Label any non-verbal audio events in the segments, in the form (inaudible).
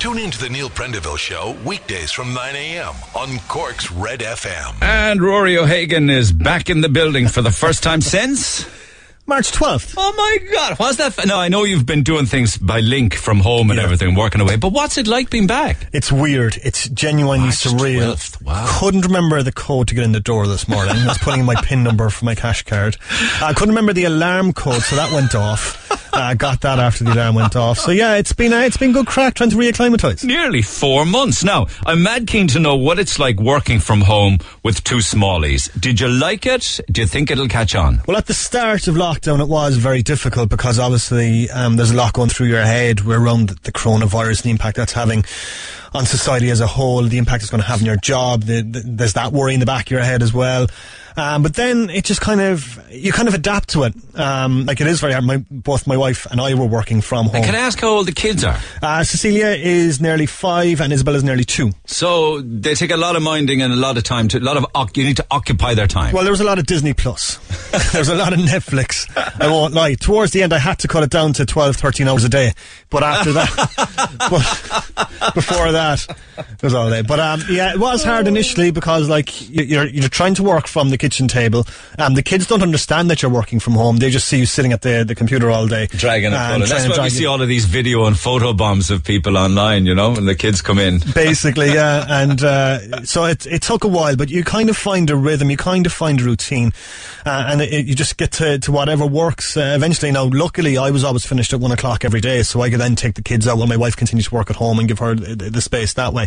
Tune in to the Neil Prendeville Show weekdays from 9 a.m. on Cork's Red FM. And Rory O'Hagan is back in the building for the first time since. March 12th. Oh my God! What's that? F- no, I know you've been doing things by link from home and Yeah. everything, working away. But what's it like being back? It's weird. It's genuinely March surreal. 12th. Wow. Couldn't remember the code to get in the door this morning. I was putting in my (laughs) PIN number for my cash card. I couldn't remember the alarm code, so that went off. I got that after the alarm went off. So yeah, it's been uh, it's been good crack trying to reacclimatise. Nearly four months now. I'm mad keen to know what it's like working from home with two smallies. Did you like it? Do you think it'll catch on? Well, at the start of lockdown, it was very difficult because obviously um, there's a lot going through your head around the coronavirus, and the impact that's having on society as a whole, the impact it's going to have on your job. The, the, there's that worry in the back of your head as well. Um, but then it just kind of you kind of adapt to it. Um, like it is very hard. My, both my wife and I were working from home. And can I ask how old the kids are? Uh, Cecilia is nearly five and Isabel is nearly two. So they take a lot of minding and a lot of time to, a lot of, you need to occupy their time. Well, there was a lot of Disney Plus. (laughs) there was a lot of Netflix. I won't lie. Towards the end, I had to cut it down to 12, 13 hours a day. But after that, (laughs) but before that, it was all day. But um, yeah, it was hard initially because like you- you're you're trying to work from the kitchen table. Um, the kids don't understand that you're working from home. They just see you sitting at the, the computer all day, dragging it. and. That's why we see all of these video and photo bombs of people online, you know, when the kids come in. basically, yeah. And uh, so it it took a while, but you kind of find a rhythm, you kind of find a routine, uh, and it, you just get to, to whatever works. Uh, eventually, now, luckily, I was always finished at one o'clock every day, so I could then take the kids out while my wife continued to work at home and give her the, the space that way,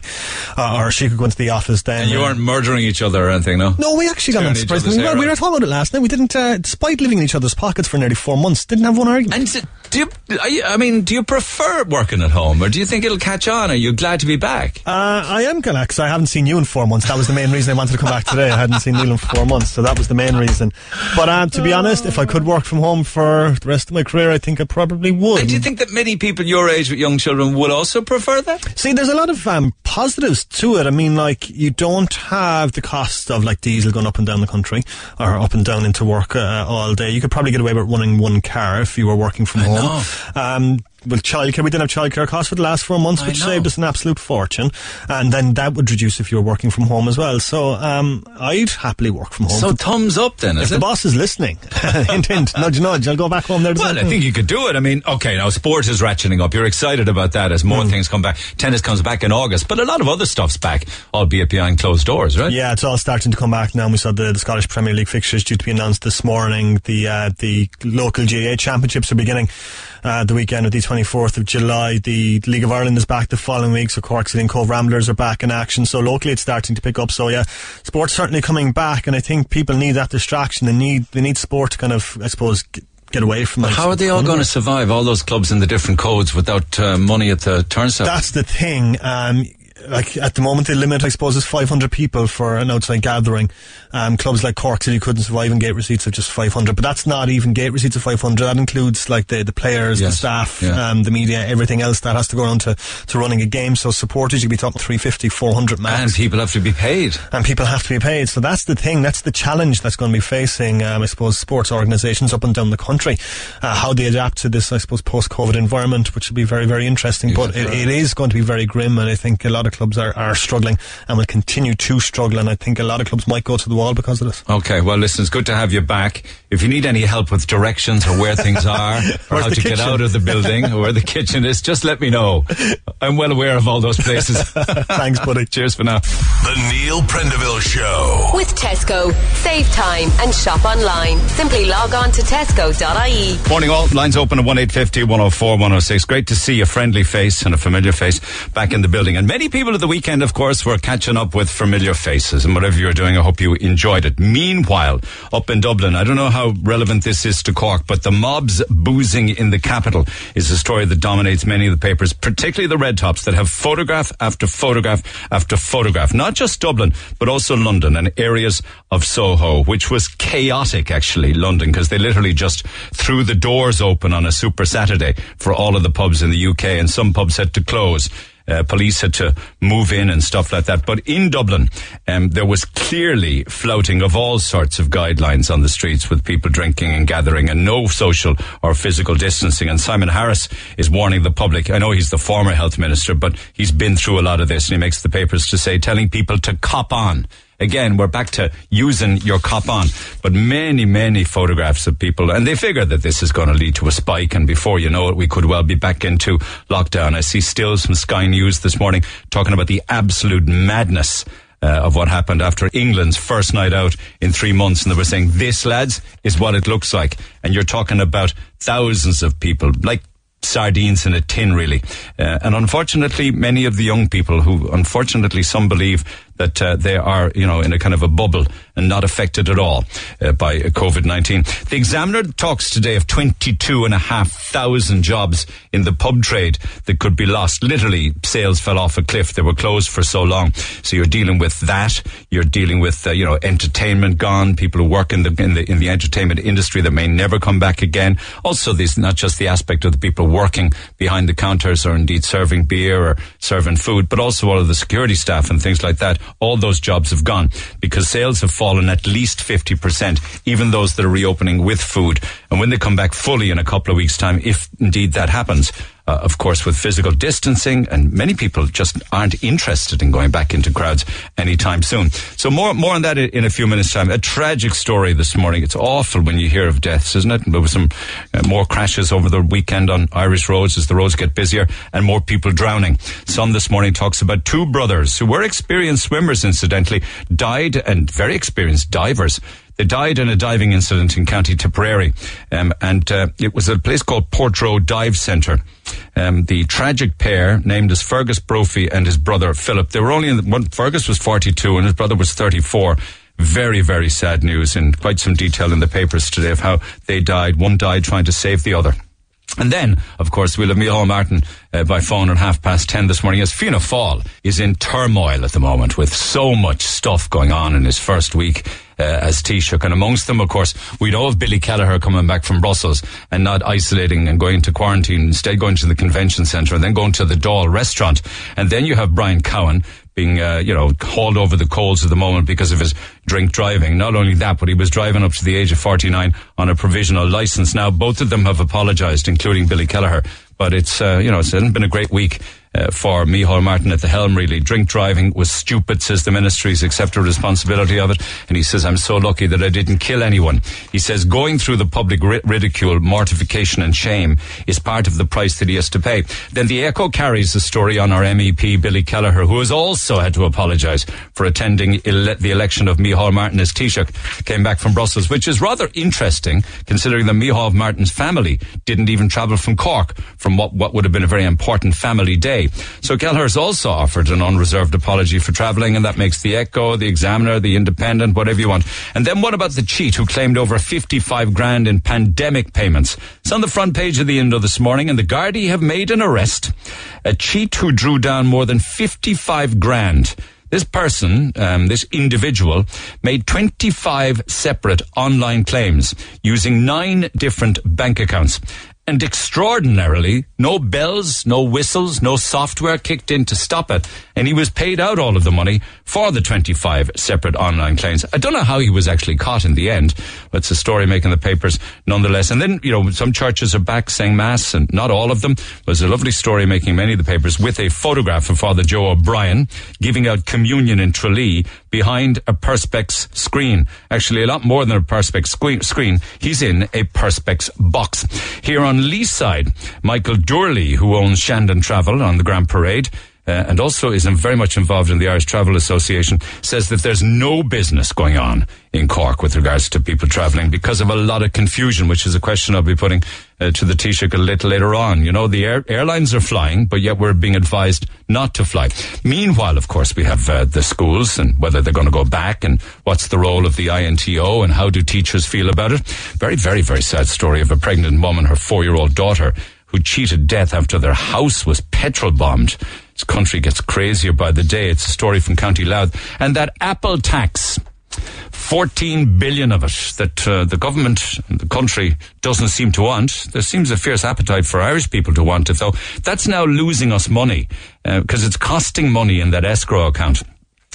uh, or she could go into the office then. And you uh, weren't murdering each other or anything, no? no, we actually got on surprisingly well. We were talking about it last night. We didn't, uh, despite living in each other's pockets for nearly four months, didn't have one argument. And do you, you- I mean, do you prefer working at home or do you think it'll catch on? Are you glad to be back? Uh, I am glad because I haven't seen you in four months. That was the main reason I wanted to come back today. I hadn't seen Neil in four months, so that was the main reason. But um, to be honest, if I could work from home for the rest of my career, I think I probably would. And do you think that many people your age with young children would also prefer that? See, there's a lot of um, positives to it. I mean, like you don't have the cost of like diesel going up and down the country or up and down into work uh, all day. You could probably get away with running one car if you were working from home. Um, well, childcare, we didn't have childcare costs for the last four months, which saved us an absolute fortune. And then that would reduce if you were working from home as well. So um, I'd happily work from home. So thumbs up then, if the it? boss is listening, (laughs) hint, hint, nudge, nudge, I'll go back home there. Well, I think you could do it. I mean, okay, now sports is ratcheting up. You're excited about that as more things come back. Tennis comes back in August, but a lot of other stuff's back, albeit behind closed doors, right? Yeah, it's all starting to come back now. We saw the, the Scottish Premier League fixtures due to be announced this morning. The uh, the local GA championships are beginning uh, the weekend of the 24th of July. The League of Ireland is back the following week, so Cork City and Cobh Ramblers are back in action. So locally, it's starting to pick up. So yeah, sport's certainly coming back, and I think people need that distraction. They need they need sport to kind of, I suppose. G- Get away from it. How are they all going to survive, all those clubs in the different codes, without uh, money at the turnstile? That's the thing. Um, like at the moment, the limit, I suppose, is 500 people for an outside gathering. Um, clubs like Cork City couldn't survive on gate receipts of just 500, but that's not even gate receipts of 500. That includes like the, the players, Yes. the staff, Yeah. um, the media, everything else that has to go around to, to running a game. So supporters, you'd be talking 350, 400 max and people have to be paid. and people have to be paid. So that's the thing. That's the challenge that's going to be facing, um, I suppose, sports organisations up and down the country. Uh, how they adapt to this, I suppose, post-COVID environment, which will be very, very interesting. But it, it is going to be very grim, and I think a lot of clubs are, are struggling and will continue to struggle. And I think a lot of clubs might go to the wall because of this. Okay, well, listen, it's good to have you back. If you need any help with directions or where things are, (laughs) or how the to get out of the building, or where the kitchen is, just let me know. I'm well aware of all those places. (laughs) Thanks, buddy. (laughs) Cheers for now. The Neil Prendeville Show. With Tesco. Save time and shop online. Simply log on to tesco.ie. Morning all. Lines open at 1850 104 106. Great to see a friendly face and a familiar face back in the building. And many people at the weekend, of course, were catching up with familiar faces. And whatever you're doing, I hope you enjoyed it. Meanwhile, up in Dublin, I don't know how relevant this is to Cork, but the mobs boozing in the capital is a story that dominates many of the papers, particularly the red tops that have photograph after photograph after photograph. Not just Dublin, but also London and areas of Soho, which was chaotic actually, London, because they literally just threw the doors open on a super Saturday for all of the pubs in the UK and some pubs had to close. Uh, police had to move in and stuff like that. But in Dublin, um, there was clearly flouting of all sorts of guidelines on the streets with people drinking and gathering and no social or physical distancing. And Simon Harris is warning the public. I know he's the former health minister, but he's been through a lot of this and he makes the papers to say, telling people to cop on again, we're back to using your cop on. But many, many photographs of people, and they figure that this is going to lead to a spike, and before you know it, we could well be back into lockdown. I see stills from Sky News this morning talking about the absolute madness uh, of what happened after England's first night out in three months. And they were saying, this, lads, is what it looks like. And you're talking about thousands of people, like sardines in a tin, really. Uh, and unfortunately, many of the young people who, unfortunately, some believe that uh, they are, you know, in a kind of a bubble and not affected at all uh, by COVID-19. The Examiner talks today of 22,500 jobs in the pub trade that could be lost. Literally, sales fell off a cliff. They were closed for so long. So you're dealing with that. You're dealing with, uh, you know, entertainment gone, people who work in the, in the, in the entertainment industry that may never come back again. Also, this, not just the aspect of the people working behind the counters or indeed serving beer or serving food, but also all of the security staff and things like that. All those jobs have gone because sales have fallen at least 50%, even those that are reopening with food. And when they come back fully in a couple of weeks' time, if indeed that happens, uh, of course, with physical distancing, and many people just aren't interested in going back into crowds anytime soon. So more, more on that in a few minutes' time. A tragic story this morning. It's awful when you hear of deaths, isn't it? There was some uh, more crashes over the weekend on Irish roads as the roads get busier and more people drowning. Some this morning talks about two brothers who were experienced swimmers, incidentally, died and very experienced divers they died in a diving incident in County Tipperary, um, and uh, it was at a place called Portroe Dive Centre. Um, the tragic pair, named as Fergus Brophy and his brother Philip, they were only in the, one, Fergus was 42 and his brother was 34 very, very sad news and quite some detail in the papers today of how they died. One died trying to save the other. And then, of course, we'll have Micheál Martin uh, by phone at half past ten this morning as Fianna Fáil is in turmoil at the moment with so much stuff going on in his first week uh, as Taoiseach. And amongst them, of course, we know of Billy Kelleher coming back from Brussels and not isolating and going into quarantine, instead going to the convention centre and then going to the Dáil restaurant. And then you have Brian Cowen being, uh, you know, hauled over the coals at the moment because of his drink driving. Not only that, but he was driving up to the age of 49 on a provisional license. Now, both of them have apologised, including Billy Kelleher. But it's, uh, you know, it hasn't been a great week uh, for Micheál Martin at the helm, really. Drink driving was stupid, says the ministry. He's accepted responsibility of it. And he says, I'm so lucky that I didn't kill anyone. He says, going through the public ri- ridicule, mortification and shame is part of the price that he has to pay. Then the Echo carries the story on our MEP, Billy Kelleher, who has also had to apologise for attending ele- the election of Micheál Martin as Taoiseach, came back from Brussels, which is rather interesting considering that Micheál Martin's family didn't even travel from Cork from what, what would have been a very important family day. So Kelleher's also offered an unreserved apology for travelling, and that makes the Echo, the Examiner, the Independent, whatever you want. And then what about the cheat who claimed over 55 grand in pandemic payments? It's on the front page of the Indo this morning, and the Gardaí have made an arrest. A cheat who drew down more than 55 grand. This person, um, this individual, made 25 separate online claims using nine different bank accounts. And extraordinarily, no bells, no whistles, no software kicked in to stop it. And he was paid out all of the money for the 25 separate online claims. I don't know how he was actually caught in the end, but it's a story making the papers nonetheless. And then, you know, some churches are back saying mass and not all of them. It was a lovely story making many of the papers with a photograph of Father Joe O'Brien giving out communion in Tralee behind a Perspex screen. Actually, a lot more than a Perspex screen. He's in a Perspex box. Here on Leeside, Michael Durley, who owns Shandon Travel on the Grand Parade, uh, and also is very much involved in the Irish Travel Association, says that there's no business going on in Cork with regards to people travelling because of a lot of confusion, which is a question I'll be putting uh, to the Taoiseach a little later on. You know, the air, airlines are flying, but yet we're being advised not to fly. Meanwhile, of course, we have uh, the schools and whether they're going to go back and what's the role of the INTO and how do teachers feel about it. Very, very, very sad story of a pregnant mom and her four-year-old daughter who cheated death after their house was petrol bombed. This country gets crazier by the day. It's a story from County Louth. And that Apple tax. 14 billion of it that uh, the government and the country doesn't seem to want. There seems a fierce appetite for Irish people to want it, though. That's now losing us money because uh, it's costing money in that escrow account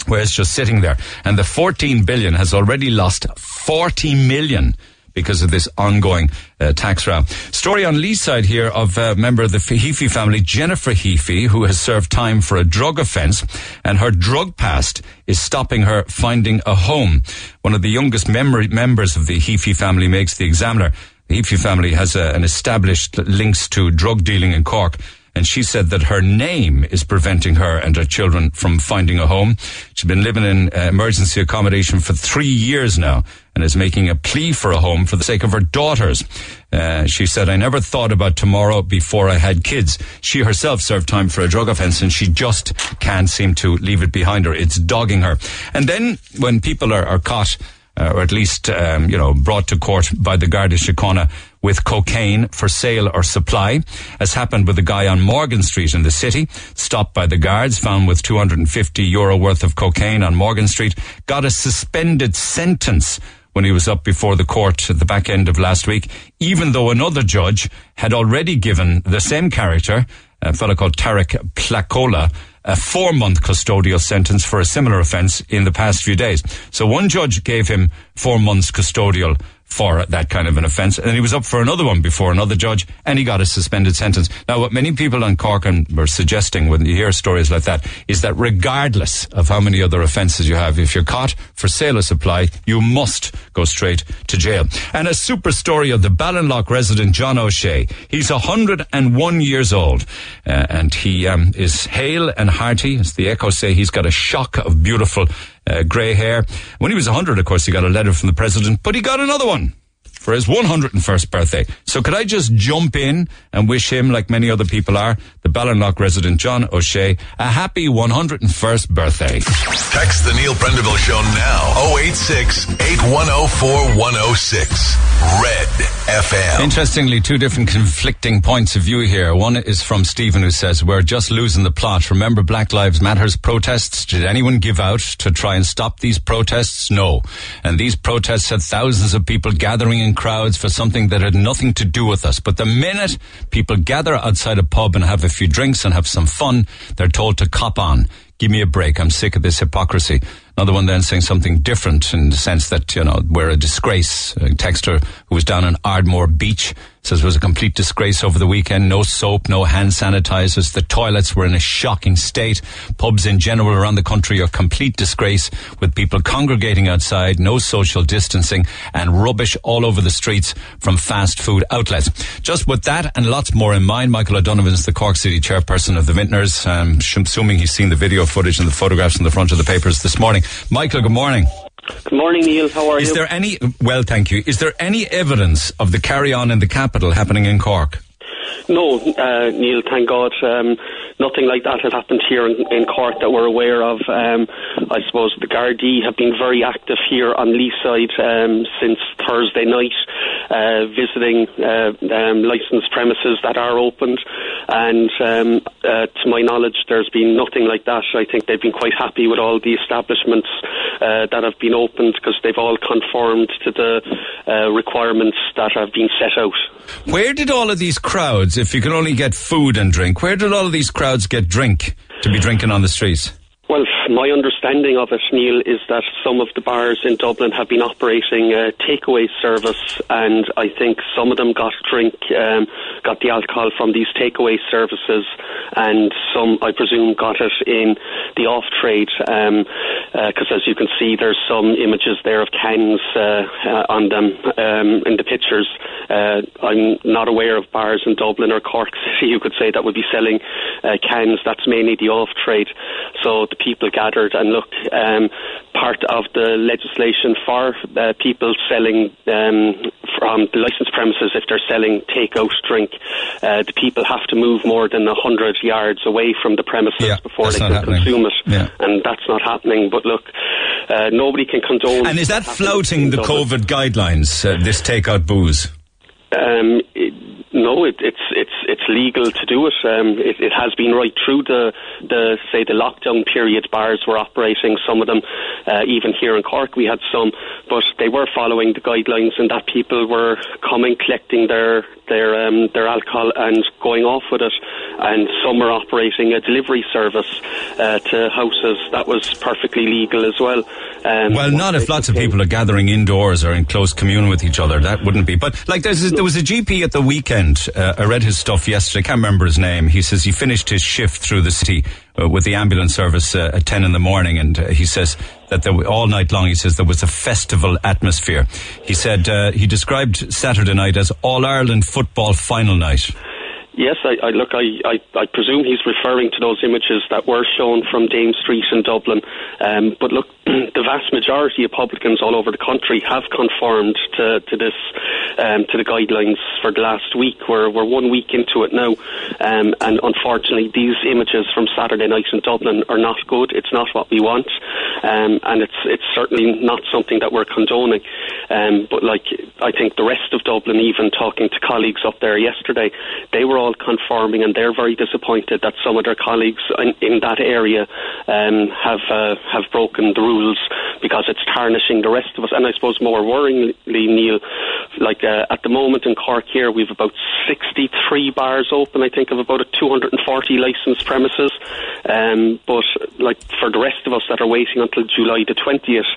where it's just sitting there. And the 14 billion has already lost 40 million because of this ongoing uh, tax row. Story on Leeside here of a member of the Heafy family, Jennifer Heafy, who has served time for a drug offence, and her drug past is stopping her finding a home. One of the youngest mem- members of the Heafy family makes the Examiner. The Heafy family has a, an established links to drug dealing in Cork and she said that her name is preventing her and her children from finding a home. She's been living in uh, emergency accommodation for three years now and is making a plea for a home for the sake of her daughters. Uh, she said, I never thought about tomorrow before I had kids. She herself served time for a drug offence and she just can't seem to leave it behind her. It's dogging her. And then when people are, are caught, uh, or at least, um, you know, brought to court by the Garda Síochána with cocaine for sale or supply, as happened with a guy on Morgan Street in the city, stopped by the guards, found with 250 euro worth of cocaine on Morgan Street, got a suspended sentence when he was up before the court at the back end of last week, even though another judge had already given the same character, a fellow called Tarek Plakola, a four month custodial sentence for a similar offence in the past few days. So one judge gave him four months custodial for that kind of an offence. And he was up for another one before another judge and he got a suspended sentence. Now, what many people on Cork were suggesting when you hear stories like that is that regardless of how many other offences you have, if you're caught for sale or supply, you must go straight to jail. And a super story of the Ballinlough resident John O'Shea. He's 101 years old uh, and he um, is hale and hearty. As the Echo say, he's got a shock of beautiful Uh, grey hair. When he was 100, of course, he got a letter from the president, but he got another one for his 101st birthday. So could I just jump in and wish him, like many other people are, the Ballinlough resident John O'Shea, a happy 101st birthday. Text the Neil Prendeville Show now. 086 8104 106. Red FM. Interestingly, two different conflicting points of view here. One is from Stephen who says, we're just losing the plot. Remember Black Lives Matters protests? Did anyone give out to try and stop these protests? No. And these protests had thousands of people gathering in crowds for something that had nothing to do with us. But the minute people gather outside a pub and have a few drinks and have some fun, they're told to cop on. Give me a break. I'm sick of this hypocrisy. Another one then saying something different in the sense that, you know, we're a disgrace. A texter who was down on Ardmore Beach says it was a complete disgrace over the weekend. No soap, no hand sanitizers. The toilets were in a shocking state. Pubs in general around the country are complete disgrace with people congregating outside, no social distancing and rubbish all over the streets from fast food outlets. Just with that and lots more in mind, Michael O'Donovan is the Cork City chairperson of the Vintners. I'm assuming he's seen the video footage and the photographs in the front of the papers this morning. Michael, good morning. Good morning, Neil. How are Is you? Is there any, well, thank you. Is there any evidence of the carry on in the capital happening in Cork? No, uh, Neil, thank God. Um, nothing like that has happened here in, in Cork that we're aware of. Um, I suppose the Gardaí have been very active here on Lee's side um, since Thursday night, uh, visiting uh, um, licensed premises that are opened. And um, uh, to my knowledge, there's been nothing like that. I think they've been quite happy with all the establishments uh, that have been opened because they've all conformed to the uh, requirements that have been set out. Where did all of these crowds, if you can only get food and drink, where did all of these crowds get drink to be drinking on the streets? Well, my understanding of it, Neil, is that some of the bars in Dublin have been operating a takeaway service, and I think some of them got drink, um, got the alcohol from these takeaway services, and some, I presume, got it in the off trade. Because um, uh, as you can see, there's some images there of cans uh, uh, on them um, in the pictures. Uh, I'm not aware of bars in Dublin or Cork (laughs) City, you could say, that would be selling uh, cans. That's mainly the off trade. So people gathered and look, um, part of the legislation for uh, people selling um, from the licensed premises, if they're selling takeout drink, uh, the people have to move more than 100 yards away from the premises yeah, before they can happening. consume it. Yeah. And that's not happening. But look, uh, nobody can condone. And is that floating the COVID guidelines, uh, this takeout booze? Um, it, no, it, it's it's it's legal to do it. Um, it. It has been right through the, the say the lockdown period. Bars were operating. Some of them, uh, even here in Cork, we had some, but they were following the guidelines, and that people were coming, collecting their their um, their alcohol and going off with it. And some are operating a delivery service uh, to houses that was perfectly legal as well. Um, well, not if lots of people are gathering indoors or in close communion with each other. That wouldn't be. But like, a, there was a GP at the weekend. Uh, I read his stuff yesterday. I can't remember his name. He says he finished his shift through the city uh, with the ambulance service uh, at 10 in the morning. And uh, he says that there, all night long, he says there was a festival atmosphere. He said uh, he described Saturday night as All Ireland football final night. Yes, I, I look. I, I, I, presume he's referring to those images that were shown from Dame Street in Dublin. Um, but look, (clears throat) the vast majority of publicans all over the country have conformed to, to this, um, to the guidelines for the last week. We're, we're one week into it now, um, and unfortunately, these images from Saturday night in Dublin are not good. It's not what we want, um, and it's it's certainly not something that we're condoning. Um, but like, I think the rest of Dublin, even talking to colleagues up there yesterday, they were all conforming, and they're very disappointed that some of their colleagues in, in that area um, have uh, have broken the rules because it's tarnishing the rest of us. And I suppose more worryingly, Neil, like uh, at the moment in Cork here, we've about 63 bars open. I think of about a 240 licensed premises. Um, but like for the rest of us that are waiting until July the 20th,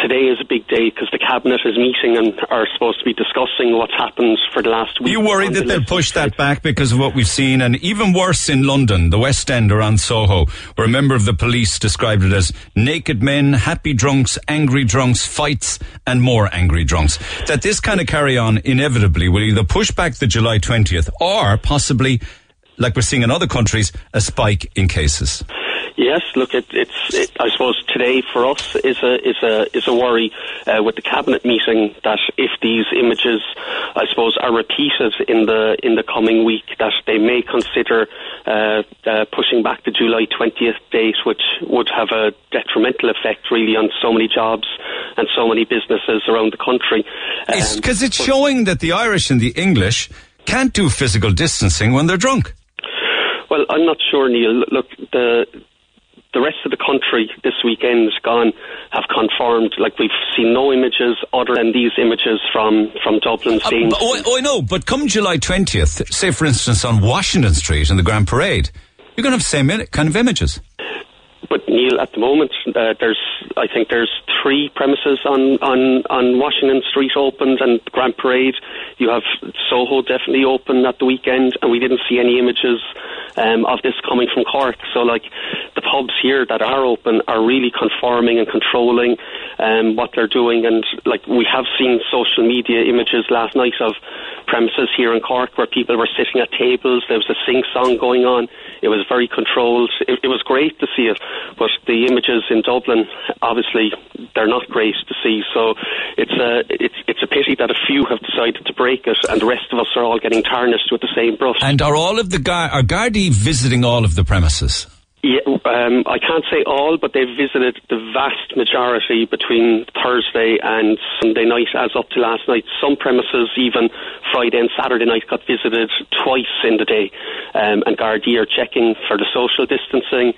today is a big day because the cabinet is meeting and are supposed to be discussing what's happened for the last week. Are you worried that they'll push that back because of what we've seen? And even worse in London, the West End around Soho, where a member of the police described it as naked men, happy drunks, angry drunks, fights, and more angry drunks. That this kind of carry on inevitably will either push back the July 20th or possibly, like we're seeing in other countries, a spike in cases. Yes, look, it, it's. It, I suppose today for us is a is a is a worry uh, with the cabinet meeting that if these images, I suppose, are repeated in the in the coming week, that they may consider uh, uh, pushing back the July twentieth date, which would have a detrimental effect really on so many jobs and so many businesses around the country. Because um, it's, it's showing that the Irish and the English can't do physical distancing when they're drunk. Well, I'm not sure, Neil. Look, the the rest of the country this weekend has gone have confirmed. Like we've seen no images other than these images from from Dublin. Uh, oh, oh, I know, but come July twentieth, say for instance on Washington Street in the Grand Parade, you're going to have the same kind of images. But Neil, at the moment, uh, there's I think there's three premises on, on, on Washington Street opened and Grand Parade. You have Soho definitely open at the weekend, and we didn't see any images um, of this coming from Cork. So, like, the pubs here that are open are really conforming and controlling um, what they're doing. And, like, we have seen social media images last night of premises here in Cork where people were sitting at tables. There was a sing song going on. It was very controlled. It, it was great to see it, but the images in Dublin, obviously, they're not great to see. So it's a it's it's a pity that a few have decided to break it, and the rest of us are all getting tarnished with the same brush. And are all of the Gar- are Gardaí visiting all of the premises? Yeah, um, I can't say all, but they've visited the vast majority between Thursday and Sunday night, as up to last night. Some premises, even Friday and Saturday night, got visited twice in the day. Um, and Gardaí are checking for the social distancing,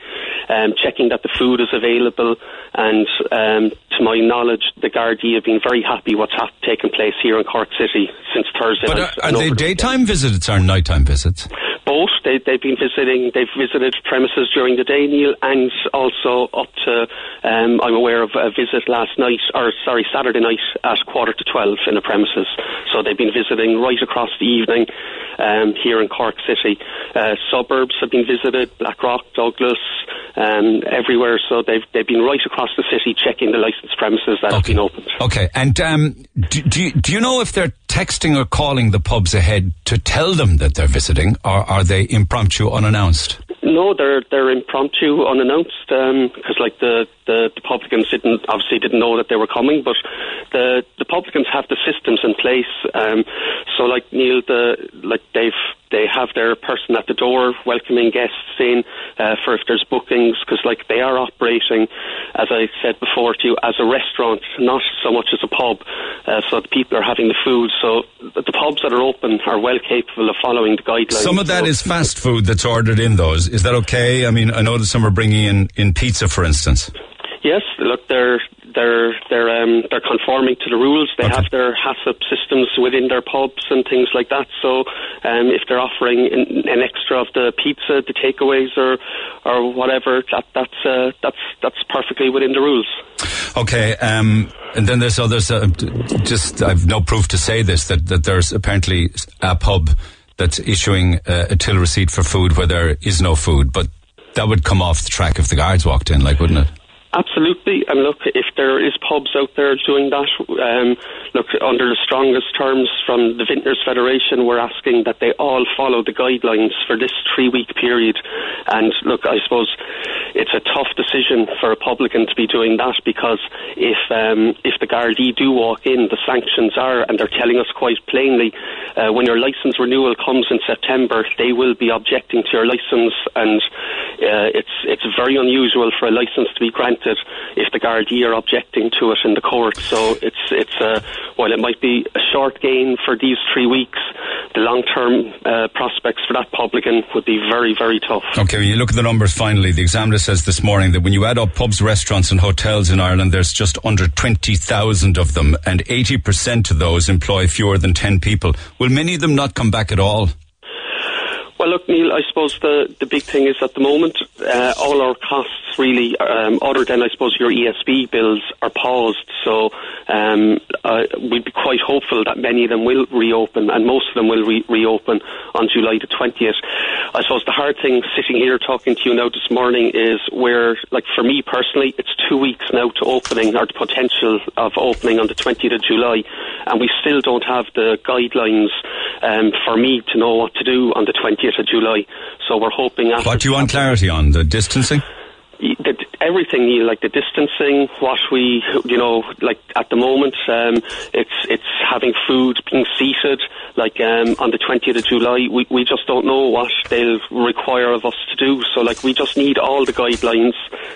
um, checking that the food is available. And um, to my knowledge, the Gardaí have been very happy what's ha- taken place here in Cork City since Thursday. But night are, are they daytime visits or nighttime visits? both. They, they've been visiting, they've visited premises during the day, Neil, and also up to, um, I'm aware of a visit last night, or sorry, Saturday night at quarter to 12 in the premises. So they've been visiting right across the evening um, here in Cork City. Uh, suburbs have been visited, Blackrock, Douglas, um, everywhere. So they've, they've been right across the city checking the licensed premises that okay. have been opened. Okay, and um, do, do, you, do you know if they're texting or calling the pubs ahead to tell them that they're visiting, or are they impromptu, unannounced? No, they're they're impromptu, unannounced. Because um, like the, the, the publicans didn't obviously didn't know that they were coming, but the the publicans have the systems in place. Um, so like Neil, the like they've they have their person at the door welcoming guests in uh, for if there's bookings, because like they are operating, as I said before to you, as a restaurant, not so much as a pub. Uh, so the people are having the food. So the pubs that are open are well capable of following the guidelines. Some of that so, is fast food that's ordered in those. Is that okay? I mean, I know that some are bringing in, in pizza, for instance. Yes, look, they're they're they're um, they're conforming to the rules. They okay. have their HACCP systems within their pubs and things like that. So um, if they're offering an extra of the pizza, the takeaways, or or whatever, that that's uh, that's that's perfectly within the rules. Okay, um, and then there's others. Uh, just I've no proof to say this that that there's apparently a pub that's issuing uh, a till receipt for food where there is no food, but that would come off the track if the guards walked in, like, wouldn't it? Absolutely, and look, if there is pubs out there doing that, um, look, under the strongest terms from the Vintners Federation, we're asking that they all follow the guidelines for this three-week period. And look, I suppose it's a tough decision for a publican to be doing that because if um, if the Gardaí do walk in, the sanctions are, and they're telling us quite plainly, uh, when your license renewal comes in September, they will be objecting to your license, and uh, it's it's very unusual for a license to be granted if the Gardaí are objecting to it in the court. So it's it's uh, while it might be a short gain for these three weeks, the long term uh, prospects for that publican would be very very tough. Okay, when you look at the numbers, finally, the Examiner says this morning that when you add up pubs, restaurants, and hotels in Ireland, there's just under twenty thousand of them, and eighty percent of those employ fewer than ten people. Will many of them not come back at all? Well, look, Neil, I suppose the, the big thing is at the moment, uh, all our costs really, um, other than I suppose your ESB bills, are paused. So um, uh, we'd be quite hopeful that many of them will reopen, and most of them will re- reopen on July the 20th. I suppose the hard thing sitting here talking to you now this morning is where, like for me personally, it's two weeks now to opening or the potential of opening on the 20th of July, and we still don't have the guidelines um, for me to know what to do on the 20th of July. So we're hoping. What do you want clarity on? The distancing? The, everything, you like the distancing, what we, you know, like at the moment, um, it's it's having food, being seated. Like um, on the 20th of July, we, we just don't know what they'll require of us to do. So like we just need all the guidelines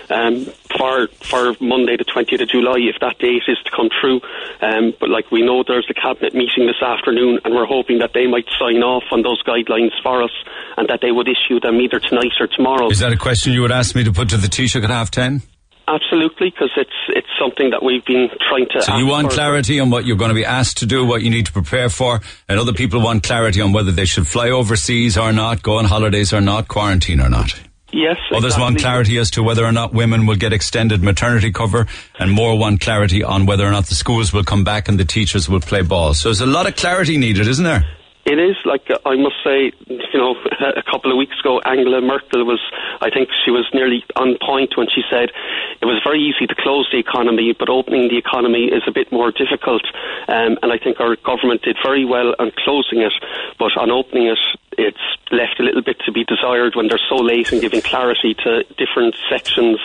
um, for for Monday the 20th of July if that date is to come true. Um, but like we know there's the cabinet meeting this afternoon, and we're hoping that they might sign off on those guidelines for us, and that they would issue them either tonight or tomorrow. Is that a question you would ask me to put to the Taoiseach at half ten? Absolutely, because it's it's something that we've been trying to. So you want clarity on what you're going to be asked to do, what you need to prepare for, and other people want clarity on whether they should fly overseas or not, go on holidays or not, quarantine or not. Yes. Others exactly. want clarity as to whether or not women will get extended maternity cover, and more want clarity on whether or not the schools will come back and the teachers will play ball. So there's a lot of clarity needed, isn't there? It is like I must say, you know, (laughs) a couple of weeks ago, Angela Merkel was, I think she was nearly on point when she said it was very easy to close the economy, but opening the economy is a bit more difficult. Um, and I think our government did very well on closing it, but on opening it, it's left a little bit to be desired when they're so late in giving clarity to different sections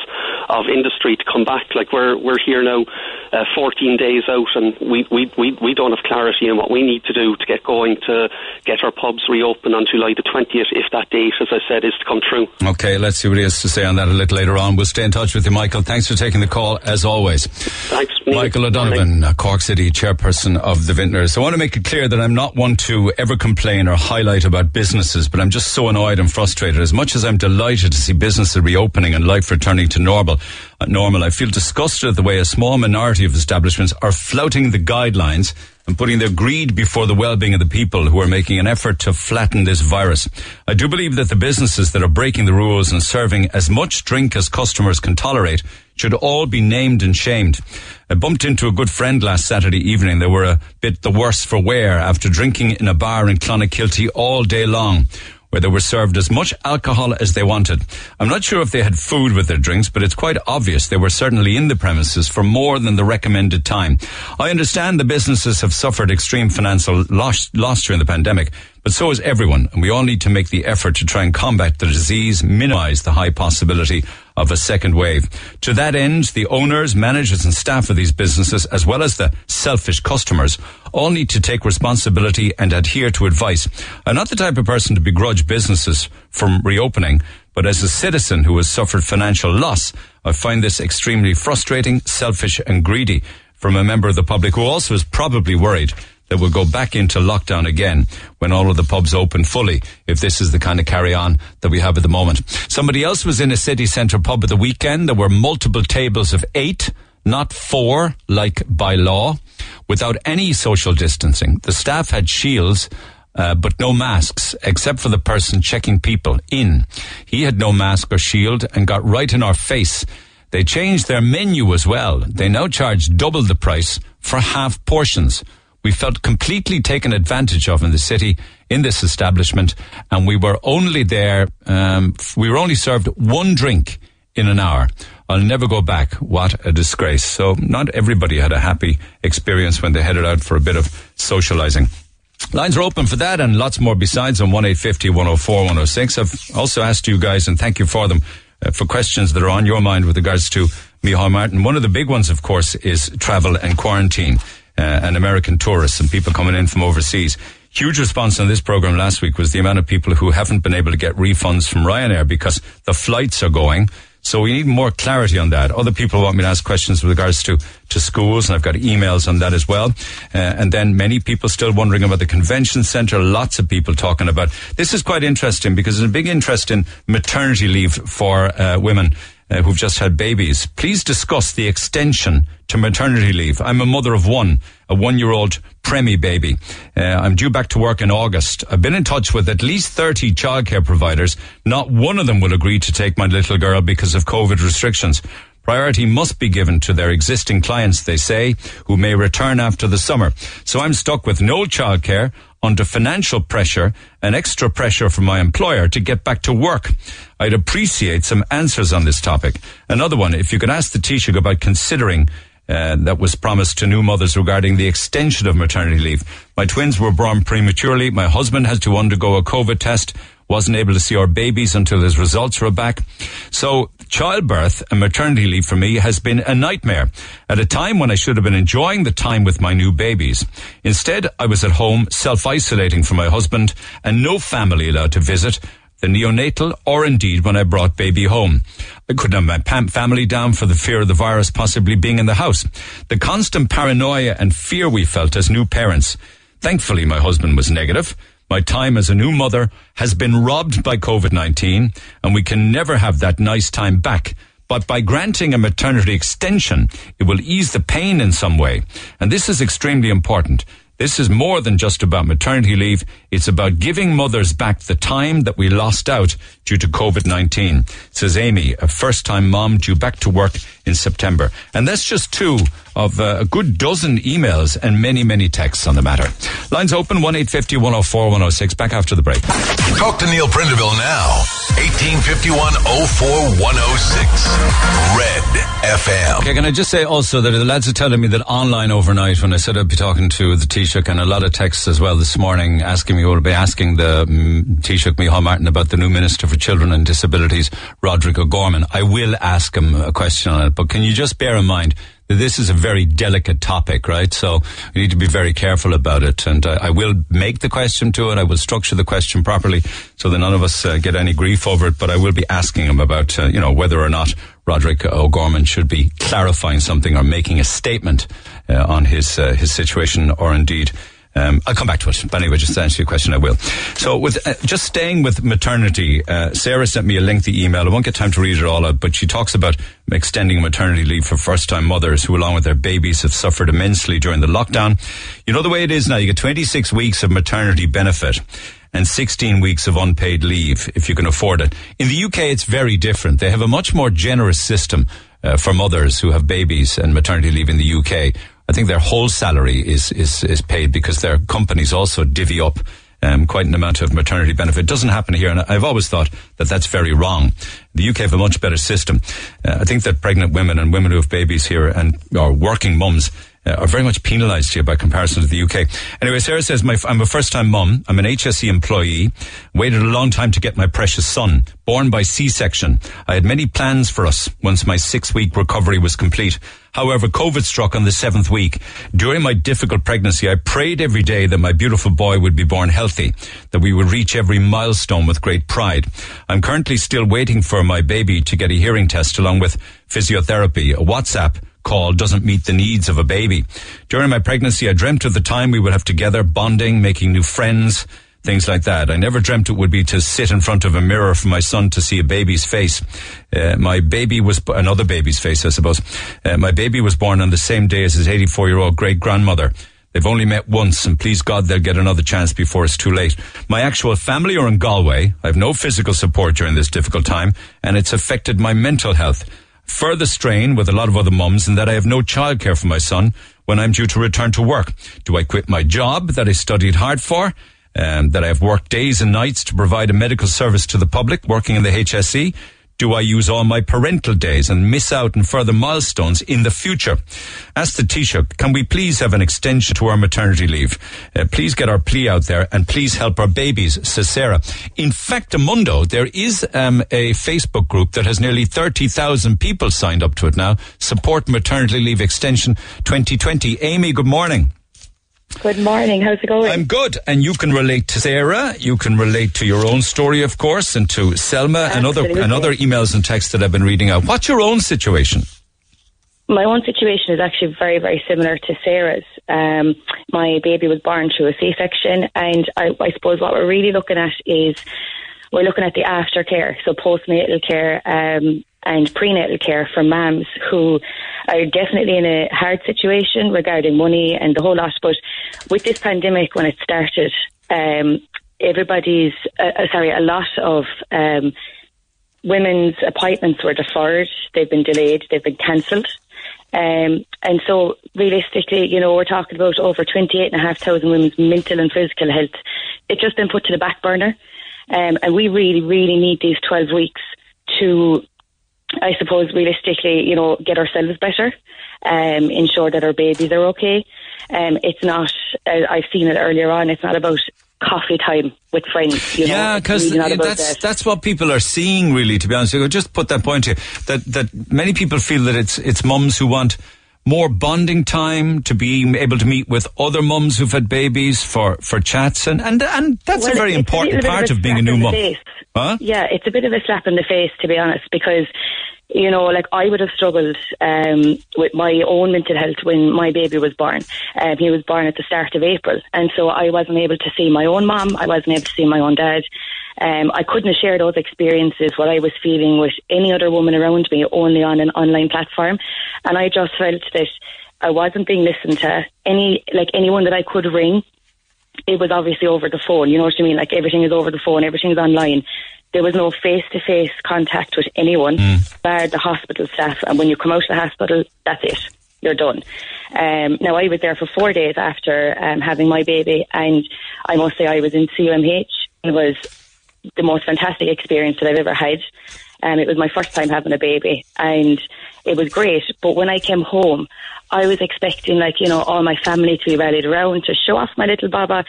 of industry to come back. Like we're we're here now, uh, 14 days out, and we, we we we don't have clarity on what we need to do to get going to get our pubs reopened on July the 20th, if that date, as I said, is to come true. Okay, let's see what he has to say on that a little later on. We'll stay in touch with you, Michael. Thanks for taking the call as always. Thanks, Michael O'Donovan, uh, Cork City chairperson of the Vintners. I want to make it clear that I'm not one to ever complain or highlight about businesses, but I'm just so annoyed and frustrated. As much as I'm delighted to see businesses reopening and life returning to normal, normal, I feel disgusted at the way a small minority of establishments are flouting the guidelines and putting their greed before the well-being of the people who are making an effort to flatten this virus. I do believe that the businesses that are breaking the rules and serving as much drink as customers can tolerate should all be named and shamed. I bumped into a good friend last Saturday evening. They were a bit the worse for wear after drinking in a bar in Clonakilty all day long where they were served as much alcohol as they wanted. I'm not sure if they had food with their drinks, but it's quite obvious they were certainly in the premises for more than the recommended time. I understand the businesses have suffered extreme financial loss, loss during the pandemic, but so is everyone, and we all need to make the effort to try and combat the disease, minimize the high possibility of a second wave. To that end, the owners, managers and staff of these businesses, as well as the selfish customers, all need to take responsibility and adhere to advice. I'm not the type of person to begrudge businesses from reopening, but as a citizen who has suffered financial loss, I find this extremely frustrating, selfish and greedy from a member of the public who also is probably worried that we'll go back into lockdown again when all of the pubs open fully, if this is the kind of carry on that we have at the moment. Somebody else was in a city centre pub at the weekend. There were multiple tables of eight, not four, like by law, without any social distancing. The staff had shields. Uh, but no masks, except for the person checking people in. He had no mask or shield and got right in our face. They changed their menu as well. They now charge double the price for half portions. We felt completely taken advantage of in the city in this establishment, and we were only there. Um, we were only served one drink in an hour. I'll never go back. What a disgrace. So not everybody had a happy experience when they headed out for a bit of socializing. Lines are open for that and lots more besides on 1850 104 106. I've also asked you guys, and thank you for them, uh, for questions that are on your mind with regards to Micheál Martin. One of the big ones, of course, is travel and quarantine uh, and American tourists and people coming in from overseas. Huge response on this program last week was the amount of people who haven't been able to get refunds from Ryanair because the flights are going. So we need more clarity on that. Other people want me to ask questions with regards to, to schools, and I've got emails on that as well. Uh, and then many people still wondering about the convention centre. Lots of people talking about this is quite interesting because there's a big interest in maternity leave for uh, women uh, who've just had babies. Please discuss the extension to maternity leave. I'm a mother of one, a one year old preemie baby. Uh, I'm due back to work in August. I've been in touch with at least 30 childcare providers. Not one of them will agree to take my little girl because of COVID restrictions. Priority must be given to their existing clients, they say, who may return after the summer. So I'm stuck with no childcare under financial pressure and extra pressure from my employer to get back to work. I'd appreciate some answers on this topic. Another one, if you could ask the Taoiseach about considering uh, that was promised to new mothers regarding the extension of maternity leave. My twins were born prematurely. My husband had to undergo a COVID test wasn't able to see our babies until his results were back. So childbirth and maternity leave for me has been a nightmare at a time when I should have been enjoying the time with my new babies. Instead, I was at home self-isolating from my husband and no family allowed to visit the neonatal or indeed when I brought baby home. I couldn't have my family down for the fear of the virus possibly being in the house. The constant paranoia and fear we felt as new parents. Thankfully, my husband was negative. My time as a new mother has been robbed by COVID-19 and we can never have that nice time back. But by granting a maternity extension, it will ease the pain in some way. And this is extremely important. This is more than just about maternity leave. It's about giving mothers back the time that we lost out due to COVID-19, says Amy, a first-time mom due back to work in September. And that's just two of uh, a good dozen emails and many, many texts on the matter. Lines open, 1-850-104-106. Back after the break. Talk to Neil Prendeville now. 1851-04-106. Red FM. Okay, can I just say also that the lads are telling me that online overnight when I said I'd be talking to the Taoiseach and a lot of texts as well this morning asking me, will be asking the um, Taoiseach Micheál Martin about the new Minister for Children and Disabilities, Roderick O'Gorman. I will ask him a question on it, but can you just bear in mind this is a very delicate topic, right? So we need to be very careful about it. And uh, I will make the question to it. I will structure the question properly so that none of us uh, get any grief over it. But I will be asking him about, uh, you know, whether or not Roderick O'Gorman should be clarifying something or making a statement uh, on his uh, his situation, or indeed um, I'll come back to it. But anyway, just to answer your question, I will. So, with uh, just staying with maternity, uh, Sarah sent me a lengthy email. I won't get time to read it all out, but she talks about extending maternity leave for first-time mothers who, along with their babies, have suffered immensely during the lockdown. You know the way it is now. You get 26 weeks of maternity benefit and 16 weeks of unpaid leave if you can afford it. In the UK, it's very different. They have a much more generous system uh, for mothers who have babies and maternity leave in the UK I think their whole salary is, is, is paid because their companies also divvy up um, quite an amount of maternity benefit. It doesn't happen here, and I've always thought that that's very wrong. The UK have a much better system. Uh, I think that pregnant women and women who have babies here and are working mums uh, are very much penalised here by comparison to the UK. Anyway, Sarah says, my, I'm a first-time mum. I'm an HSE employee. Waited a long time to get my precious son, born by C-section. I had many plans for us once my six-week recovery was complete. However, COVID struck on the seventh week. During my difficult pregnancy, I prayed every day that my beautiful boy would be born healthy, that we would reach every milestone with great pride. I'm currently still waiting for my baby to get a hearing test along with physiotherapy. A WhatsApp call doesn't meet the needs of a baby. During my pregnancy, I dreamt of the time we would have together, bonding, making new friends, things like that. I never dreamt it would be to sit in front of a mirror for my son to see a baby's face. Uh, my baby was another baby's face, I suppose. Uh, my baby was born on the same day as his 84 year old great grandmother. They've only met once, and please God, they'll get another chance before it's too late. My actual family are in Galway. I have no physical support during this difficult time, and it's affected my mental health. Further strain with a lot of other mums in that I have no childcare for my son when I'm due to return to work. Do I quit my job that I studied hard for? Um, that I have worked days and nights to provide a medical service to the public working in the HSE? Do I use all my parental days and miss out on further milestones in the future? Ask the Taoiseach, can we please have an extension to our maternity leave? Uh, please get our plea out there and please help our babies, says Sarah. In fact, Amundo, there is um, a Facebook group that has nearly 30,000 people signed up to it now. Support Maternity Leave Extension 2020. Amy, good morning. Good morning. How's it going? I'm good. And you can relate to Sarah. You can relate to your own story, of course, and to Selma Absolutely. and other, and other emails and texts that I've been reading out. What's your own situation? My own situation is actually very, very similar to Sarah's. Um, my baby was born through a C-section, and I, I suppose what we're really looking at is we're looking at the aftercare, so postnatal care um, and prenatal care for mums who are definitely in a hard situation regarding money and the whole lot. But with this pandemic, when it started, um, everybody's uh, uh, sorry, a lot of um, women's appointments were deferred. They've been delayed. They've been cancelled. Um, and so, realistically, you know, we're talking about over 28,500 women's mental and physical health. It's just been put to the back burner. Um, and we really, really need these 12 weeks to I suppose realistically, you know, get ourselves better, um, ensure that our babies are okay. Um, it's not, uh, I've seen it earlier on, it's not about coffee time with friends. You yeah, because really that's that. that's what people are seeing. Really, to be honest, I'll just put that point here that that many people feel that it's it's mums who want more bonding time to be able to meet with other mums who've had babies for for chats, and and and that's well, a very important a part of, of being a new mum. Huh? Yeah, it's a bit of a slap in the face, to be honest, because you know, like I would have struggled um, with my own mental health when my baby was born. Um, he was born at the start of April, and so I wasn't able to see my own mom. I wasn't able to see my own dad. Um, I couldn't share those experiences, what I was feeling, with any other woman around me, only on an online platform. And I just felt that I wasn't being listened to. Any like anyone that I could ring, it was obviously over the phone. You know what I mean? Like everything is over the phone, everything is online. There was no face to face contact with anyone, mm. bar the hospital staff. And when you come out of the hospital, that's it. You're done. Um, now, I was there for four days after um, having my baby, and I must say I was in CUMH. It was the most fantastic experience that I've ever had. Um, it was my first time having a baby, and it was great. But when I came home, I was expecting, like, you know, all my family to be rallied around to show off my little Baba.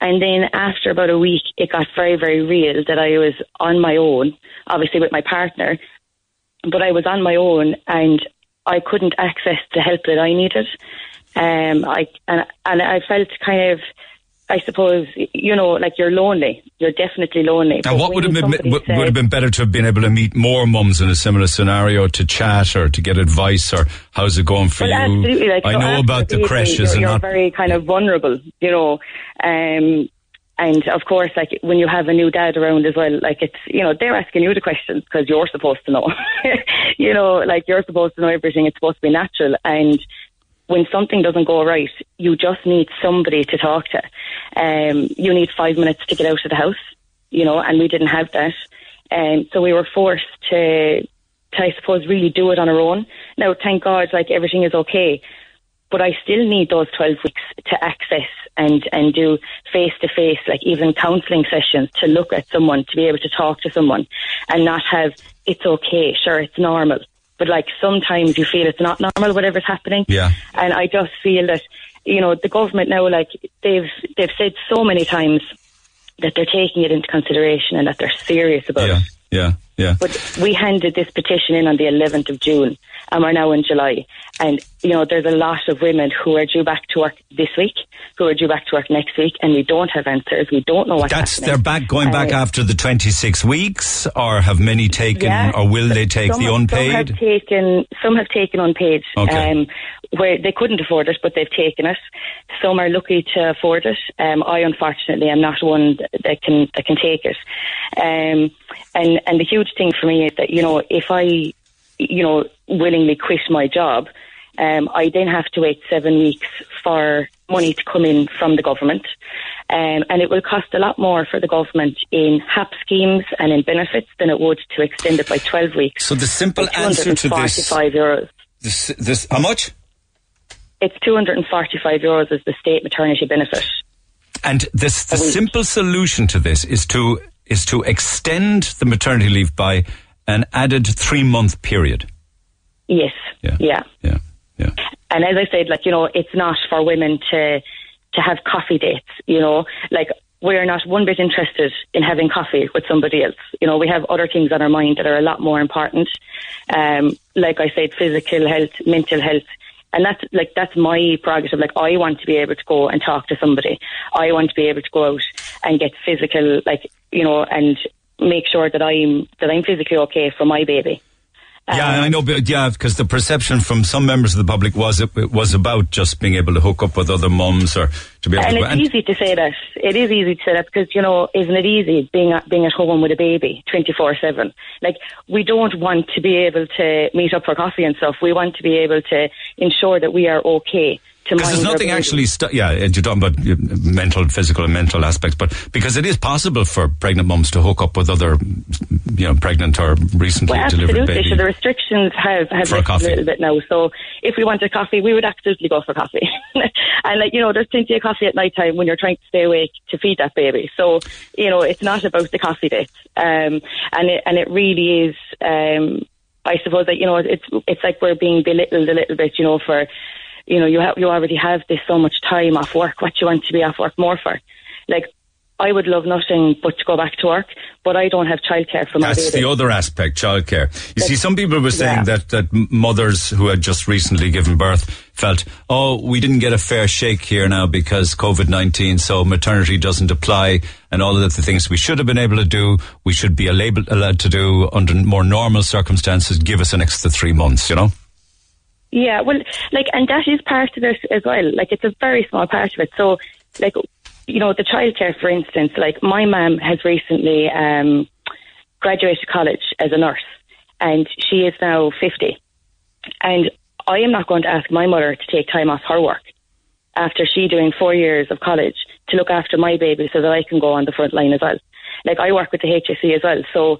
And then after about a week, it got very, very real that I was on my own, obviously with my partner, but I was on my own and I couldn't access the help that I needed. Um, I and and I felt kind of I suppose you know, like you're lonely. You're definitely lonely. And what would have been would, said, would have been better to have been able to meet more mums in a similar scenario to chat or to get advice or how's it going for well, you? Absolutely, like, I so know about the creches. You're, you're not, very kind of vulnerable, you know. Um, and of course, like when you have a new dad around as well, like it's you know they're asking you the questions because you're supposed to know. (laughs) you know, like you're supposed to know everything. It's supposed to be natural, and when something doesn't go right, you just need somebody to talk to. Um, you need five minutes to get out of the house, you know, and we didn't have that. And um, so we were forced to, to, I suppose, really do it on our own. Now, thank God, like everything is okay. But I still need those 12 weeks to access and, and do face to face, like even counselling sessions to look at someone, to be able to talk to someone and not have, it's okay, sure, it's normal but like sometimes you feel it's not normal, whatever's happening. Yeah. And I just feel that, you know, the government now, like they've, they've said so many times that they're taking it into consideration and that they're serious about Yeah, it. yeah, yeah. But we handed this petition in on the 11th of June, and we're now in July. And you know, there's a lot of women who are due back to work this week, who are due back to work next week, and we don't have answers. We don't know what's That's happening. they're back going back after the 26 weeks, or have many taken, yeah. or will they take some, the Some unpaid? have taken, some have taken unpaid, Okay. um, where they couldn't afford it, but they've taken it. Some are lucky to afford it. Um, I unfortunately am not one that can that can take it. Um, and and the huge thing for me is that you know if I, you know, willingly quit my job, um, I then have to wait seven weeks for money to come in from the government. Um, and it will cost a lot more for the government in HAP schemes and in benefits than it would to extend it by 12 weeks. so the simple answer to this, 245 euros. this, this, how much? It's 245 euros as the state maternity benefit. And this, the simple solution to this is to is to extend the maternity leave by an added three month period. Yes. Yeah. Yeah. Yeah, yeah. And as I said, like, you know, it's not for women to, to have coffee dates, you know, like, we're not one bit interested in having coffee with somebody else. You know, we have other things on our mind that are a lot more important. Um, like I said, physical health, mental health. And that's like, that's my prerogative. Like, I want to be able to go and talk to somebody. I want to be able to go out and get physical, like, you know, and make sure that I'm, that I'm physically okay for my baby. Yeah, Um, I know, but yeah, because the perception from some members of the public was it, it was about just being able to hook up with other mums or to be able to And to. it's easy to say that. It is easy to say that because you know, isn't it easy being at, being at home with a baby twenty four seven? Like we don't want to be able to meet up for coffee and stuff. We want to be able to ensure that we are okay. Because there's nothing actually, stu- yeah, you're talking about mental, physical, and mental aspects, but because it is possible for pregnant mums to hook up with other, you know, pregnant or recently Well, delivered absolutely. baby. So the restrictions have, have For a a little bit now. So if we wanted coffee, we would absolutely go for coffee. (laughs) and like you know, there's plenty of coffee at night time when you're trying to stay awake to feed that baby. So you know, it's not about the coffee dates. Um, and it and it really is. Um, I suppose that you know, it's it's like we're being belittled a little bit. You know, for you know, you have you already have this so much time off work. What you want to be off work more for? Like. I would love nothing but to go back to work, but I don't have childcare for my That's baby. the other aspect, childcare. You see, some people were saying yeah. that, that mothers who had just recently given birth felt, oh, we didn't get a fair shake here now because COVID-19, so maternity doesn't apply and all of the things we should have been able to do, we should be allowed to do under more normal circumstances, give us an extra three months, you know? Yeah, well, like, and that is part of it as well. Like, it's a very small part of it. So, like, you know, the childcare, for instance, like, my mum has recently um, graduated college as a nurse, and she is now 50. And I am not going to ask my mother to take time off her work after she doing four years of college to look after my baby so that I can go on the front line as well. Like, I work with the HSE as well. So,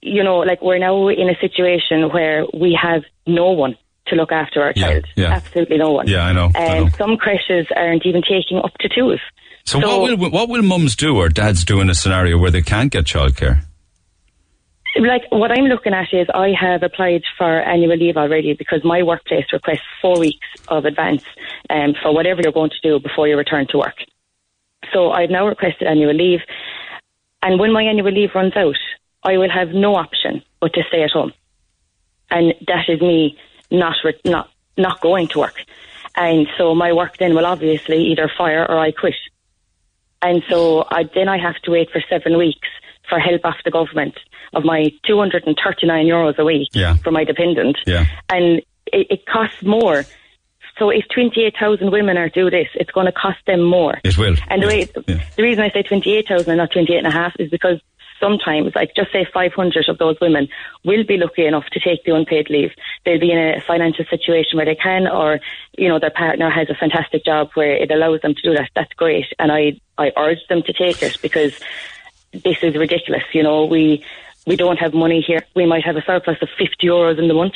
you know, like, we're now in a situation where we have no one to look after our Yeah, child. yeah. Absolutely no one. Yeah, I know, I know. some creches aren't even taking up to twos. So, what will what will mums do or dads do in a scenario where they can't get childcare? like what I'm looking at is I have applied for annual leave already because my workplace requests four weeks of advance um, for whatever you're going to do before you return to work. So I've now requested annual leave, and when my annual leave runs out, I will have no option but to stay at home, and that is me not re- not not going to work, and so my work then will obviously either fire or I quit, and so I, then I have to wait for seven weeks for help off the government of my 239 euros a week Yeah. for my dependent, Yeah. and it, it costs more. So if 28,000 women are do this, it's going to cost them more. It will. And the, way, Yeah. the reason I say 28,000 and not 28 and a half is because sometimes, like just say 500 of those women will be lucky enough to take the unpaid leave. They'll be in a financial situation where they can, or, you know, their partner has a fantastic job where it allows them to do that. That's great. And I, I urge them to take it because this is ridiculous. You know, we, we don't have money here. We might have a surplus of 50 euros in the month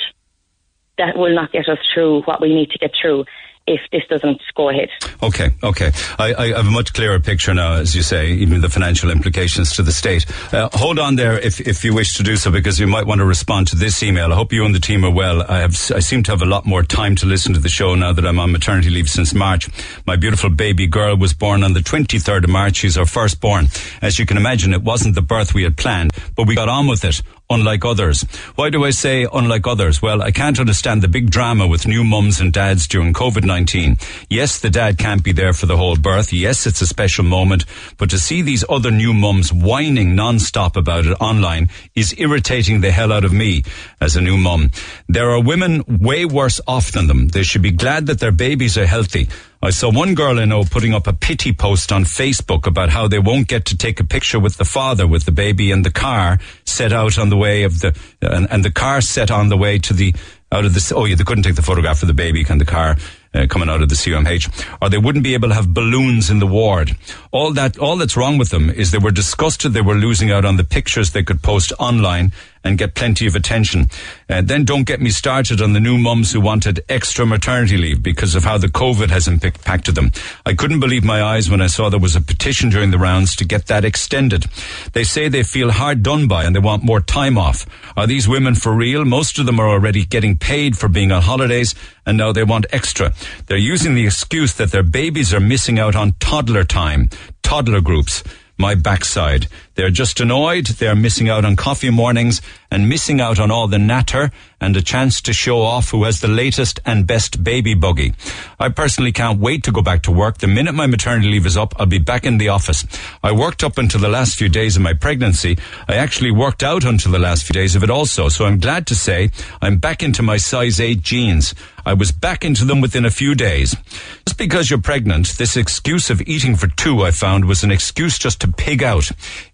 that will not get us through what we need to get through if this doesn't go ahead. Okay, okay. I, I have a much clearer picture now, as you say, even the financial implications to the state. Uh, hold on there if, if you wish to do so, because you might want to respond to this email. I hope you and the team are well. I have, I seem to have a lot more time to listen to the show now that I'm on maternity leave since March. My beautiful baby girl was born on the 23rd of March. She's our firstborn. As you can imagine, it wasn't the birth we had planned, but we got on with it unlike others. Why do I say unlike others? Well, I can't understand the big drama with new mums and dads during COVID-19. Yes, the dad can't be there for the whole birth. Yes, it's a special moment, but to see these other new mums whining non-stop about it online is irritating the hell out of me as a new mum. There are women way worse off than them. They should be glad that their babies are healthy. I saw one girl I know putting up a pity post on Facebook about how they won't get to take a picture with the father with the baby and the car set out on the way of the and, and the car set on the way to the out of the oh yeah they couldn't take the photograph of the baby and the car uh, coming out of the CUMH, or they wouldn't be able to have balloons in the ward. All that, all that's wrong with them is they were disgusted they were losing out on the pictures they could post online and get plenty of attention. Uh, then don't get me started on the new mums who wanted extra maternity leave because of how the COVID has impacted them. I couldn't believe my eyes when I saw there was a petition during the rounds to get that extended. They say they feel hard done by and they want more time off. Are these women for real? Most of them are already getting paid for being on holidays and now they want extra. They're using the excuse that their babies are missing out on toddler time, toddler groups my backside. They're just annoyed. They're missing out on coffee mornings and missing out on all the natter and a chance to show off who has the latest and best baby buggy. I personally can't wait to go back to work. The minute my maternity leave is up, I'll be back in the office. I worked up until the last few days of my pregnancy. I actually worked out until the last few days of it also. So I'm glad to say I'm back into my size 8 jeans. I was back into them within a few days. Just because you're pregnant, this excuse of eating for two, I found, was an excuse just to pig out.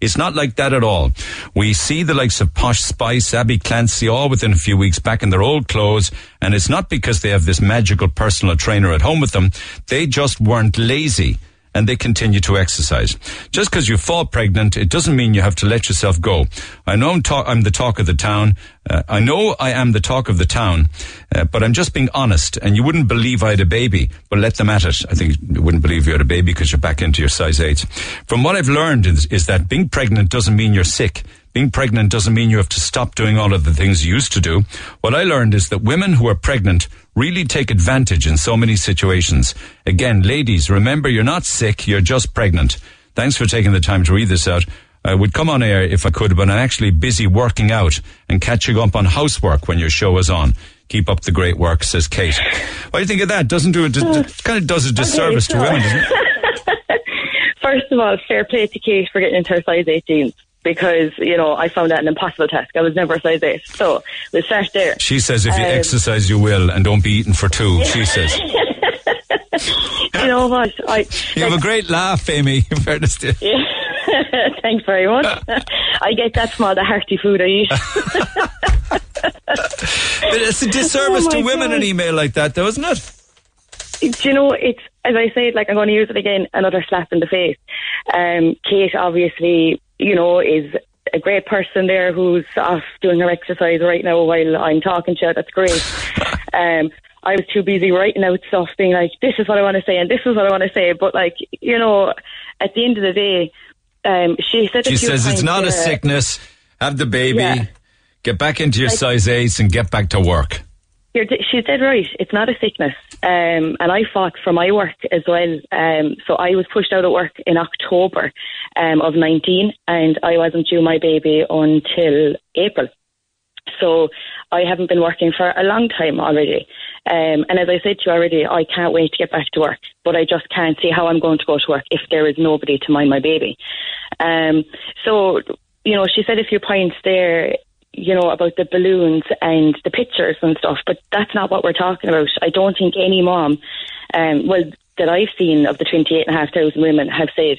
It's not like that at all. We see the likes of Posh Spice, Abbey Clancy, all within a few weeks back in their old clothes, and it's not because they have this magical personal trainer at home with them. They just weren't lazy and they continue to exercise. Just because you fall pregnant, it doesn't mean you have to let yourself go. I know I'm, talk- I'm the talk of the town. Uh, I know I am the talk of the town, uh, but I'm just being honest. And you wouldn't believe I had a baby, but let them at it. I think you wouldn't believe you had a baby because you're back into your size eight. From what I've learned is, is that being pregnant doesn't mean you're sick. Being pregnant doesn't mean you have to stop doing all of the things you used to do. What I learned is that women who are pregnant really take advantage in so many situations. Again, ladies, remember you're not sick, you're just pregnant. Thanks for taking the time to read this out. I would come on air if I could, but I'm actually busy working out and catching up on housework when your show is on. Keep up the great work, says Kate. What do you think of that? Doesn't do uh, it, it kind of does a disservice Okay, to so- women, doesn't it? (laughs) First of all, fair play to Kate for getting into her size 18 because, you know, I found that an impossible task. I was never a size 8. So we'll start there. She says if you Um, exercise, you will, and don't be eating for two, she says. (laughs) you know what? I, You have a great laugh, Amy, (laughs) in fairness to you. Yeah. (laughs) Thanks very much. I get that from all the hearty food I eat. But it's a disservice Oh to women, God. an email like that, though, isn't it? Do you know, it's, as I said, like I'm going to use it again, another slap in the face. Um, Kate obviously, you know, is a great person there who's off doing her exercise right now while I'm talking to you. That's great. (laughs) um, I was too busy writing out stuff, being like, this is what I want to say and this is what I want to say. But like, you know, at the end of the day, um, she said She says it's not a sickness. Have the baby, Yeah. get back into your Like- size eights, and get back to work. You're, she's dead right. It's not a sickness. Um, and I fought for my work as well. Um, so I was pushed out of work in October um, of 19, and I wasn't due my baby until April. So I haven't been working for a long time already. Um, and as I said to you already, I can't wait to get back to work, but I just can't see how I'm going to go to work if there is nobody to mind my baby. Um, so, you know, she said a few points there, you know, about the balloons and the pictures and stuff, but that's not what we're talking about. I don't think any mom, um, well, that I've seen of the 28,500 women have said,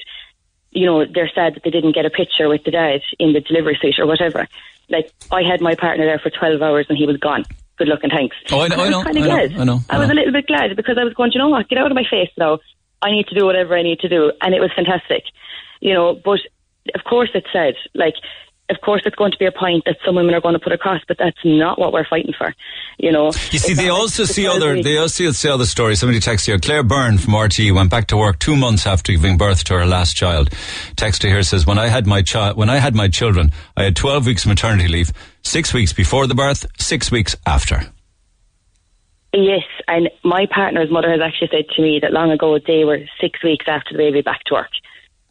you know, they're sad that they didn't get a picture with the dad in the delivery suite or whatever. Like, I had my partner there for 12 hours and he was gone. Good luck and thanks. Oh, I know, And I know, was kind of I know, glad. I know, I I was know. a little bit glad because I was going, you know what? Get out of my face now. I need to do whatever I need to do. And it was fantastic. You know, but of course it's sad. Like, of course, it's going to be a point that some women are going to put across, but that's not what we're fighting for. You know. You see, they also see other. They also see other stories. Somebody texted here. Claire Byrne from RTE went back to work two months after giving birth to her last child. Texter here says, "When I had my child, when I had my children, I had twelve weeks maternity leave, six weeks before the birth, six weeks after." Yes, and my partner's mother has actually said to me that long ago they were six weeks after the baby back to work.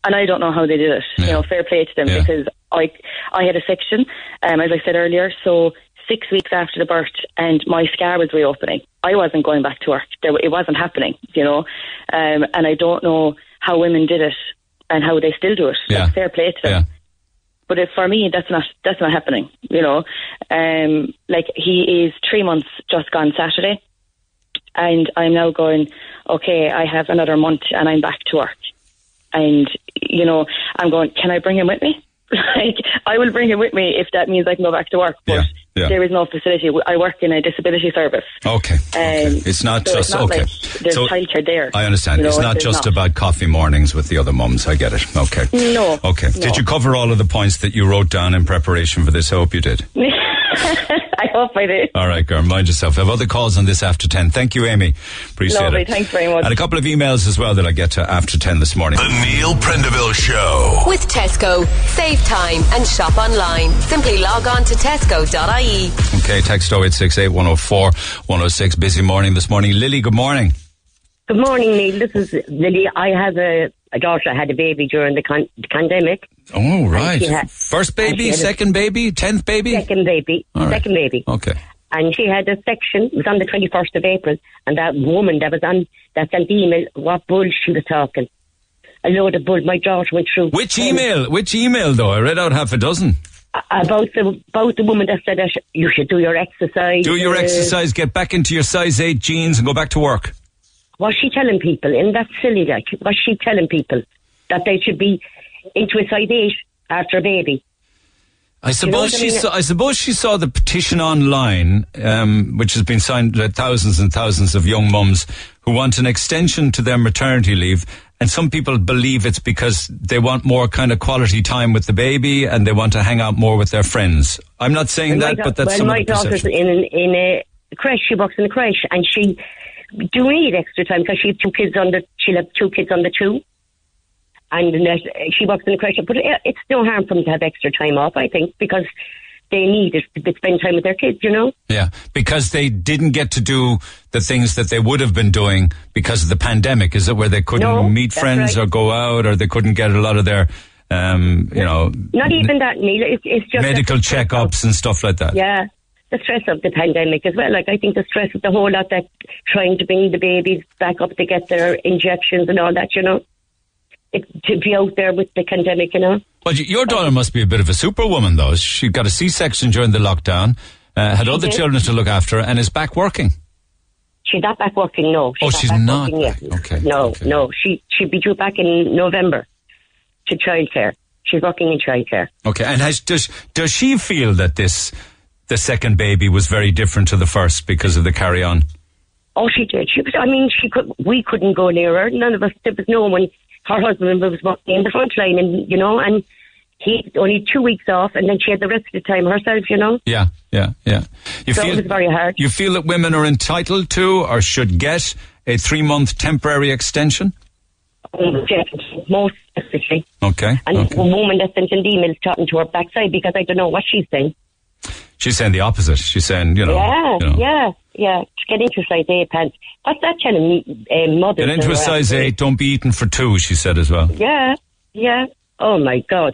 And I don't know how they did it. Yeah. You know, fair play to them Yeah. because I I had a section, um, as I said earlier, so six weeks after the birth and my scar was reopening. I wasn't going back to work. There, it wasn't happening, you know. Um, and I don't know how women did it and how they still do it. Yeah. Like, fair play to them. Yeah. But for me, that's not that's not happening. You know, um, like he is three months just gone Saturday, and I'm now going. Okay, I have another month, and I'm back to work. And you know, I'm going. Can I bring him with me? (laughs) like I will bring him with me if that means I can go back to work. But Yeah, yeah. there is no facility. I work in a disability service. Okay. okay. Um, It's not so just it's not okay. like there's So- childcare there. I understand. You know, it's not just not. about coffee mornings with the other mums. I get it. Okay. No, Okay. no. Did you cover all of the points that you wrote down in preparation for this? I hope you did. (laughs) I hope I did. All right, girl. Mind yourself. I have other calls on this after 10. Thank you, Amy. Appreciate Lovely, it. thanks very much. And a couple of emails as well that I get to after 10 this morning. The Neil Prendeville Show. With Tesco, save time and shop online. Simply log on to tesco.ie. Okay, text 0868 104 106. Busy morning this morning. Lily, good morning. Good morning, Neil. This is Lily. I have a, a daughter. had a baby during the, con- the pandemic. Oh, right. had- First baby, had a- second baby, tenth baby? Second baby. Right. Second baby. Okay. And she had a section. It was on the 21st of April. And that woman that was on, that sent the email, what bull she was talking. A load of bull. My daughter went through. Which ten- email? Which email, though? I read out half a dozen. About the, about the woman that said that you should do your exercise. Do your uh, exercise, get back into your size 8 jeans, and go back to work. Was she telling people? And that's silly, like, was she telling people that they should be into a size 8 after a baby? I suppose what I she mean? saw. I suppose she saw the petition online, um, which has been signed by thousands and thousands of young mums who want an extension to their maternity leave. And some people believe it's because they want more kind of quality time with the baby and they want to hang out more with their friends. I'm not saying that, da- but that's well, some my of the daughter's in in a creche. She works in a creche, and she do need extra time because she has two kids under. She'll have two kids under two, and she works in a creche. But it's no harm for them to have extra time off, I think, because they need it to spend time with their kids. You know. Yeah, because they didn't get to do the things that they would have been doing because of the pandemic. Is it where they couldn't No, meet friends right. or go out, or they couldn't get a lot of their, um, you know, Not even that, Neil. It's, it's just medical the checkups and stuff like that. Yeah. The stress of the pandemic as well. Like I think the stress of the whole lot that trying to bring the babies back up to get their injections and all that, you know. It, to be out there with the pandemic, you know. Well, y- your daughter must be a bit of a superwoman, though. She got a C-section during the lockdown, uh, had other did. children to look after, and is back working. She's not back working, no. Oh, she's not working yet. Okay, No, okay. no. She she'd be due back in November to childcare. She's working in childcare. Okay, and has, does does she feel that this the second baby was very different to the first because of the carry on? Oh, she did. She was. I mean, she could. We couldn't go near her. None of us. There was no one. Her husband was working in the front line, and you know, and he only two weeks off, and then she had the rest of the time herself. You know. Yeah, yeah, yeah. You So it was very hard. You feel that women are entitled to or should get a three month temporary extension? Um, yeah, most definitely. Okay. And okay. the woman that sent an email talking to her backside because I don't know what she's saying. She's saying the opposite. She's saying, you know, Yeah, you know, yeah, yeah. Get into a size eight pants. What's that telling uh, mothers? get into a size actually- eight. Don't be eating for two. She said as well. Yeah, yeah. Oh my God,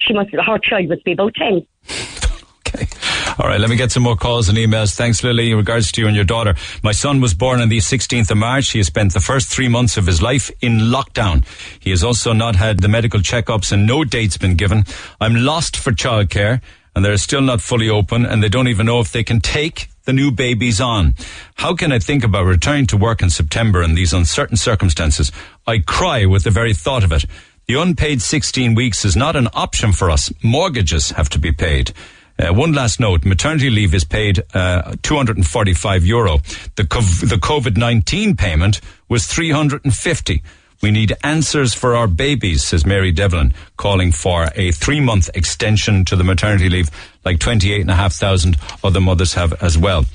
she must. Her child must be about ten. (laughs) Okay. All right, let me get some more calls and emails. Thanks, Lily. In regards to you and your daughter, my son was born on the 16th of March. He has spent the first three months of his life in lockdown. He has also not had the medical checkups and no dates been given. I'm lost for childcare and they're still not fully open and they don't even know if they can take the new babies on. How can I think about returning to work in September in these uncertain circumstances? I cry with the very thought of it. The unpaid 16 weeks is not an option for us. Mortgages have to be paid. Uh, one last note: maternity leave is paid uh, 245 euro. The the COVID 19 payment was 350. We need answers for our babies, says Mary Devlin, calling for a three month extension to the maternity leave, like 28,500 other mothers have as well.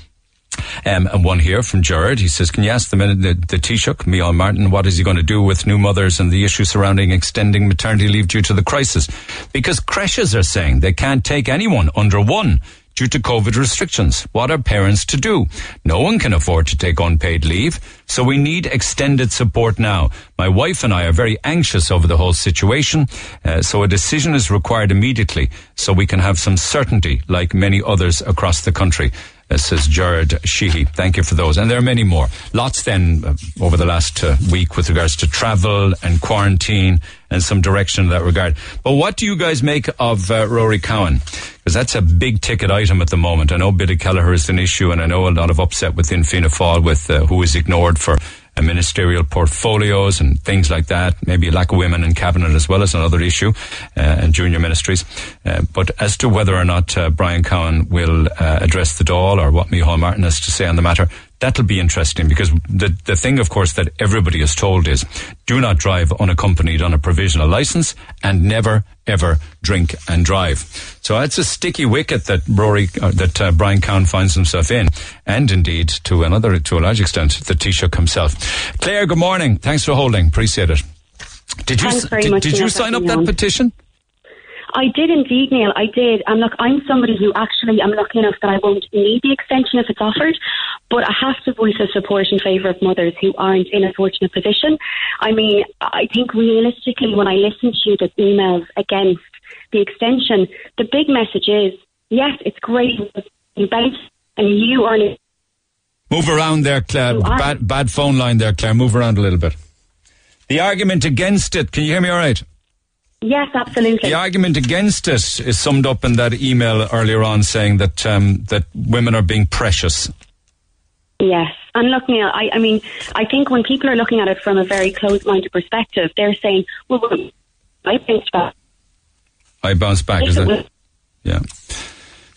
Um, and one here from Jared. He says, Can you ask the, the, the Taoiseach, Micheál Martin, what is he going to do with new mothers and the issue surrounding extending maternity leave due to the crisis? Because creches are saying they can't take anyone under one due to COVID restrictions. What are parents to do? No one can afford to take unpaid leave, so we need extended support now. My wife and I are very anxious over the whole situation, uh, so a decision is required immediately so we can have some certainty like many others across the country. Uh, says Jared Sheehy. Thank you for those. And there are many more. Lots then uh, over the last uh, week with regards to travel and quarantine and some direction in that regard. But what do you guys make of uh, Rory Cowen? Because that's a big ticket item at the moment. I know Billy Kelleher is an issue and I know a lot of upset within Fianna Fáil with uh, who is ignored for ministerial portfolios and things like that. Maybe a lack of women in cabinet as well as another issue, uh, and junior ministries. Uh, but as to whether or not uh, Brian Cowen will address the Dáil or what Micheál Martin has to say on the matter, that'll be interesting because the the thing, of course, that everybody is told is do not drive unaccompanied on a provisional license and never ever drink and drive. So that's a sticky wicket that Rory, uh, that uh, Brian Cowen finds himself in, and indeed to another, to a large extent, the Taoiseach himself. Claire, good morning. Thanks for holding. Appreciate it. Did you did, did you sign up that on. petition? I did indeed, Neil. I did. And look, I'm somebody who actually I'm lucky enough that I won't need the extension if it's offered, but I have to voice a support in favour of mothers who aren't in a fortunate position. I mean, I think realistically, when I listen to the emails against the extension, the big message is yes, it's great. You bounce and you are. Move around there, Claire. Bad, bad phone line there, Claire. Move around a little bit. The argument against it. Can you hear me all right? Yes, absolutely. The argument against it is summed up in that email earlier on, saying that um, that women are being precious. Yes. And look, Neil, I, I mean, I think when people are looking at it from a very closed minded perspective, they're saying, well, I think that. I bounce back. Is that? Yeah.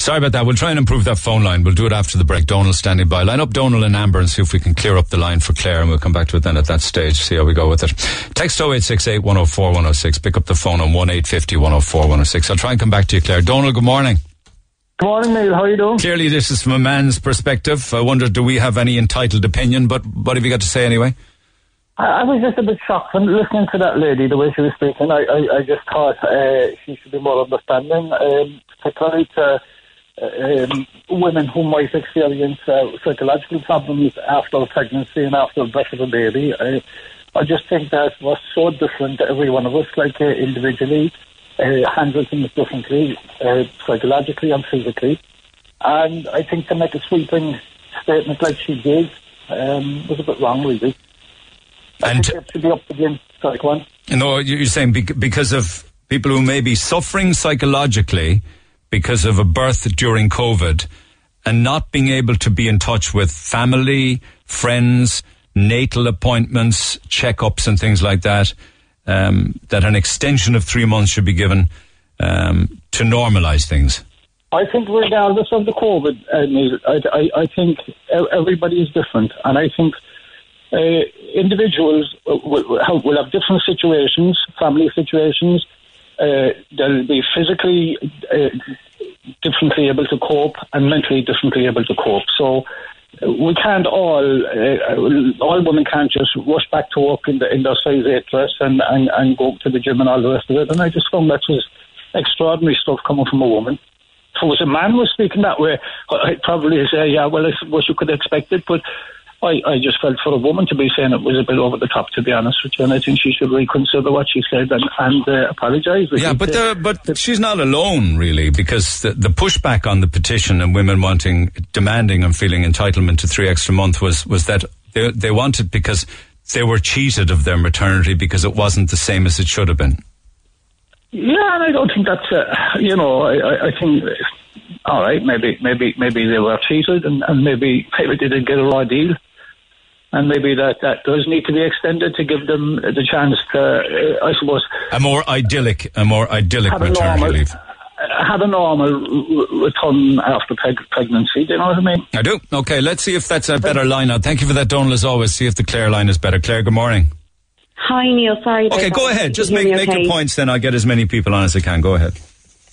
Sorry about that. We'll try and improve that phone line. We'll do it after the break. Donal standing by. Line up Donal and Amber and see if we can clear up the line for Claire and we'll come back to it then at that stage, see how we go with it. Text 0868 104 106. Pick up the phone on 1850 104 106. I'll try and come back to you, Claire. Donal, good morning. Good morning, Neil. How are you doing? Clearly, this is from a man's perspective. I wonder, do we have any entitled opinion? But what have you got to say anyway? I, I was just a bit shocked when listening to that lady, the way she was speaking. I, I, I just thought uh, she should be more understanding, um, particularly to um, women who might experience uh, psychological problems after pregnancy and after the birth of a baby. I, I just think that was so different to every one of us, like uh, individually, uh, handle things differently, uh, psychologically and physically. And I think to make a sweeping statement like she did um, was a bit wrong, really. I And- think should be up to the sorry, go on. You know, you're saying because of people who may be suffering psychologically because of a birth during COVID and not being able to be in touch with family, friends, natal appointments, checkups, and things like that, um, that an extension of three months should be given um, to normalise things. I think regardless of the COVID, uh, Neil, I, I, I think everybody is different, and I think uh, individuals will, will will have different situations, family situations. Uh, they'll be physically uh, differently able to cope and mentally differently able to cope. So uh, we can't all, uh, all women can't just rush back to work in, the, in their size 8 dress and, and, and go to the gym and all the rest of it. And I just found that was extraordinary stuff coming from a woman. If it was a man was speaking that way, (laughs) I'd probably say, yeah, well, I suppose you could expect it, but I, I just felt for a woman to be saying it was a bit over the top, to be honest with you, and I think she should reconsider what she said and, and uh, apologise. Yeah, but uh, the, but she's not alone, really, because the, the pushback on the petition and women wanting, demanding and feeling entitlement to three extra months was was that they they wanted because they were cheated of their maternity because it wasn't the same as it should have been. Yeah, and I don't think that's uh, you know I, I, think uh, all right maybe maybe maybe they were cheated and, and maybe maybe they didn't get a raw deal, and maybe that that does need to be extended to give them the chance to uh, I suppose A more idyllic, a more idyllic have a maternity normal leave. uh, have a normal r- r- return after preg- pregnancy. Do you know what I mean? I do. Okay, let's see if that's a better line now. Thank you for that, Donal, as always. See if the Claire line is better. Claire, good morning. Hi, Neil. Sorry. Okay, go ahead. Just make, hear make okay? your points, then I'll get as many people on as I can. Go ahead.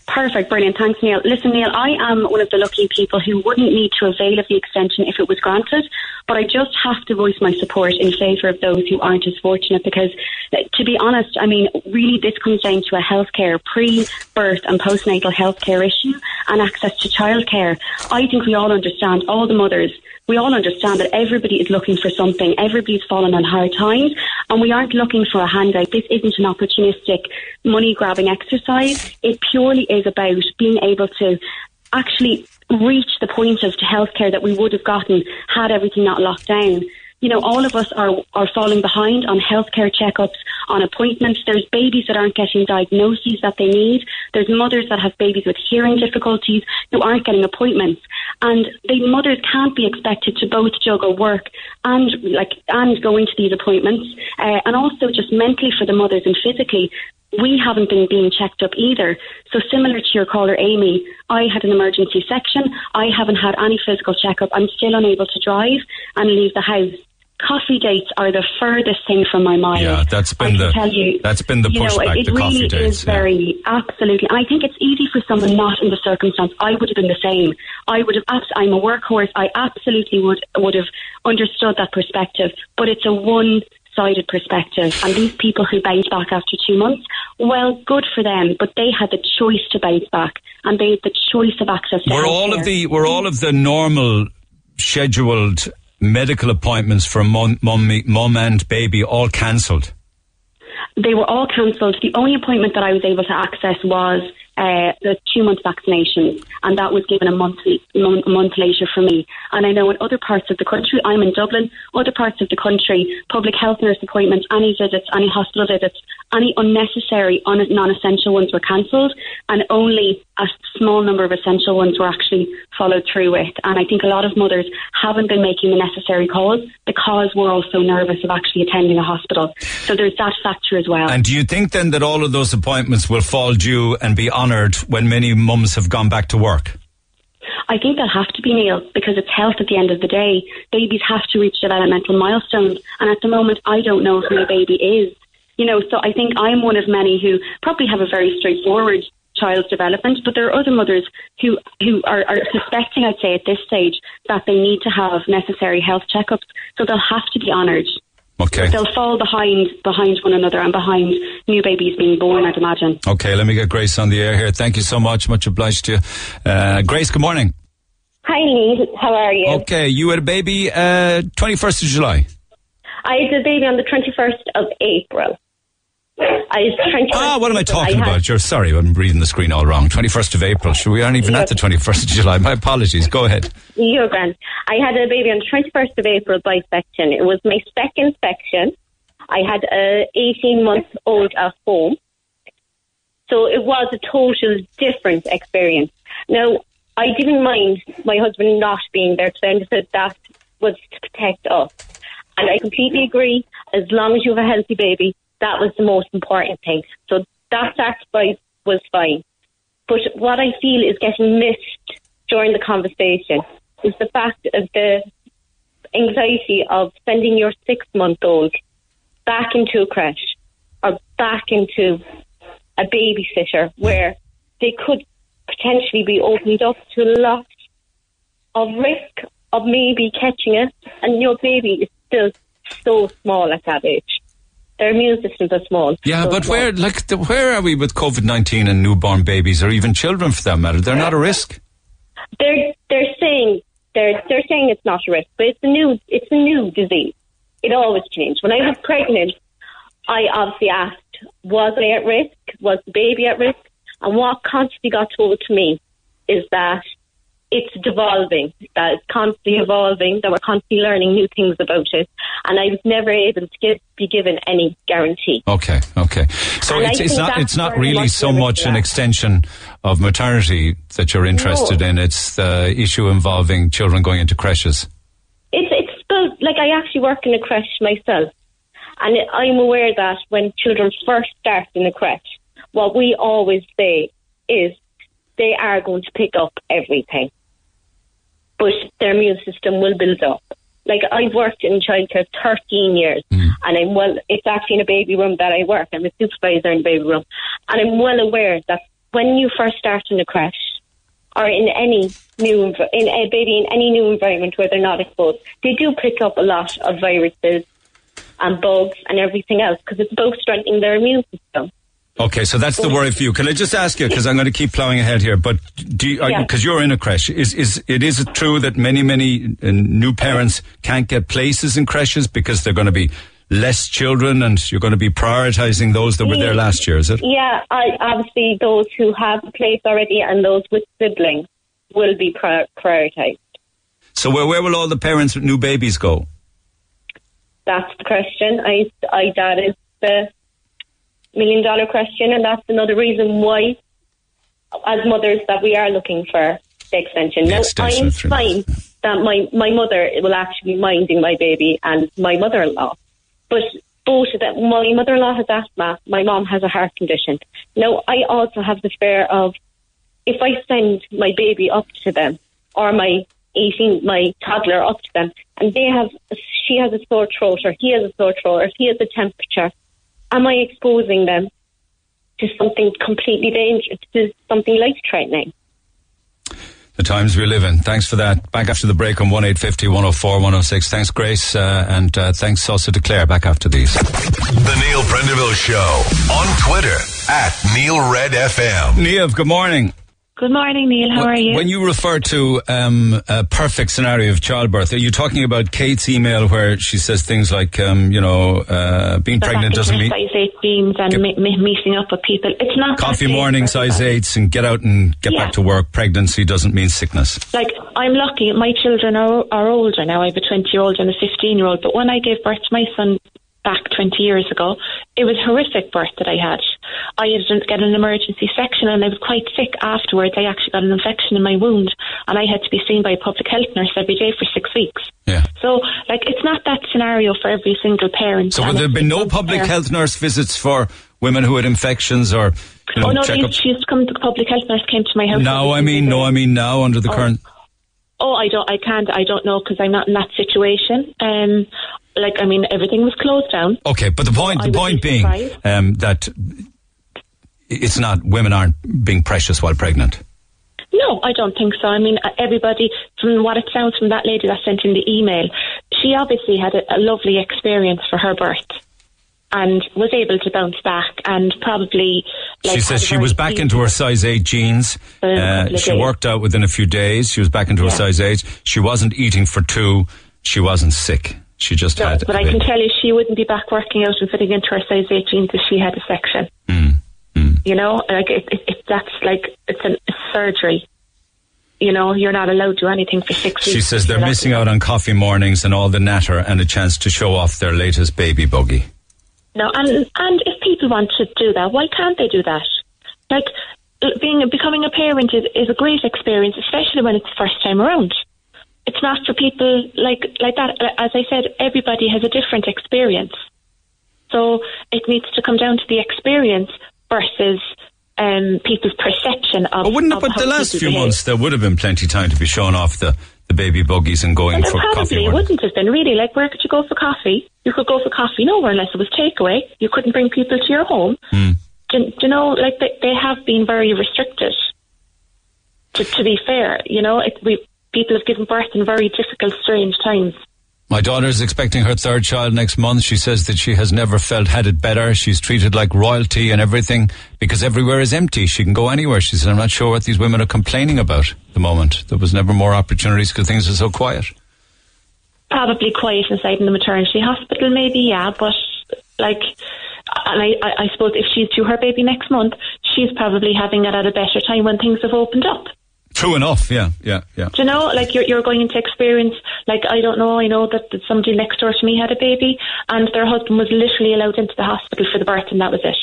Perfect, brilliant. Thanks, Neil. Listen, Neil, I am one of the lucky people who wouldn't need to avail of the extension if it was granted, but I just have to voice my support in favour of those who aren't as fortunate because, to be honest, I mean, really this comes down to a healthcare pre-birth and postnatal healthcare issue and access to childcare. I think we all understand, all the mothers, we all understand that everybody is looking for something. Everybody's fallen on hard times, and we aren't looking for a handout. This isn't an opportunistic money grabbing exercise. It purely is about being able to actually reach the point of healthcare that we would have gotten had everything not locked down. You know, all of us are, are falling behind on healthcare checkups, on appointments. There's babies that aren't getting diagnoses that they need. There's mothers that have babies with hearing difficulties who aren't getting appointments. And the mothers can't be expected to both juggle work and like and go into these appointments. Uh, and also just mentally for the mothers and physically, we haven't been being checked up either. So similar to your caller, Amy, I had an emergency section. I haven't had any physical checkup. I'm still unable to drive and leave the house. Coffee dates are the furthest thing from my mind. Yeah, that's been I the- tell you, that's been the you know, pushback, It, the it really dates, is yeah. very absolutely. I think it's easy for someone not in the circumstance. I would have been the same. I would have. I'm a workhorse. I absolutely would would have understood that perspective. But it's a one sided perspective. And these people who bounce back after two months, well, good for them. But they had the choice to bounce back, and they had the choice of access to Were all of the were all of the normal scheduled medical appointments for mom, mum, mum and baby all cancelled? They were all cancelled. The only appointment that I was able to access was uh, the two month vaccinations, and that was given a month, a month later for me. And I know in other parts of the country, I'm in Dublin, other parts of the country, public health nurse appointments, any visits, any hospital visits, any unnecessary, non essential ones were cancelled, and only a small number of essential ones were actually followed through with. And I think a lot of mothers haven't been making the necessary calls because we're all so nervous of actually attending a hospital. So there's that factor as well. And do you think then that all of those appointments will fall due and be honoured when many mums have gone back to work? I think they'll have to be Neil because it's health at the end of the day. Babies have to reach developmental milestones, and at the moment, I don't know who my baby is. You know, so I think I'm one of many who probably have a very straightforward child's development, but there are other mothers who who are, are suspecting, I'd say, at this stage that they need to have necessary health checkups, so they'll have to be honoured. Okay. They'll fall behind behind one another and behind new babies being born, I'd imagine. Okay, let me get Grace on the air here. Thank you so much. Much obliged to you. Uh, Grace, good morning. Hi, Lee. How are you? Okay, you had a baby uh, 21st of July. I had a baby on the 21st of April. I was 21st Ah, what am I talking had- about? You're sorry, I'm reading the screen all wrong. 21st of April. Sure, we aren't even at the 21st of July. My apologies. Go ahead. You're grand. I had a baby on 21st of April by section. It was my second section. I had a 18 month old at home. So it was a total different experience. Now, I didn't mind my husband not being there because I understood that was to protect us. And I completely agree. As long as you have a healthy baby, that was the most important thing. So that sacrifice was fine. But what I feel is getting missed during the conversation is the fact of the anxiety of sending your six month old back into a creche or back into a babysitter where they could potentially be opened up to a lot of risk of maybe catching it and your baby is still so small at that age. Their immune systems are small. Yeah, So but small. where, like, the, where are we with COVID 19 and newborn babies or even children for that matter? They're not a risk. they're they're saying they're they're saying it's not a risk, but it's a new it's a new disease. It always changed. When I was pregnant, I obviously asked, was I at risk? Was the baby at risk? And what constantly got told to me is that it's devolving, that it's constantly evolving, that we're constantly learning new things about it. And I was never able to give, be given any guarantee. Okay, okay. So And it's, it's not it's not really so much an extension of maternity that you're interested in. It's the issue involving children going into creches. It's it's still like I actually work in a creche myself, and it, I'm aware that when children first start in a creche, what we always say is they are going to pick up everything, but their immune system will build up. Like I've worked in childcare 13 years, Mm. and I'm well. It's actually in a baby room that I work. I'm a supervisor in the baby room, and I'm well aware that when you first start in a creche or in any new in a baby in any new environment where they're not exposed, they do pick up a lot of viruses and bugs and everything else because it's both strengthening their immune system. Okay, so that's the worry for you. Can I just ask you, because I'm going to keep plowing ahead here, but do you, Yeah. because you're in a creche, is, is, it is it true that many, many uh, new parents can't get places in creches because they're going to be less children and you're going to be prioritizing those that were there last year, is it? Yeah, I, obviously those who have a place already and those with siblings will be prioritized. So where, where will all the parents with new babies go? That's the question. I, I, that is the million dollar question, and that's another reason why, as mothers, that we are looking for the extension. The now, extension I'm fine that my, my mother will actually be minding my baby and my mother in law. But both of them, my mother in law has asthma, my mom has a heart condition. Now, I also have the fear of if I send my baby up to them or my 18, my toddler up to them, and they have, she has a sore throat or he has a sore throat or he has a temperature, am I exposing them to something completely dangerous, to something life threatening? The times we live in. Thanks for that. Back after the break on 1850 104 106. Thanks, Grace, uh, and uh, thanks also to Claire. Back after these. The Neil Prendeville Show on Twitter at Neil Red FM. Niamh, good morning. Good morning, Neil. How When- are you? When you refer to um, a perfect scenario of childbirth, are you talking about Kate's email where she says things like, um, you know, uh, being pregnant doesn't mean size eight jeans and me- me- meeting up with people. It's not coffee morning, size eights, and get out and get Yeah. back to work. Pregnancy doesn't mean sickness. Like I'm lucky. My children are are older now. I have a 20 year old and a 15 year old. But when I gave birth to my son back 20 years ago, it was a horrific birth that I had. I had to get an emergency section and I was quite sick afterwards. I actually got an infection in my wound and I had to be seen by a public health nurse every day for six weeks. Yeah. So, like, it's not that scenario for every single parent. So would there it's- been no public unfair. health nurse visits for women who had infections or, you know, oh no, checkups? she used to come. The public health nurse came to my house. No, I mean, no. I mean now under the Oh. current. Oh, I don't. I can't. I don't know because I'm not in that situation. Um, like I mean, everything was closed down. Okay, but the point, I the point being um, that it's not women aren't being precious while pregnant. No, I don't think so. I mean, everybody, from what it sounds from that lady that sent in the email, she obviously had a, a lovely experience for her birth and was able to bounce back and probably. Like, she says she was back into her size eight jeans. Uh, she days. worked out within a few days. She was back into her size eight. She wasn't eating for two. She wasn't sick. She just No, had. but I can tell you, she wouldn't be back working out and fitting into her size 18 if she had a section. Mm, You know, like it, it, it, that's like it's a surgery. You know, you're not allowed to do anything for six weeks. She says they're missing out on coffee mornings and all the natter and a chance to show off their latest baby buggy. No, and and if people want to do that, why can't they do that? Like being becoming a parent is, is a great experience, especially when it's the first time around. It's not for people like like that. As I said, everybody has a different experience, so it needs to come down to the experience versus um, people's perception of. But wouldn't it, of but the last few behave. months there would have been plenty time to be shown off the, the baby buggies and going Well, for there coffee. probably wouldn't have been really. Like, where could you go for coffee? You could go for coffee nowhere unless it was takeaway. You couldn't bring people to your home. Hmm. Do, do you know, like they, they have been very restricted. To, to be fair, you know, it, we people have given birth in very difficult, strange times. My daughter is expecting her third child next month. She says that she has never felt had it better. She's treated like royalty and everything because everywhere is empty. She can go anywhere. She said, I'm not sure what these women are complaining about at the moment. There was never more opportunities because things are so quiet. Probably quiet inside in the maternity hospital, maybe, yeah, but like, and I, I, I suppose if she's due her baby next month, she's probably having it at a better time when things have opened up. True enough. Yeah, yeah, yeah. Do you know, like you're you're going into experience. Like I don't know, I know that, that somebody next door to me had a baby, and their husband was literally allowed into the hospital for the birth, and that was it,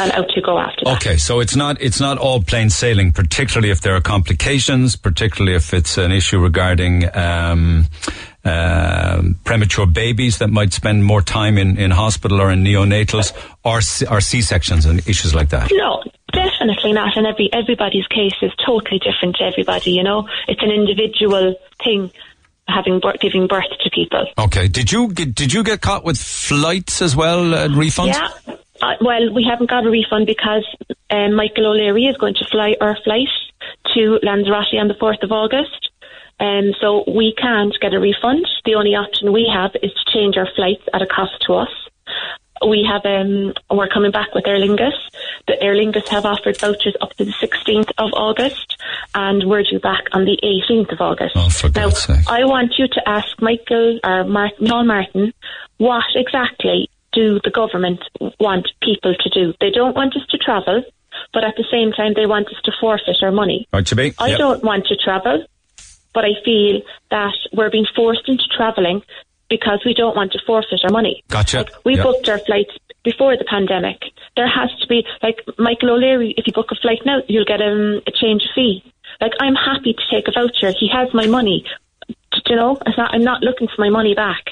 and out to go after that. Okay, so it's not it's not all plain sailing, particularly if there are complications, particularly if it's an issue regarding um, um premature babies that might spend more time in, in hospital or in neonatals, or or C sections and issues like that. No, definitely not. And every everybody's case is totally different to everybody. You know, it's an individual thing. having giving birth to people. Okay. Did you get, did you get caught with flights as well, and refunds? Yeah. Uh, well, we haven't got a refund because um, Michael O'Leary is going to fly our flight to Lanzarote on the 4th of August. Um, so we can't get a refund. The only option we have is to change our flights at a cost to us. We have, um, we're coming back with Aer Lingus. The Aer Lingus have offered vouchers up to the 16th of August, and we're due back on the 18th of August. Oh, for now, God's sake. I want you to ask Michael or Martin, Noel Martin, what exactly do the government want people to do? They don't want us to travel, but at the same time, they want us to forfeit our money. Right to be? I Yep. don't want to travel, but I feel that we're being forced into travelling because we don't want to forfeit our money. Gotcha. We Yep. booked our flights before the pandemic. There has to be, like Michael O'Leary, if you book a flight now, you'll get um, a change of fee. Like, I'm happy to take a voucher. He has my money. D- You know, not, I'm not looking for my money back.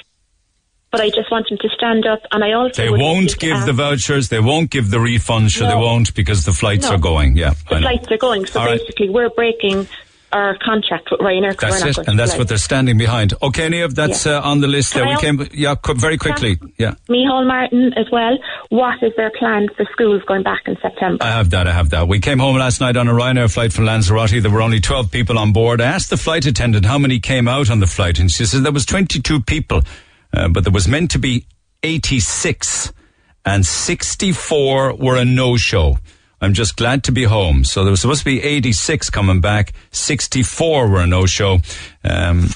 But I just want him to stand up, and I also They won't give ask- the vouchers. They won't give the refunds. Sure, they won't because the flights No. are going. Yeah, the flights are going. So All right. basically, we're breaking our contract with Ryanair. That's it, and that's what they're standing behind. Okay, Niamh, that's Yeah. uh, on the list there. We came, yeah, very quickly. Yeah, Micheál Martin as well. What is their plan for schools going back in September? I have that. I have that. We came home last night on a Ryanair flight from Lanzarote. There were only 12 people on board. I asked the flight attendant how many came out on the flight, and she said there was 22 people, uh, but there was meant to be 86, and 64 were a no-show. I'm just glad to be home. So there was supposed to be 86 coming back. 64 were a no-show. Um,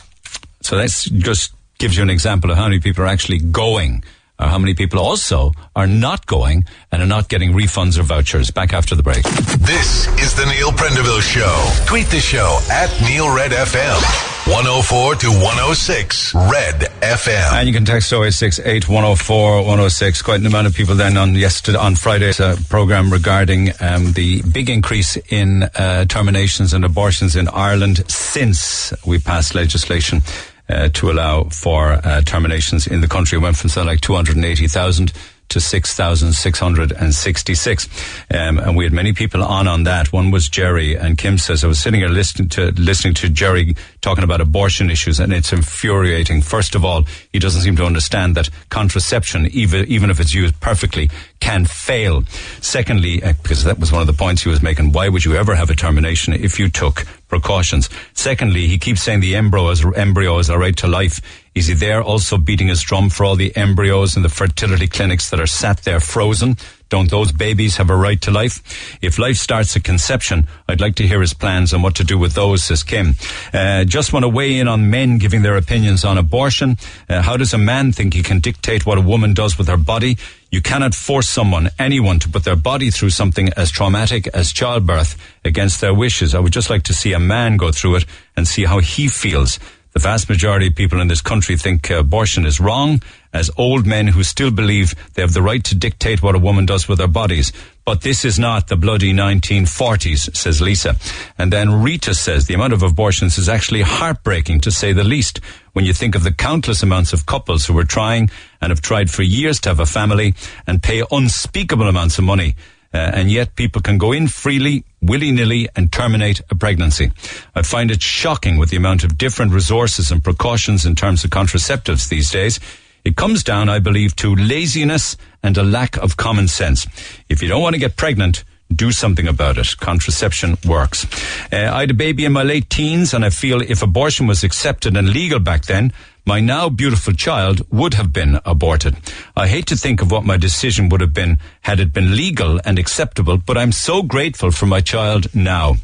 so that's just gives you an example of how many people are actually going, or how many people also are not going and are not getting refunds or vouchers. Back after the break. This is the Neil Prendeville Show. Tweet the show at Neil Red FM. 104 to 106 Red FM. And you can text 086 104 106. Quite an amount of people then on yesterday, on Friday's uh, program regarding um, the big increase in uh, terminations and abortions in Ireland since we passed legislation uh, to allow for uh, terminations in the country. It went from something like 280,000 to 6,666. Um, and we had many people on on that. One was Jerry, and Kim says, I was sitting here listening to, listening to Jerry talking about abortion issues, and it's infuriating. First of all, he doesn't seem to understand that contraception, even, even if it's used perfectly, can fail. Secondly, uh, because that was one of the points he was making, why would you ever have a termination if you took precautions? Secondly, he keeps saying the embryos, embryos are right to life. Is he there also beating his drum for all the embryos in the fertility clinics that are sat there frozen? Don't those babies have a right to life? If life starts at conception, I'd like to hear his plans on what to do with those, says Kim. Uh, just want to weigh in on men giving their opinions on abortion. Uh, how does a man think he can dictate what a woman does with her body? You cannot force someone, anyone, to put their body through something as traumatic as childbirth against their wishes. I would just like to see a man go through it and see how he feels. The vast majority of people in this country think uh, abortion is wrong, as old men who still believe they have the right to dictate what a woman does with her bodies. But this is not the bloody 1940s, says Lisa. And then Rita says the amount of abortions is actually heartbreaking, to say the least, when you think of the countless amounts of couples who are trying and have tried for years to have a family and pay unspeakable amounts of money. Uh, and yet people can go in freely, willy-nilly and terminate a pregnancy. I find it shocking with the amount of different resources and precautions in terms of contraceptives these days. It comes down, I believe, to laziness and a lack of common sense. If you don't want to get pregnant, do something about it. Contraception works. Uh, I had a baby in my late teens and I feel if abortion was accepted and legal back then, my now beautiful child would have been aborted. I hate to think of what my decision would have been had it been legal and acceptable, but I'm so grateful for my child now.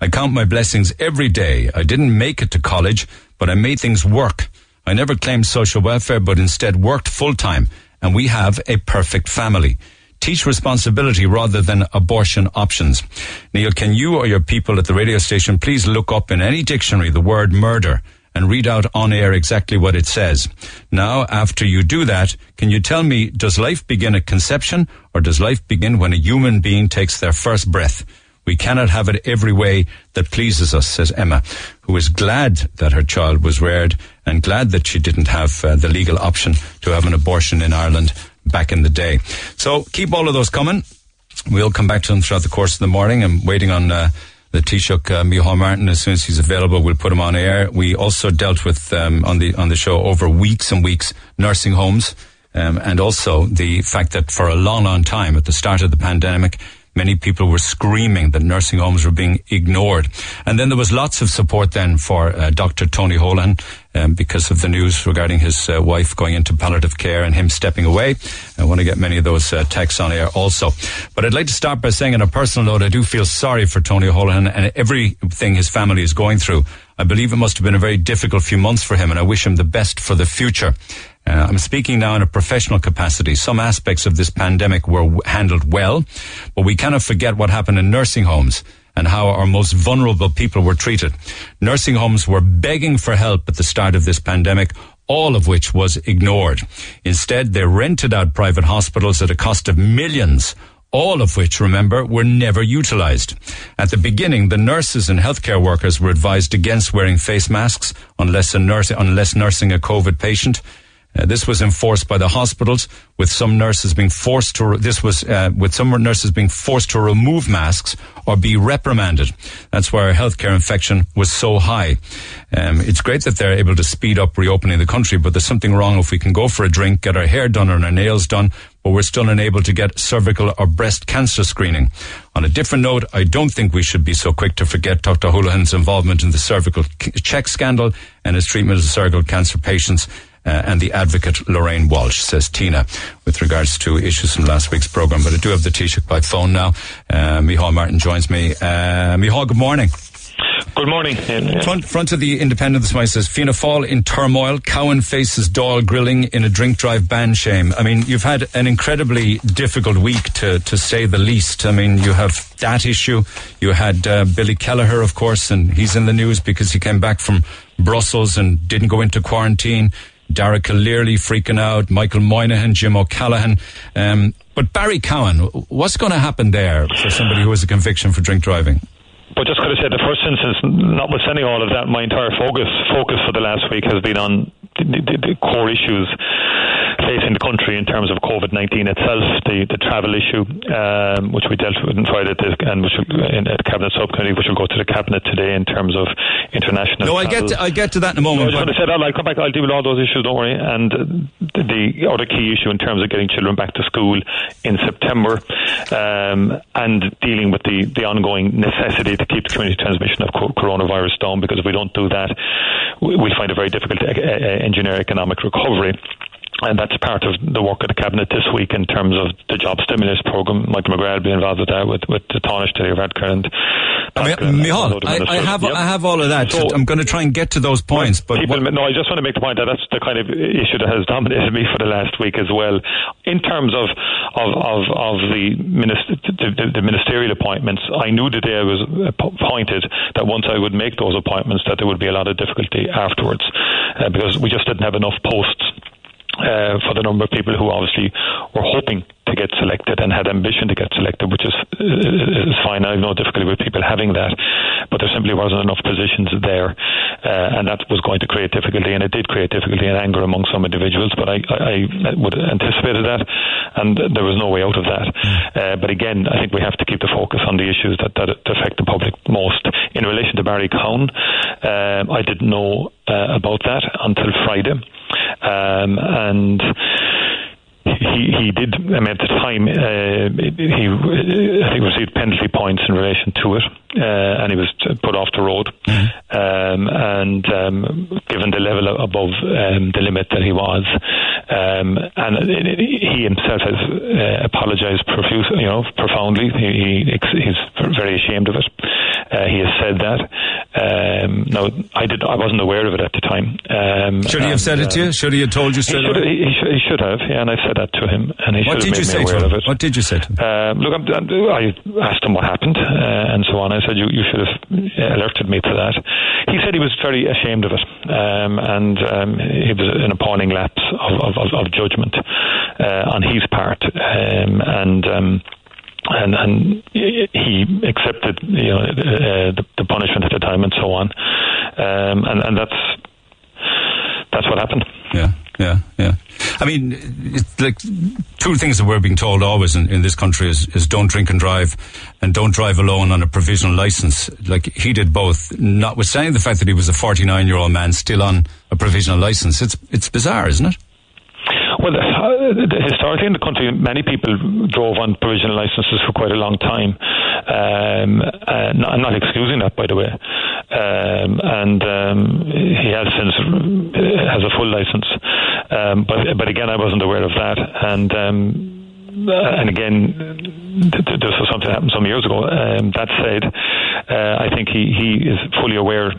I count my blessings every day. I didn't make it to college, but I made things work. I never claimed social welfare, but instead worked full time, and we have a perfect family. Teach responsibility rather than abortion options. Neil, can you or your people at the radio station please look up in any dictionary the word murder? And read out on air exactly what it says. Now, after you do that, can you tell me, does life begin at conception or does life begin when a human being takes their first breath? We cannot have it every way that pleases us, says Emma, who is glad that her child was reared and glad that she didn't have uh, the legal option to have an abortion in Ireland back in the day. So keep all of those coming. We'll come back to them throughout the course of the morning. I'm waiting on uh, the Taoiseach uh, Micheál Martin as soon as he's available. We'll put him on air. We also dealt with um, on the on the show over weeks and weeks nursing homes. Um, and also the fact that for a long, long time at the start of the pandemic, many people were screaming that nursing homes were being ignored. And then there was lots of support then for uh, Dr. Tony Holohan um, because of the news regarding his uh, wife going into palliative care and him stepping away. I want to get many of those uh, texts on air also. But I'd like to start by saying on a personal note, I do feel sorry for Tony Holohan and everything his family is going through. I believe it must have been a very difficult few months for him and I wish him the best for the future. Uh, I'm speaking now in a professional capacity. Some aspects of this pandemic were w- handled well, but we cannot forget what happened in nursing homes and how our most vulnerable people were treated. Nursing homes were begging for help at the start of this pandemic, all of which was ignored. Instead, they rented out private hospitals at a cost of millions all of which, remember, were never utilized. At the beginning, the nurses and healthcare workers were advised against wearing face masks unless, nurse, unless nursing a COVID patient. Uh, this was enforced by the hospitals, with some nurses being forced to. Re- this was uh, with some nurses being forced to remove masks or be reprimanded. That's why our healthcare infection was so high. Um, it's great that they're able to speed up reopening the country, but there's something wrong if we can go for a drink, get our hair done or our nails done, but we're still unable to get cervical or breast cancer screening. On a different note, I don't think we should be so quick to forget Dr. Holohan's involvement in the cervical check scandal and his treatment of cervical cancer patients uh, and the advocate Lorraine Walsh, says Tina, with regards to issues from last week's programme. But I do have the Taoiseach by phone now. Uh, Micheál Martin joins me. Uh, Micheál, good morning. Good morning. Front, front of the Independent this morning says Fianna Fáil in turmoil. Cowen faces Dáil grilling in a drink drive ban shame. I mean, you've had an incredibly difficult week to, to say the least. I mean, you have that issue. You had uh, Billy Kelleher, of course, and he's in the news because he came back from Brussels and didn't go into quarantine. Dara Calleary freaking out, Michael Moynihan, Jim O'Callaghan. Um, but Barry Cowen, what's going to happen there for somebody who has a conviction for drink driving? But just got to say, the first instance, notwithstanding all of that, my entire focus focus for the last week has been on the, the, the core issues facing the country in terms of COVID 19 itself, the, the travel issue, um, which we dealt with on Friday, and which will, in cabinet subcommittee, which will go to the cabinet today in terms of international. No, I get to, I get to that in a moment. No, I just want to say that I'll come back. I'll deal with all those issues. Don't worry. And the, the other key issue in terms of getting children back to school in September, um, and dealing with the the ongoing necessity to keep the community transmission of coronavirus down, because if we don't do that, we'll find it very difficult to engineer economic recovery and that's part of the work of the cabinet this week in terms of the job stimulus program. Michael McGrath will be involved with that with with the Taoiseach Leo Varadkar and. I, mean, Micheál, I, I, have yep. I have all of that. So, I'm going to try and get to those points, but people, no, I just want to make the point that that's the kind of issue that has dominated (laughs) me for the last week as well. In terms of of of, of the, minister, the, the ministerial appointments, I knew the day I was appointed that once I would make those appointments, that there would be a lot of difficulty afterwards uh, because we just didn't have enough posts uh, for the number of people who obviously were hoping to get selected and had ambition to get selected, which is, is fine. I have no difficulty with people having that, but there simply wasn't enough positions there, uh, and that was going to create difficulty, and it did create difficulty and anger among some individuals. But I, I, I would anticipated that, and there was no way out of that. Uh, but again, I think we have to keep the focus on the issues that, that affect the public most. In relation to Barry Cowen, um, I didn't know uh, about that until Friday. Um, and he he did. I mean, at the time, uh, he I think received penalty points in relation to it, uh, and he was put off the road. Mm-hmm. Um, and um, given the level above um, the limit that he was, um, and he himself has uh, apologised profuse, you know, profoundly. He, he's very ashamed of it. Uh, he has said that. Um, now, I did. I wasn't aware of it at the time. Um, should he have said it to you? Should he have told you he should? He, should, he should have. Yeah, and I said that to him, and he what should did have you made say me aware of it. What did you say to him? Uh, look, I'm, I asked him what happened uh, and so on. I said you, you should have alerted me to that. He said he was very ashamed of it, um, and um, it was an appalling lapse of, of, of judgment uh, on his part, um, and. Um, and and he accepted you know uh, the, the punishment at the time and so on, um, and and that's that's what happened. Yeah, yeah, yeah. I mean, it's like two things that we're being told always in, in this country is, is don't drink and drive, and don't drive alone on a provisional license. Like he did both, notwithstanding the fact that he was a 49 year old man still on a provisional license. It's it's bizarre, isn't it? Well, uh, historically in the country, many people drove on provisional licenses for quite a long time. Um, uh, not, I'm not excusing that, by the way. Um, and um, he has since uh, has a full license. Um, but but again, I wasn't aware of that. And um, and again, this was something that happened some years ago. Um, that said, uh, I think he, he is fully aware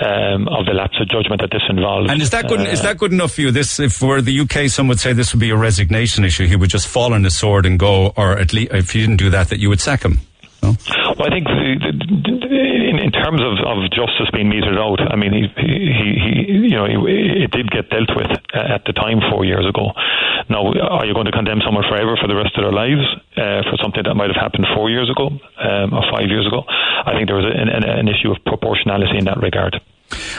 um, of the lapse of judgment that this involves. And is that good? Uh, is that good enough for you? This, if we're the UK, some would say this would be a resignation issue. He would just fall on his sword and go, or at least if he didn't do that, that you would sack him. No? Well, I think in, in terms of, of justice being meted out, I mean, he, he, he you know, he, it did get dealt with at the time four years ago. Now, are you going to condemn someone forever for the rest of their lives uh, for something that might have happened four years ago um, or five years ago? I think there was an, an, an issue of proportionality in that regard.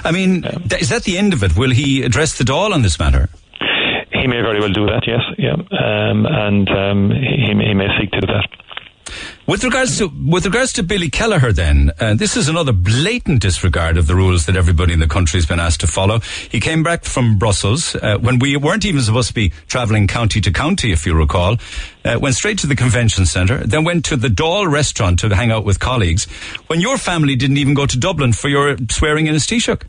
I mean, is that the end of it? Will he address the Dáil on this matter? He may very well do that, yes, yeah, um, and um, he, he may seek to do that. With regards to with regards to Billy Kelleher, then uh, this is another blatant disregard of the rules that everybody in the country has been asked to follow. He came back from Brussels uh, when we weren't even supposed to be travelling county to county, if you recall. Uh, went straight to the convention centre, then went to the Dáil restaurant to hang out with colleagues. When your family didn't even go to Dublin for your swearing in as Taoiseach.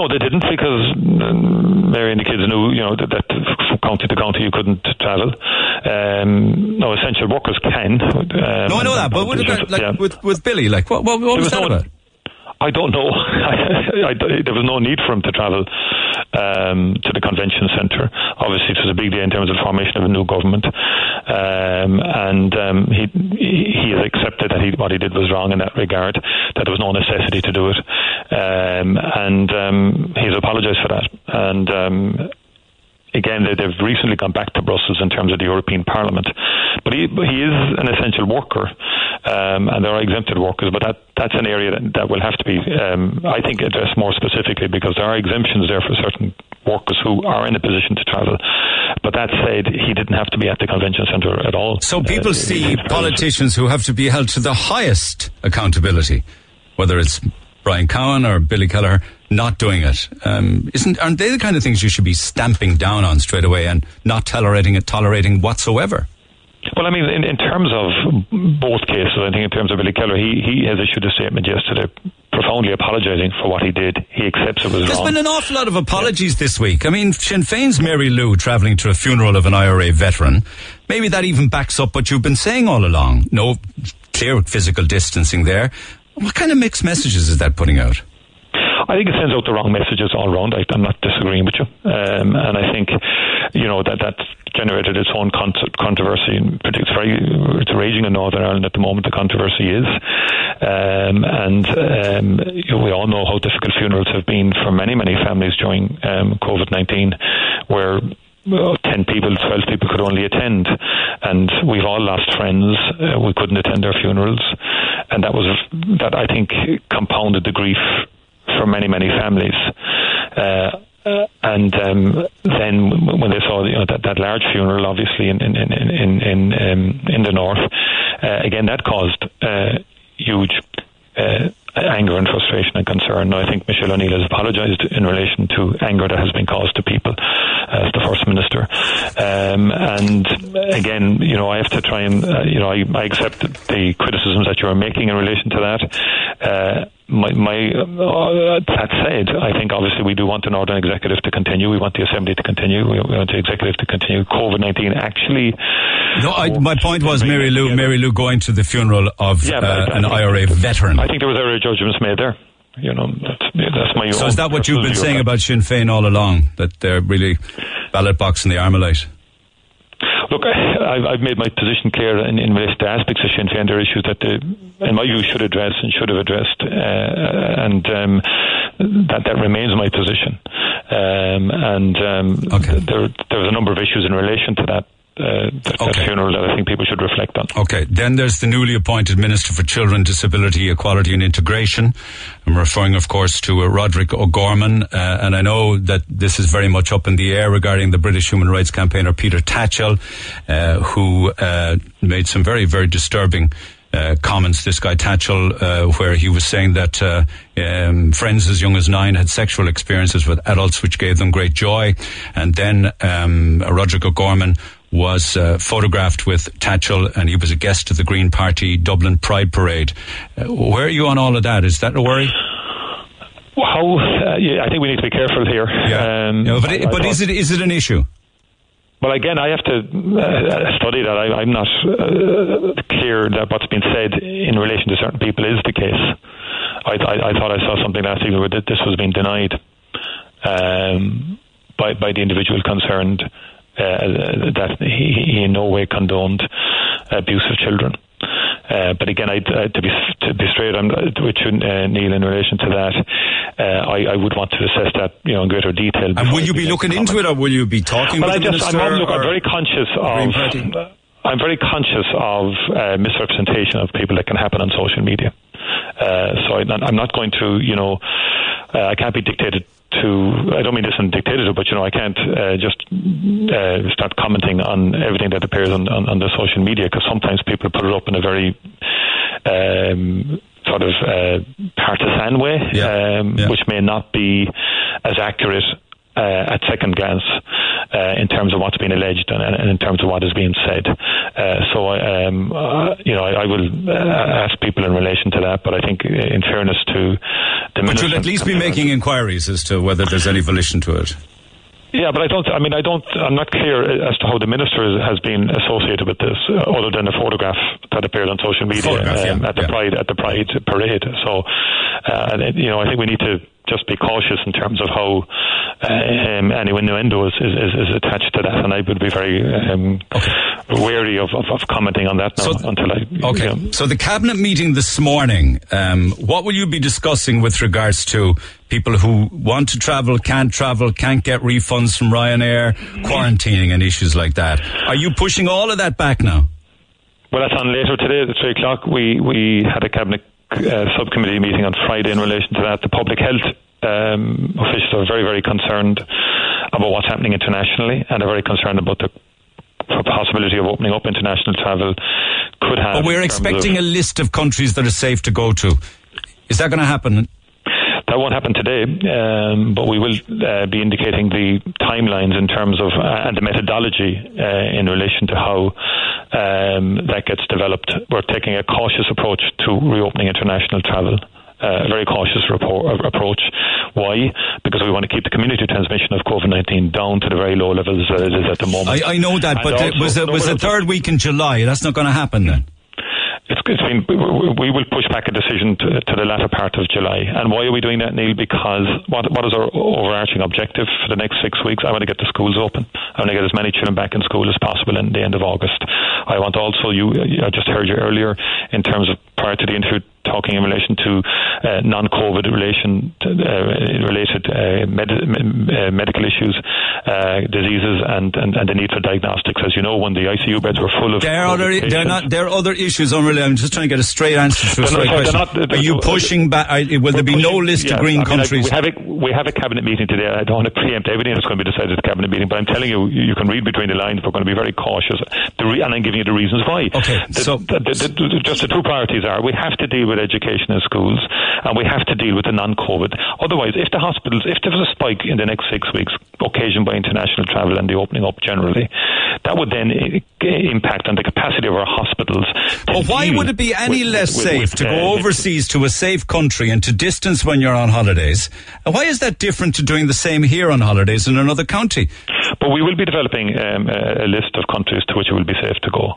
No, they didn't because um, Mary and the kids knew, you know, that, that from county to county you couldn't travel. Um, no, essential workers can. Um, no, I know that, but what about, like, yeah. with, with Billy, like, what, what, what was, was that no- about? I don't know. (laughs) I, I- there was no need for him to travel um, to the convention centre. Obviously, it was a big day in terms of the formation of a new government, um, and um, he, he has accepted that he, what he did was wrong in that regard. That there was no necessity to do it, um, and um, he's apologised for that. And um, again, they, they've recently gone back to Brussels in terms of the European Parliament. But he, he is an essential worker, um, and there are exempted workers. But that, that's an area that, that will have to be, um, I think, addressed more specifically because there are exemptions there for certain workers who are in a position to travel. But that said, he didn't have to be at the convention centre at all. So people Uh, see politicians who have to be held to the highest accountability, whether it's Brian Cowen or Billy Kelleher, not doing it. Um, isn't aren't they the kind of things you should be stamping down on straight away and not tolerating it, tolerating whatsoever? Well, I mean, in, in terms of both cases, I think in terms of Billy Kelleher, he, he has issued a statement yesterday profoundly apologising for what he did. He accepts it was There's wrong. There's been an awful lot of apologies this week. I mean, Sinn Féin's Mary Lou travelling to a funeral of an IRA veteran. Maybe that even backs up what you've been saying all along. No clear physical distancing there. What kind of mixed messages is that putting out? I think it sends out the wrong messages all around. I, I'm not disagreeing with you, um, and I think you know that that's generated its own con- controversy. And It's very it's raging in Northern Ireland at the moment. The controversy is, um, and um, you know, we all know how difficult funerals have been for many many families during um, COVID nineteen, where well, 10 people, 12 people could only attend. And we've all lost friends. Uh, we couldn't attend their funerals. And that was, that I think compounded the grief for many, many families. Uh, uh, and um, then when they saw you know, that, that large funeral, obviously in in in in in, um, in the north, uh, again that caused uh, huge uh, anger and frustration and concern. Now, I think Michelle O'Neill has apologised in relation to anger that has been caused to people as the First Minister. Um, and again, you know, I have to try and, uh, you know, I, I accept the criticisms that you're making in relation to that. Uh, my, my uh, that said, I think obviously we do want the Northern Executive to continue. We want the Assembly to continue. We, want the Executive to continue. COVID nineteen actually. No, I, my point was Mary Lou, Mary Lou going to the funeral of Yeah, uh, an IRA veteran. I think there was error judgments made there. You know, that's, that's my. So is that what you've been saying about Sinn Féin all along? That they're really ballot box in the Armalite? Look, I, I've- I've made my position clear in, in relation to aspects of Sinn Féin. There are issues that, the, in my view, should address and should have addressed, uh, and um, that that remains my position. Um, and um, there, there was a number of issues in relation to that uh, that, that funeral that I think people should reflect on. Okay, then there's the newly appointed Minister for Children, Disability, Equality and Integration. I'm referring, of course, to uh, Roderick O'Gorman, uh, and I know that this is very much up in the air regarding the British human rights campaigner Peter Tatchell, uh, who uh, made some very, very disturbing uh, comments, this guy Tatchell, uh, where he was saying that uh, um, friends as young as nine had sexual experiences with adults which gave them great joy. And then um, Roderick O'Gorman was uh, photographed with Tatchell and he was a guest of the Green Party Dublin Pride Parade. Uh, where are you on all of that? Is that a worry? How? Uh, yeah, I think we need to be careful here. Yeah. Um, No, but it, but is it is it an issue? Well, again, I have to uh, study that. I, I'm not uh, clear that what's been said in relation to certain people is the case. I, I, I thought I saw something last evening where this was being denied um, by, by the individual concerned uh, that he, he in no way condoned abuse of children. Uh, but again, I, uh, to be to be straight on with you, uh, Neil, in relation to that, uh, I, I would want to assess that you know in greater detail. And will you be looking into it or will you be talking Well, I the just, minister? I'm, look, I'm very conscious of. I'm very conscious of uh, misrepresentation of people that can happen on social media. Uh, so I, I'm not going to, you know, uh, I can't be dictated to. I don't mean this in dictatorship, but you know, I can't uh, just uh, start commenting on everything that appears on, on, on the social media because sometimes people put it up in a very um, sort of uh, partisan way, um, which may not be as accurate uh, at second glance uh, in terms of what's been alleged and, and in terms of what is being said. Uh, so, um, uh, you know, I, I will uh, ask people in relation to that, but I think, in fairness to the But minister, you'll at least be making inquiries as to whether there's any volition to it. Yeah, but I don't. I mean, I don't. I'm not clear as to how the minister has been associated with this, uh, other than a photograph that appeared on social media um, yeah, at the pride at the pride parade. So, uh, you know, I think we need to just be cautious in terms of how um, any innuendo is, is, is, is attached to that, and I would be very um, wary of, of, of commenting on that now until I. Okay. So the cabinet meeting this morning, um, what will you be discussing with regards to people who want to travel, can't travel, can't get refunds from Ryanair, quarantining and issues like that? Are you pushing all of that back now? Well, that's on later today at three o'clock. We we had a cabinet uh, subcommittee meeting on Friday in relation to that. The public health um, officials are very very concerned about what's happening internationally, and are very concerned about the possibility of opening up international travel could have. But we're expecting a list of countries that are safe to go to. Is that going to happen? That won't happen today, um, but we will uh, be indicating the timelines in terms of uh, and the methodology uh, in relation to how um, that gets developed. We're taking a cautious approach to reopening international travel. Uh, a very cautious report, uh, approach. Why? Because we want to keep the community transmission of COVID nineteen down to the very low levels that it is at the moment. I, I know that, And but it also- was a, was the third week in July. That's not going to happen then. It's, it's been, we- will push back a decision to, to the latter part of July. And why are we doing that, Neil? Because what, what is our overarching objective for the next six weeks? I want to get the schools open. I want to get as many children back in school as possible in the end of August. I want also you. I just heard you earlier in terms of prior to the interview talking in relation to uh, non-COVID relation to, uh, related uh, med- uh, medical issues, uh, diseases, and, and, and the need for diagnostics. As you know, when the ICU beds were full of There are other, there are not, there are other issues unrelated. I'm just trying to get a straight answer to a straight they're question. not- are you pushing back? Will there be no list yes, of green I mean, I- countries? we have a we have a cabinet meeting today. I don't want to preempt everything that's going to be decided at the cabinet meeting, but I'm telling you, you can read between the lines. We're going to be very cautious, re- and I'm giving you the reasons why. Okay, The- so- the, the, the, just the two priorities are: we have to deal with education in schools, and we have to deal with the non-COVID. Otherwise, if the hospitals, if there was a spike in the next six weeks, occasioned by international travel and the opening up generally, that would then impact on the capacity of our hospitals. But why would it be any with- less with- safe with, to uh, go overseas to a safe country and to distance when you're on holidays? Why is that different to doing the same here on holidays in another county? But we will be developing um, a list of countries to which it will be safe to go.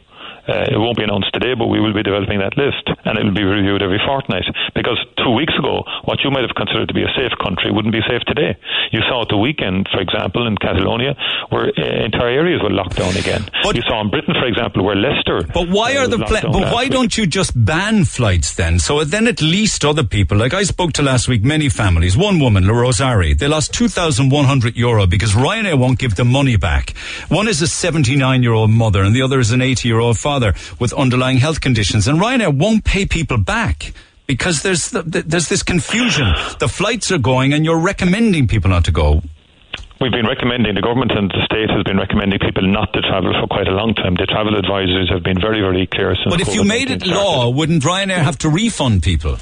Uh, it won't be announced today, but we will be developing that list, and it will be reviewed every fortnight. Because two weeks ago, what you might have considered to be a safe country wouldn't be safe today. You saw at the weekend, for example, in Catalonia, where uh, entire areas were locked down again. But you saw in Britain, for example, where Leicester. But why are the pla- but why week. don't you just ban flights then? So then at least other people, like I spoke to last week, many families. One woman, La Rosari, they lost two thousand one hundred euro because Ryanair won't give them money back. One is a seventy-nine-year-old mother, and the other is an eighty-year-old father with underlying health conditions, and Ryanair won't pay people back. Because there's the, the, there's this confusion. The flights are going, and you're recommending people not to go. We've been recommending, the government and the state has been recommending people not to travel for quite a long time. The travel advisors have been very, very clear since But if you made it law, wouldn't Ryanair have to refund people?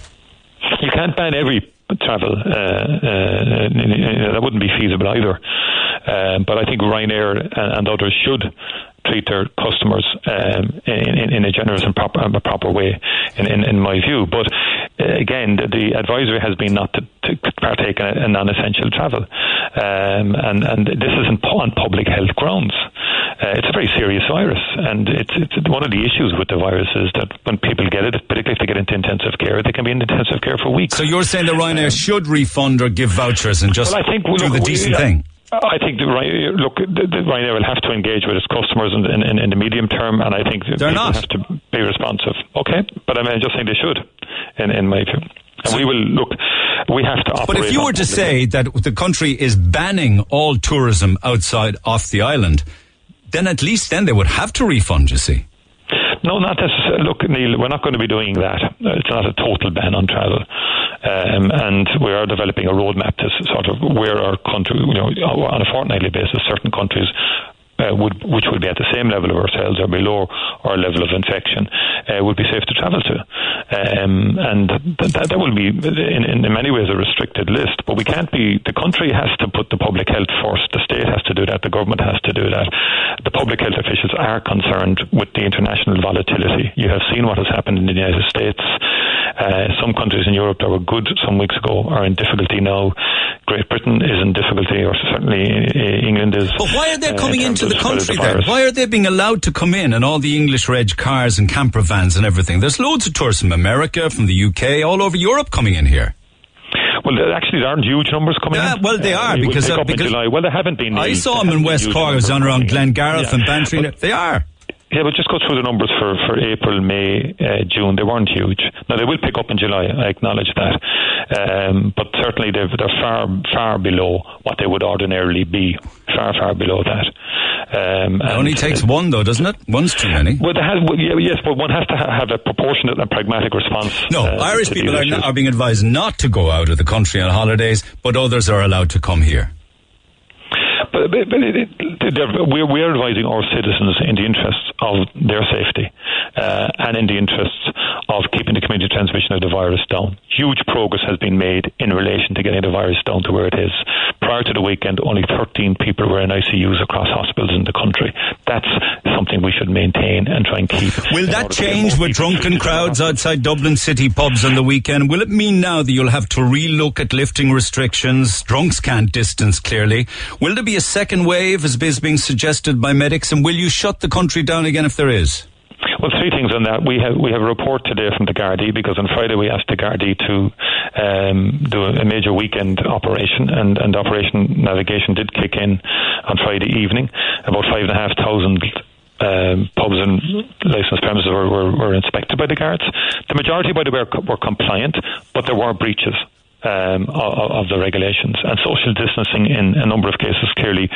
You can't ban every travel. Uh, uh, that wouldn't be feasible either. Um, but I think Ryanair and, and others should treat their customers um, in, in, a generous and proper, a proper way, in, in, in my view. But uh, again, the, the advisory has been not to, to partake in, in non-essential travel, um, and and this is on public health grounds. Uh, it's a very serious virus, and it's, it's one of the issues with the virus is that when people get it, particularly if they get into intensive care, they can be in intensive care for weeks. So you're saying that Ryanair should refund or give vouchers and just Well, I think do look, the decent uh, thing? I think the, look, the, the Ryanair will have to engage with its customers in, in, in the medium term, and I think They're not. have to be responsive. Okay, but I mean, I just think they should, in, in my view. And we will look. We have to. But if you were to say that the country is banning all tourism outside off the island, then at least then they would have to refund. You see. No, not necessarily. Look, Neil, we're not going to be doing that. It's not a total ban on travel. Um, and we are developing a roadmap to sort of where our country, you know, on a fortnightly basis, certain countries uh, would, which would be at the same level of ourselves or below our level of infection, uh, would be safe to travel to. Um, and th- that, that will be, in, in many ways, a restricted list. But we can't be, the country has to put the public health first. The state has to do that. The government has to do that. The public health officials are concerned with the international volatility. You have seen what has happened in the United States. Uh, some countries in Europe that were good some weeks ago are in difficulty now. Great Britain is in difficulty, or certainly uh, England is. But why are they uh, coming in into the country the then? Why are they being allowed to come in and all the English reg cars and camper vans and everything? There's loads of tourists from America, from the UK, all over Europe coming in here. Well, actually, there aren't huge numbers coming Yeah, in. well, they Uh, are, will because, uh, in because July. Well, there haven't been. I saw them in West Cork, I was on around. Glengarriff Yeah. and Bantry. They are. Yeah, but just go through the numbers for, for April, May, uh, June. They weren't huge. Now they will pick up in July. I acknowledge that, um, but certainly they've, they're far far below what they would ordinarily be. Far far below that. Um, It only takes one, though, doesn't it? One's too many. Well, has, well, yeah, yes, but one has to ha- have a proportionate and pragmatic response. No, uh, Irish people are, not, are being advised not to go out of the country on holidays, but others are allowed to come here. But, but, but it, it, we're, we're advising our citizens in the interests of their safety uh, and in the interests of keeping the community transmission of the virus down. Huge progress has been made in relation to getting the virus down to where it is. Prior to the weekend, only 13 people were in ICUs across hospitals in the country. That's something we should maintain and try and keep. Will that order to get change with drunken crowds outside Dublin city pubs on the weekend? Will it mean now that you'll have to relook at lifting restrictions? Drunks can't distance clearly. Will there be a second wave as is being suggested by medics? And will you shut the country down again if there is? Well, three things on that. We have we have a report today from the Gardaí because on Friday we asked the Gardaí to um, do a major weekend operation, and, and Operation Navigation did kick in on Friday evening. About five and a half thousand. Um, pubs and licensed premises were, were, were inspected by the guards. The majority, by the way, were, were compliant, but there were breaches um, of, of the regulations. And social distancing, in a number of cases, clearly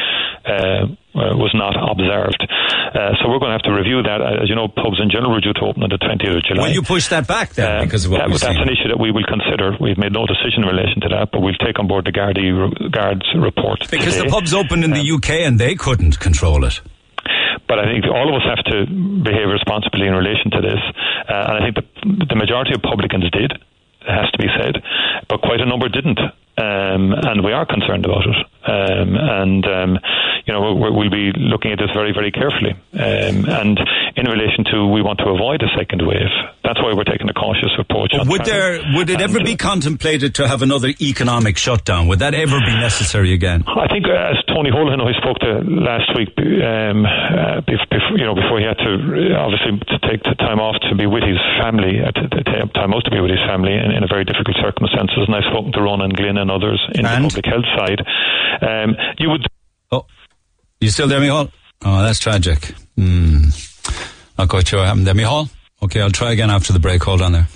uh, uh, was not observed. Uh, so we're going to have to review that. Uh, As you know, pubs in general were due to open on the 20th of July. Will you push that back then because of what Uh, that, we've that's seen? an issue that we will consider. We've made no decision in relation to that, but we'll take on board the Gardaí guards report. Because today. the pubs opened in the UK and they couldn't control it. But I think all of us have to behave responsibly in relation to this. Uh, and I think the, the majority of publicans did, has to be said, but quite a number didn't. Um, and we are concerned about it. Um, and, um, you know, we're, we'll be looking at this very, very carefully. Um, and in relation to we want to avoid a second wave. That's why we're taking a cautious approach. Would there would it ever be contemplated to have another economic shutdown? Would that ever be necessary again? I think, uh, as Tony Holohan, who I spoke to last week, um, uh, before, you know, before he had to uh, obviously to take the time off to be with his family, uh, to, to time out to be with his family in, in a very difficult circumstances, and I've spoken to Ronan Glynn and others in And? the public health side. Um, you would. Oh, you still there, Micheál? Oh, that's tragic. Hmm. Not quite sure what happened there, Micheál. Okay, I'll try again after the break. Hold on there.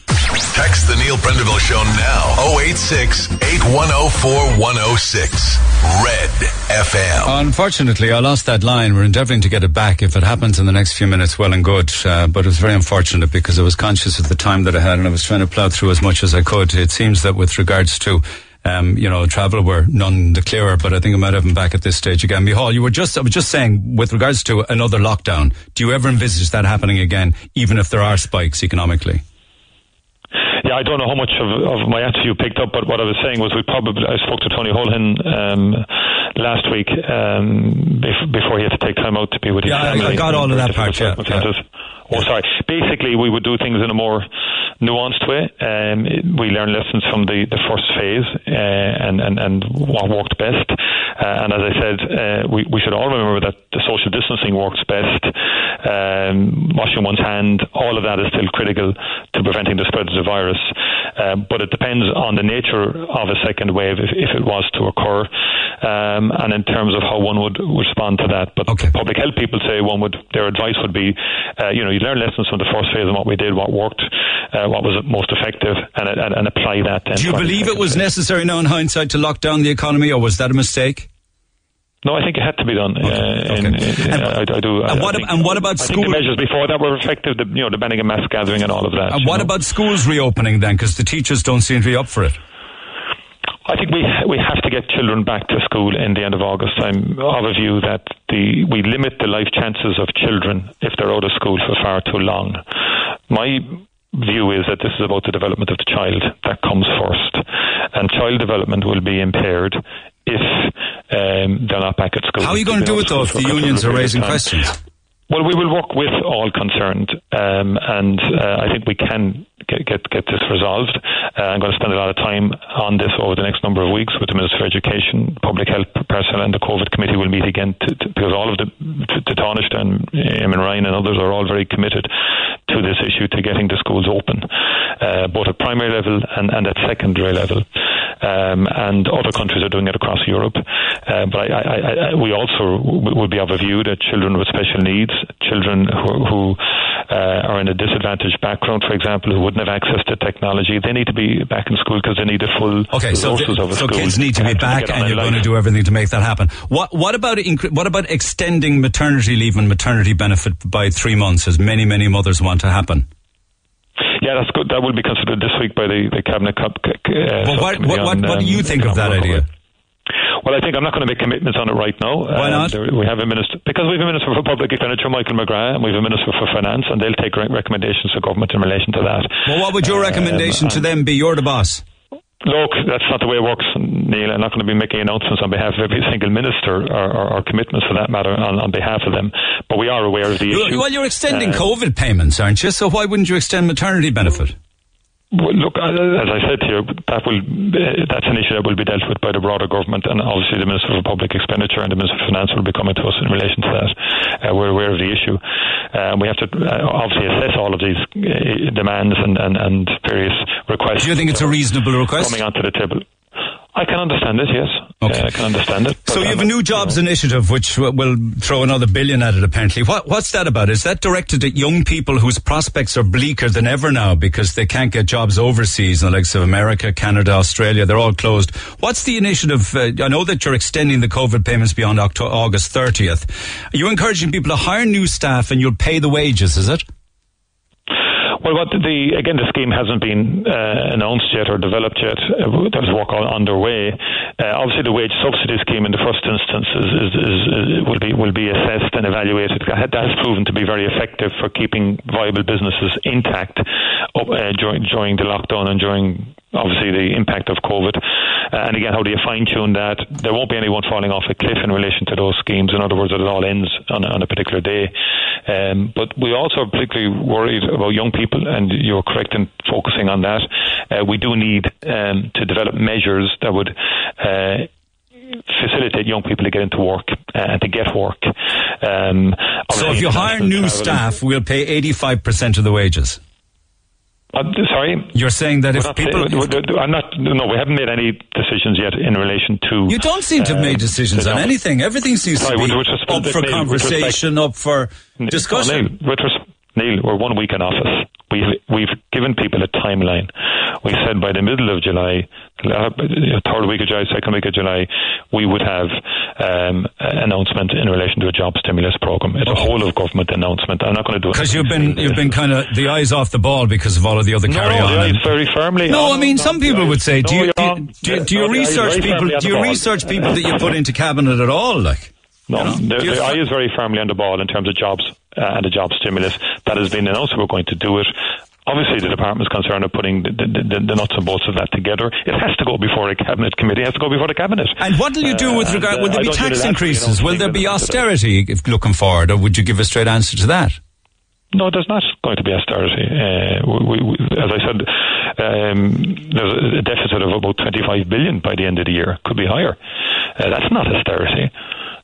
Text the Neil Prendeville Show now. 086 8104 106. Red FM. Unfortunately, I lost that line. We're endeavouring to get it back. If it happens in the next few minutes, well and good. Uh, but it was very unfortunate because I was conscious of the time that I had and I was trying to plough through as much as I could. It seems that with regards to um, you know, travel we're none the clearer, but I think I might have him back at this stage again. Micheál, you were just, I was just saying, with regards to another lockdown, do you ever envisage that happening again, even if there are spikes economically? Yeah, I don't know how much of, of my answer you picked up, but what I was saying was we probably, I spoke to Tony Holohan um, last week um, bef- before he had to take time out to be with his Yeah, I- I got all of that part, yeah, Oh, sorry. Basically, we would do things in a more nuanced way. Um, we learn lessons from the, the first phase uh, and, and, and what worked best. Uh, and as I said, uh, we, we should all remember that the social distancing works best. Um, washing one's hand, all of that is still critical to preventing the spread of the virus. Um, but it depends on the nature of a second wave if, if it was to occur, um, and in terms of how one would respond to that. But public health people say one would their advice would be, uh, you know, you learn lessons from the first phase and what we did, what worked, uh, what was most effective, and, and, and apply that. then Do you believe it was necessary now in hindsight to lock down the economy, or was that a mistake? No, I think it had to be done. Uh, in, in, I, I do. And what think, and what about school- measures before that were effective. The, you know, the banning of mass gathering and all of that. And what know. about schools reopening then? Because the teachers don't seem to be up for it. I think we we have to get children back to school in the end of August. I'm of a view that the we limit the life chances of children if they're out of school for far too long. My view is that this is about the development of the child that comes first, and child development will be impaired if um, they're not back at school. How are you going to do it though if the unions are raising questions? Well, we will work with all concerned, um, and uh, I think we can get, get get this resolved. Uh, I'm going to spend a lot of time on this over the next number of weeks with the Minister for Education, Public Health personnel, and the COVID Committee will meet again to, to, because all of the to, to Taoiseach and Eamon Ryan and others are all very committed to this issue to getting the schools open, uh, both at primary level and, and at secondary level. Um, and other countries are doing it across Europe. Uh, but I, I, I, we also would be of a view that children with special needs, children who, who uh, are in a disadvantaged background, for example, who wouldn't have access to technology, they need to be back in school because they need the full Okay, so, resources the- of a so school. kids need to be back, and you're life. going to do everything to make that happen. What What about incre- what about extending maternity leave and maternity benefit by three months, as many many mothers want to happen? Yeah, that's good. That will be considered this week by the, the cabinet. Cup, uh, Well, what, what, what, on, what do you um, think of that idea? Well, I think I'm not going to make commitments on it right now. Why not? there- we have a minister because we have a minister for public expenditure, Michael McGrath, and we have a minister for finance, and they'll take re- recommendations to government in relation to that. Well, what would your recommendation to them be? You're the boss. Look, that's not the way it works, Neil. I'm not going to be making announcements on behalf of every single minister or, or, or commitments for that matter on, on behalf of them. But we are aware of the You- issue. Well, you're extending Uh, COVID payments, aren't you? So why wouldn't you extend maternity benefit? Well, look, uh, as I said to you, that will uh, that's an issue that will be dealt with by the broader government, and obviously the Minister for Public Expenditure and the Minister for Finance will be coming to us in relation to that. Uh, we're aware of the issue, uh, we have to uh, obviously assess all of these uh, demands and, and, and various requests. Do you think it's a reasonable request? coming onto the table? I can understand it. Yes, okay. I can understand it. So you have a new jobs initiative, which will throw another billion at it. Apparently, what what's that about? Is that directed at young people whose prospects are bleaker than ever now because they can't get jobs overseas, in the likes of America, Canada, Australia? They're all closed. What's the initiative? Uh, I know that you're extending the COVID payments beyond Octo- August 30th. Are you encouraging people to hire new staff and you'll pay the wages? Is it? Well, what the again, the scheme hasn't been uh, announced yet or developed yet. Uh, there's work on underway. Uh, obviously, the wage subsidy scheme in the first instance is, is, is, will be will be assessed and evaluated. That has proven to be very effective for keeping viable businesses intact uh, during during the lockdown and during obviously the impact of COVID, uh, and again, how do you fine tune that? There won't be anyone falling off a cliff in relation to those schemes. In other words, it all ends on, on a particular day. Um, but we also are particularly worried about young people, and you're correct in focusing on that. Uh, we do need um, to develop measures that would. Uh, facilitate young people to get into work uh, and to get work. Um, so if you hire new travel. staff, we'll pay 85% of the wages. Uh, sorry, you're saying that if not people, I'm not. No, we haven't made any decisions yet in relation to. You don't seem to have made uh, decisions on anything. Everything seems sorry, to be up for conversation, up for discussion. Neil, with res- Neil, we're one week in office. We've we've given people a timeline. We said by the middle of July, uh, third week of July, second week of July, we would have um, an announcement in relation to a job stimulus program. It's a whole of government announcement. I'm not going to do it because you've been you've been kind of the eyes off the ball because of all of the other no, carry on. No, very firmly. No, I mean some people would say, do you do, do, do you research people? Do you research people that you put into cabinet at all? Like. No, you know, the, the eye is very firmly on the ball in terms of jobs uh, and the job stimulus that has been announced. We're going to do it. Obviously, the department's concerned of putting the, the, the, nuts and bolts of that together. It has to go before a cabinet committee. It has to go before the cabinet. And what will you do with uh, regard? Uh, will there be tax increases? will there be austerity if looking forward, or would you give a straight answer to that? No, there's not going to be austerity. Uh, we, we, as I said, um, there's a deficit of about 25 billion by the end of the year. Could be higher. Uh, that's not austerity.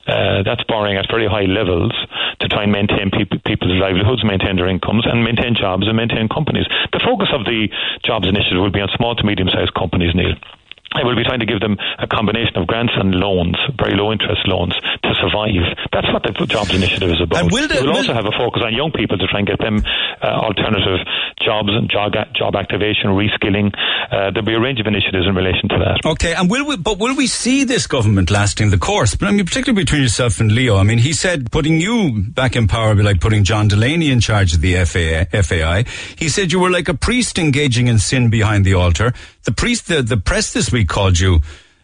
Uh, that's borrowing at very high levels to try and maintain people, people's livelihoods, maintain their incomes, and maintain jobs and maintain companies. The focus of the jobs initiative will be on small to medium sized companies, Neil. I will be trying to give them a combination of grants and loans, very low interest loans, to survive. That's what the Jobs Initiative is about. And will they, we'll also have a focus on young people to try and get them uh, alternative jobs and job, job activation, reskilling. Uh, there'll be a range of initiatives in relation to that. Okay, and will we, but will we see this government lasting the course? But I mean, particularly between yourself and Leo. I mean, he said putting you back in power would be like putting John Delaney in charge of the FAI. FAI. He said you were like a priest engaging in sin behind the altar. The priest, the, the press this week called you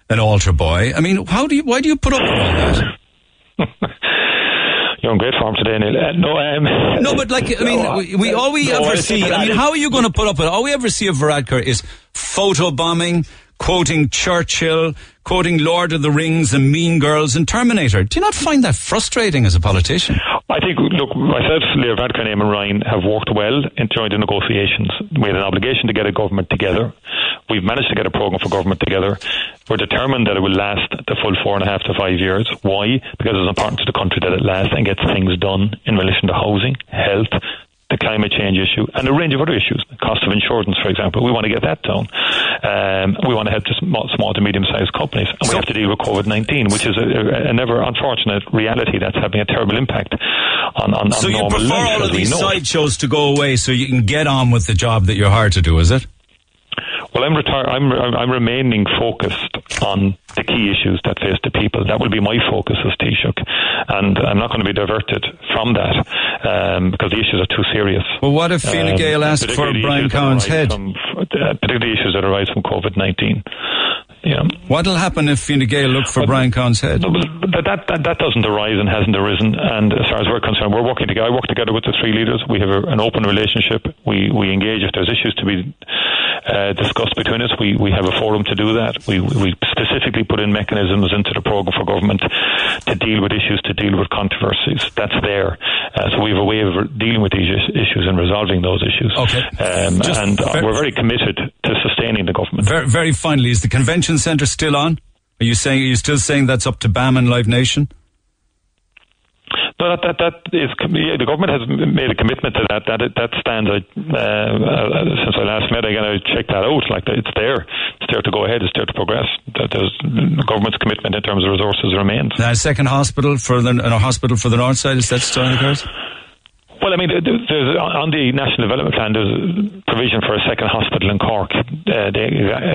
an altar boy. I mean, how do you, why do you put up with all that? (laughs) You're in great form today, Neil. Uh, no, um, no, but like, I mean, no, we, we, all we no, ever see, I mean, how are you going to put up with All we ever see of Varadkar is photo bombing, quoting Churchill, quoting Lord of the Rings and Mean Girls and Terminator. Do you not find that frustrating as a politician? I think, look, myself, Leo Varadkar and Eamon Ryan have worked well in joint negotiations. We had an obligation to get a government together. We've managed to get a programme for government together. We're determined that it will last the full four and a half to five years. Why? Because it's important to the country that it lasts and gets things done in relation to housing, health, the climate change issue, and a range of other issues. The cost of insurance, for example, we want to get that down. Um, we want to help just small, small to medium sized companies, and we have to deal with COVID 19, which is a, a, never unfortunate reality that's having a terrible impact on, on, so on you prefer all of these sideshows to go away so you can get on with the job that you're hired to do, is it? Well, I'm, retire- I'm, I'm remaining focused on the key issues that face the people. That will be my focus as Taoiseach. And I'm not going to be diverted from that um, because the issues are too serious. Well, what if Fine Gael um, asked for Brian Cowen's head? From, uh, particularly issues that arise from COVID 19. Yeah. What'll happen if Fine Gael look for but, Brian Cowen's head? But that, that, that doesn't arise and hasn't arisen. And as far as we're concerned, we're working together. I work together with the three leaders. We have a, an open relationship. We we engage if there's issues to be uh, discussed between us. We we have a forum to do that. We we specifically put in mechanisms into the programme for government to deal with issues, to deal with controversies. That's there. Uh, so we have a way of dealing with these issues and resolving those issues. Okay. Um, and very, we're very committed to sustaining the government. Very, very finally, is the convention Convention Centre still on? Are you saying? Are you still saying that's up to BAM and Live Nation? No, that, that, that is, the government has made a commitment to that. That that stands. Uh, uh, since I last met, again, I checked that out. Like it's there. It's there to go ahead. It's there to progress. That there's the government's commitment in terms of resources remains. Now, second hospital for the a hospital for the north side is that still in the cards? Well, I mean, there's, on the National Development Plan, there's provision for a second hospital in Cork. Uh, the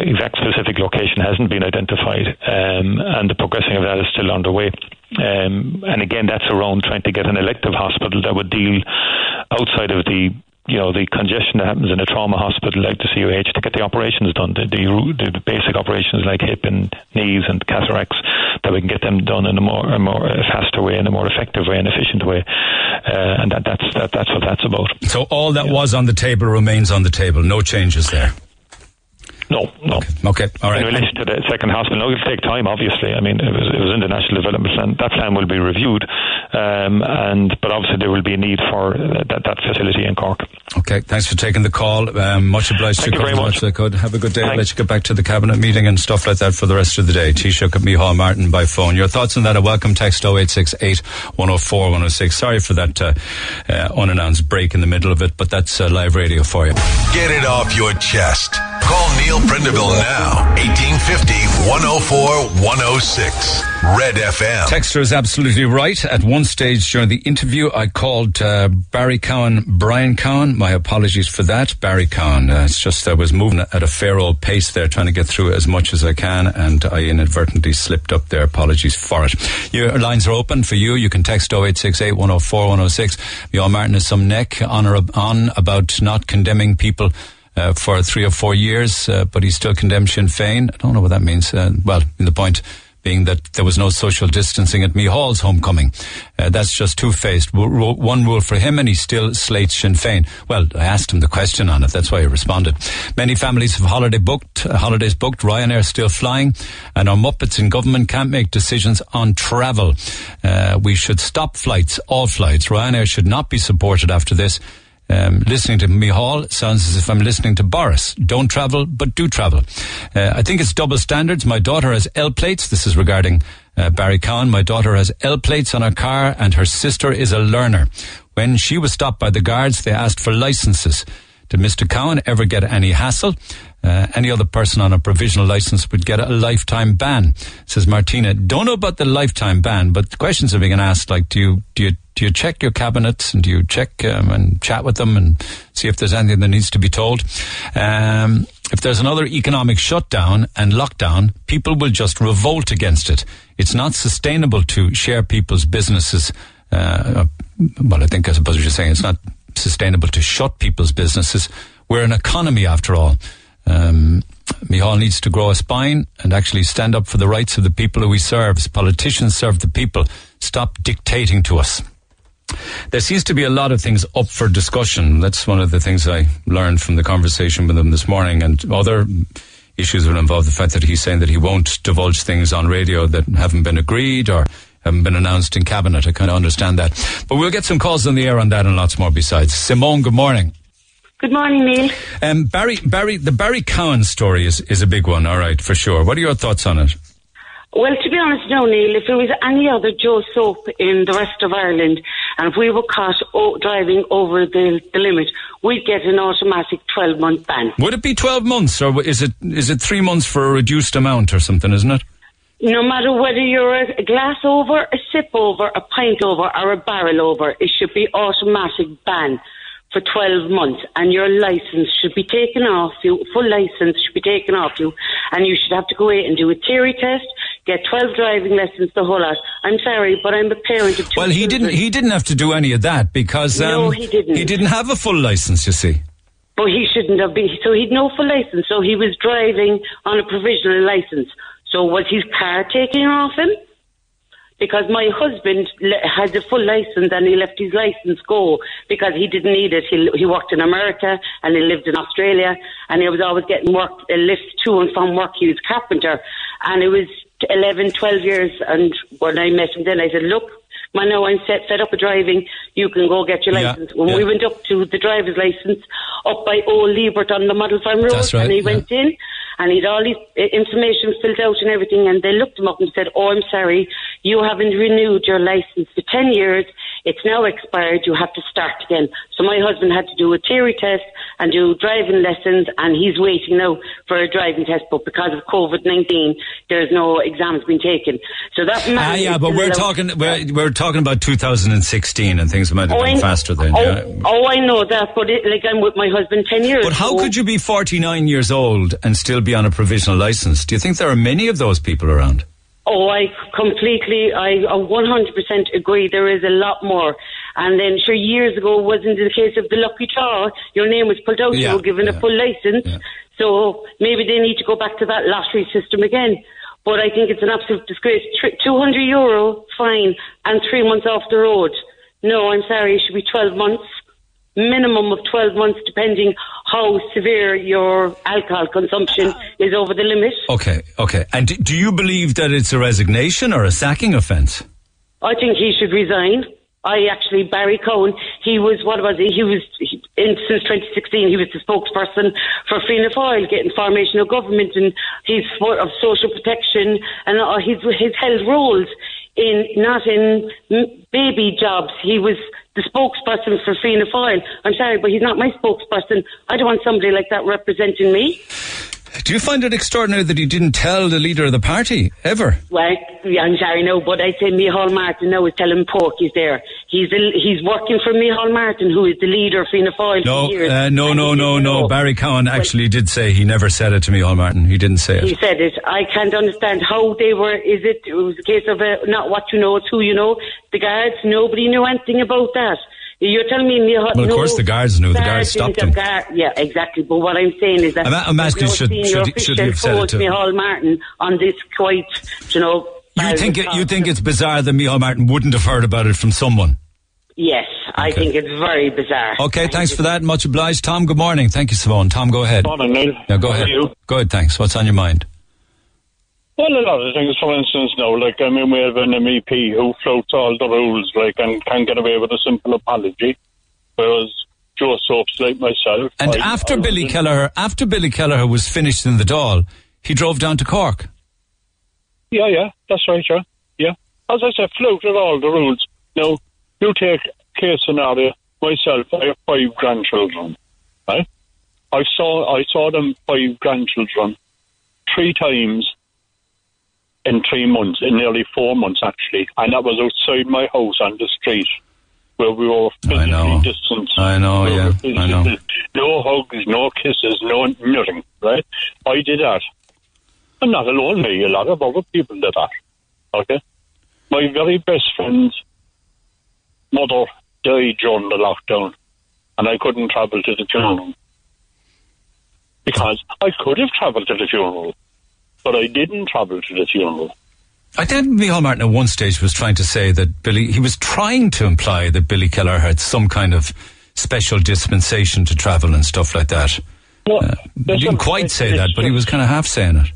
exact specific location hasn't been identified, um, and the progressing of that is still underway. Um, and again, that's around trying to get an elective hospital that would deal outside of the you know, the congestion that happens in a trauma hospital like the CUH to get the operations done, the, the, the basic operations like hip and knees and cataracts, that we can get them done in a more, a more faster way, in a more effective way, and efficient way. Uh, and that, that's, that, that's what that's about. So all that yeah. was on the table remains on the table. No changes there. No, no. Okay, all right. In relation to the second hospital, no, it'll take time. Obviously, I mean, it was, it was in the national development plan. That plan will be reviewed, um, and but obviously there will be a need for uh, that, that facility in Cork. Okay, thanks for taking the call. Um, much obliged Thank to you very much much. I could. Have a good day. I'll let you get back to the cabinet meeting and stuff like that for the rest of the day. Taoiseach at Micheál Martin by phone. Your thoughts on that? A welcome text 0868 104 106. Sorry for that uh, uh, unannounced break in the middle of it, but that's uh, live radio for you. Get it off your chest. Call Neil Prendeville now. 1850 104 106. Red FM. Texter is absolutely right. At one stage during the interview, I called uh, Barry Cowen Brian Cowen. My apologies for that, Barry Cowen. Uh, it's just I was moving at a fair old pace there, trying to get through as much as I can, and I inadvertently slipped up there. Apologies for it. Your lines are open for you. You can text 0868 104 106. Micheál Martin is some neck on, or, on about not condemning people uh, for three or four years, uh, but he still condemns Sinn Féin. I don't know what that means. Uh, well, the point being that there was no social distancing at Hall's homecoming. Uh, that's just two-faced. One rule for him, and he still slates Sinn Féin. Well, I asked him the question on it. That's why he responded. Many families have holiday booked, uh, holidays booked. Ryanair still flying, and our Muppets in government can't make decisions on travel. Uh, we should stop flights, all flights. Ryanair should not be supported after this. Um, listening to Micheál sounds as if I'm listening to Boris. Don't travel, but do travel. Uh, I think it's double standards. My daughter has L plates. This is regarding uh, Barry Cowen. My daughter has L plates on her car, and her sister is a learner. When she was stopped by the guards, they asked for licenses. Did Mr. Cowen ever get any hassle? Uh, any other person on a provisional license would get a lifetime ban, says Martina. Don't know about the lifetime ban, but questions are being asked like, do you, do you, do you check your cabinets and do you check um, and chat with them and see if there's anything that needs to be told? Um, if there's another economic shutdown and lockdown, people will just revolt against it. It's not sustainable to share people's businesses. Uh, well, I think I suppose you're saying it's not sustainable to shut people's businesses. We're an economy after all. Um, Micheál needs to grow a spine and actually stand up for the rights of the people who he serves. Politicians serve the people. Stop dictating to us. There seems to be a lot of things up for discussion. That's one of the things I learned from the conversation with him this morning and other issues will involve the fact that he's saying that he won't divulge things on radio that haven't been agreed or haven't been announced in cabinet. I kind of understand that. But we'll get some calls on the air on that and lots more besides. Simone, good morning. Good morning, Neil. Um, Barry, Barry, the Barry Cowen story is, is a big one, all right, for sure. What are your thoughts on it? Well, to be honest, no, Neil. If it was any other Joe Soap in the rest of Ireland, and if we were caught o- driving over the, the limit, we'd get an automatic 12 month ban. Would it be 12 months or is it, is it three months for a reduced amount or something, isn't it? No matter whether you're a glass over, a sip over, a pint over, or a barrel over, it should be automatic ban for 12 months and your license should be taken off you, full license should be taken off you and you should have to go in and do a theory test, get 12 driving lessons, the whole lot. I'm sorry, but I'm a parent of two Well, he didn't, he didn't have to do any of that because, um, No, he didn't. he didn't have a full license, you see. But he shouldn't have been. So he'd no full license. So he was driving on a provisional license. So was his car taken off him? Because my husband had a full license and he left his license go because he didn't need it. He, he worked in America and he lived in Australia and he was always getting work, a lift to and from work. He was a carpenter and it was 11, 12 years. And when I met him then, I said, look, man, now I'm set, fed up with driving. You can go get your Yeah, license. When yeah. we went up to the driver's license up by Old Liebert on the Model Farm Road, right, and he yeah. went in and he'd all his uh, information filled out and everything, and they looked him up and said, "Oh, I'm sorry, you haven't renewed your license for ten years. It's now expired. You have to start again." So my husband had to do a theory test and do driving lessons, and he's waiting now for a driving test. But because of COVID nineteen, there's no exams being taken. So that man Ah, yeah, but we're talking, we're, we're talking about 2016 and things might have Oh, been I- faster then, oh, yeah. oh, I know that, but it, like I'm with my husband ten years. But how so- could you be 49 years old and still be on a provisional license? Do you think there are many of those people around? Oh, I completely, I uh, 100% agree. There is a lot more. And then, sure, years ago, wasn't the case of the lucky draw? Your name was pulled out, Yeah, you were given a full license. So maybe they need to go back to that lottery system again. But I think it's an absolute disgrace. 200 euro fine and three months off the road. No, I'm sorry, it should be 12 months. Minimum of 12 months, depending how severe your alcohol consumption is over the limit. Okay, okay. And do, do you believe that it's a resignation or a sacking offence? I think he should resign. I actually, Barry Cowen, he was, what was he? He was, he, in, since 2016, he was the spokesperson for Fianna Fáil, getting formation of government and his support of social protection and uh, he's, he's held roles in, not in baby jobs. He was the spokesperson for Fianna Fáil. I'm sorry, but he's not my spokesperson. I don't want somebody like that representing me. Do you find it extraordinary that he didn't tell the leader of the party ever? Well, I'm sorry, no, but I'd say Micheál Martin now is telling Pork he's there. He's the, he's working for Micheál Martin, who is the leader of Fianna Fáil No, for years. uh, no, no, no, no. Barry Cowen actually did say he never said it to me, All Martin. He didn't say it. He said it. I can't understand how they were. Is it? It was a case of uh, not what you know, it's who you know. The guards, nobody knew anything about that. You're telling me, Micheál, Well, of no course the guards knew. The guards stopped him. them. guard- yeah, exactly. But what I'm saying is that I'm a- I'm asking, no should- senior should he- official should he have said it told to- Micheál Martin on this quite, you know. You think it, you think it's bizarre that Micheál Martin wouldn't have heard about it from someone? Yes, I think it's very bizarre. Okay, thanks for that. Much obliged. Tom, good morning. Thank you, Simone. Tom, go ahead. Good morning, Neil. Yeah, go How ahead. are you? Go ahead, thanks. What's on your mind? Well, a lot of things. For instance, now, like I mean, we have an MEP who floats all the rules, like, and can get away with a simple apology, whereas Joe Soaps, like myself, And I- after I Billy Kelleher, after Billy Kelleher was finished in the Dáil, he drove down to Cork. Yeah, yeah, that's right, yeah, yeah. As I said, floated all the rules. Now, you take case scenario. Myself, I have five grandchildren, right? I saw, I saw them five grandchildren three times in three months, in nearly four months actually, and that was outside my house on the street where we were physically distant. I know, We yeah, I know. No hugs, no kisses, no nothing, right? I did that. And not alone me, a lot of other people did that. Okay? My very best friend's mother died during the lockdown, and I couldn't travel to the funeral. Because I could have travelled to the funeral, but I didn't travel to the funeral. I think Micheál Martin at one stage was trying to say that Billy, he was trying to imply that Billy Kelleher had some kind of special dispensation to travel and stuff like that. No, Uh, he didn't quite say that, but he was kind of half saying it.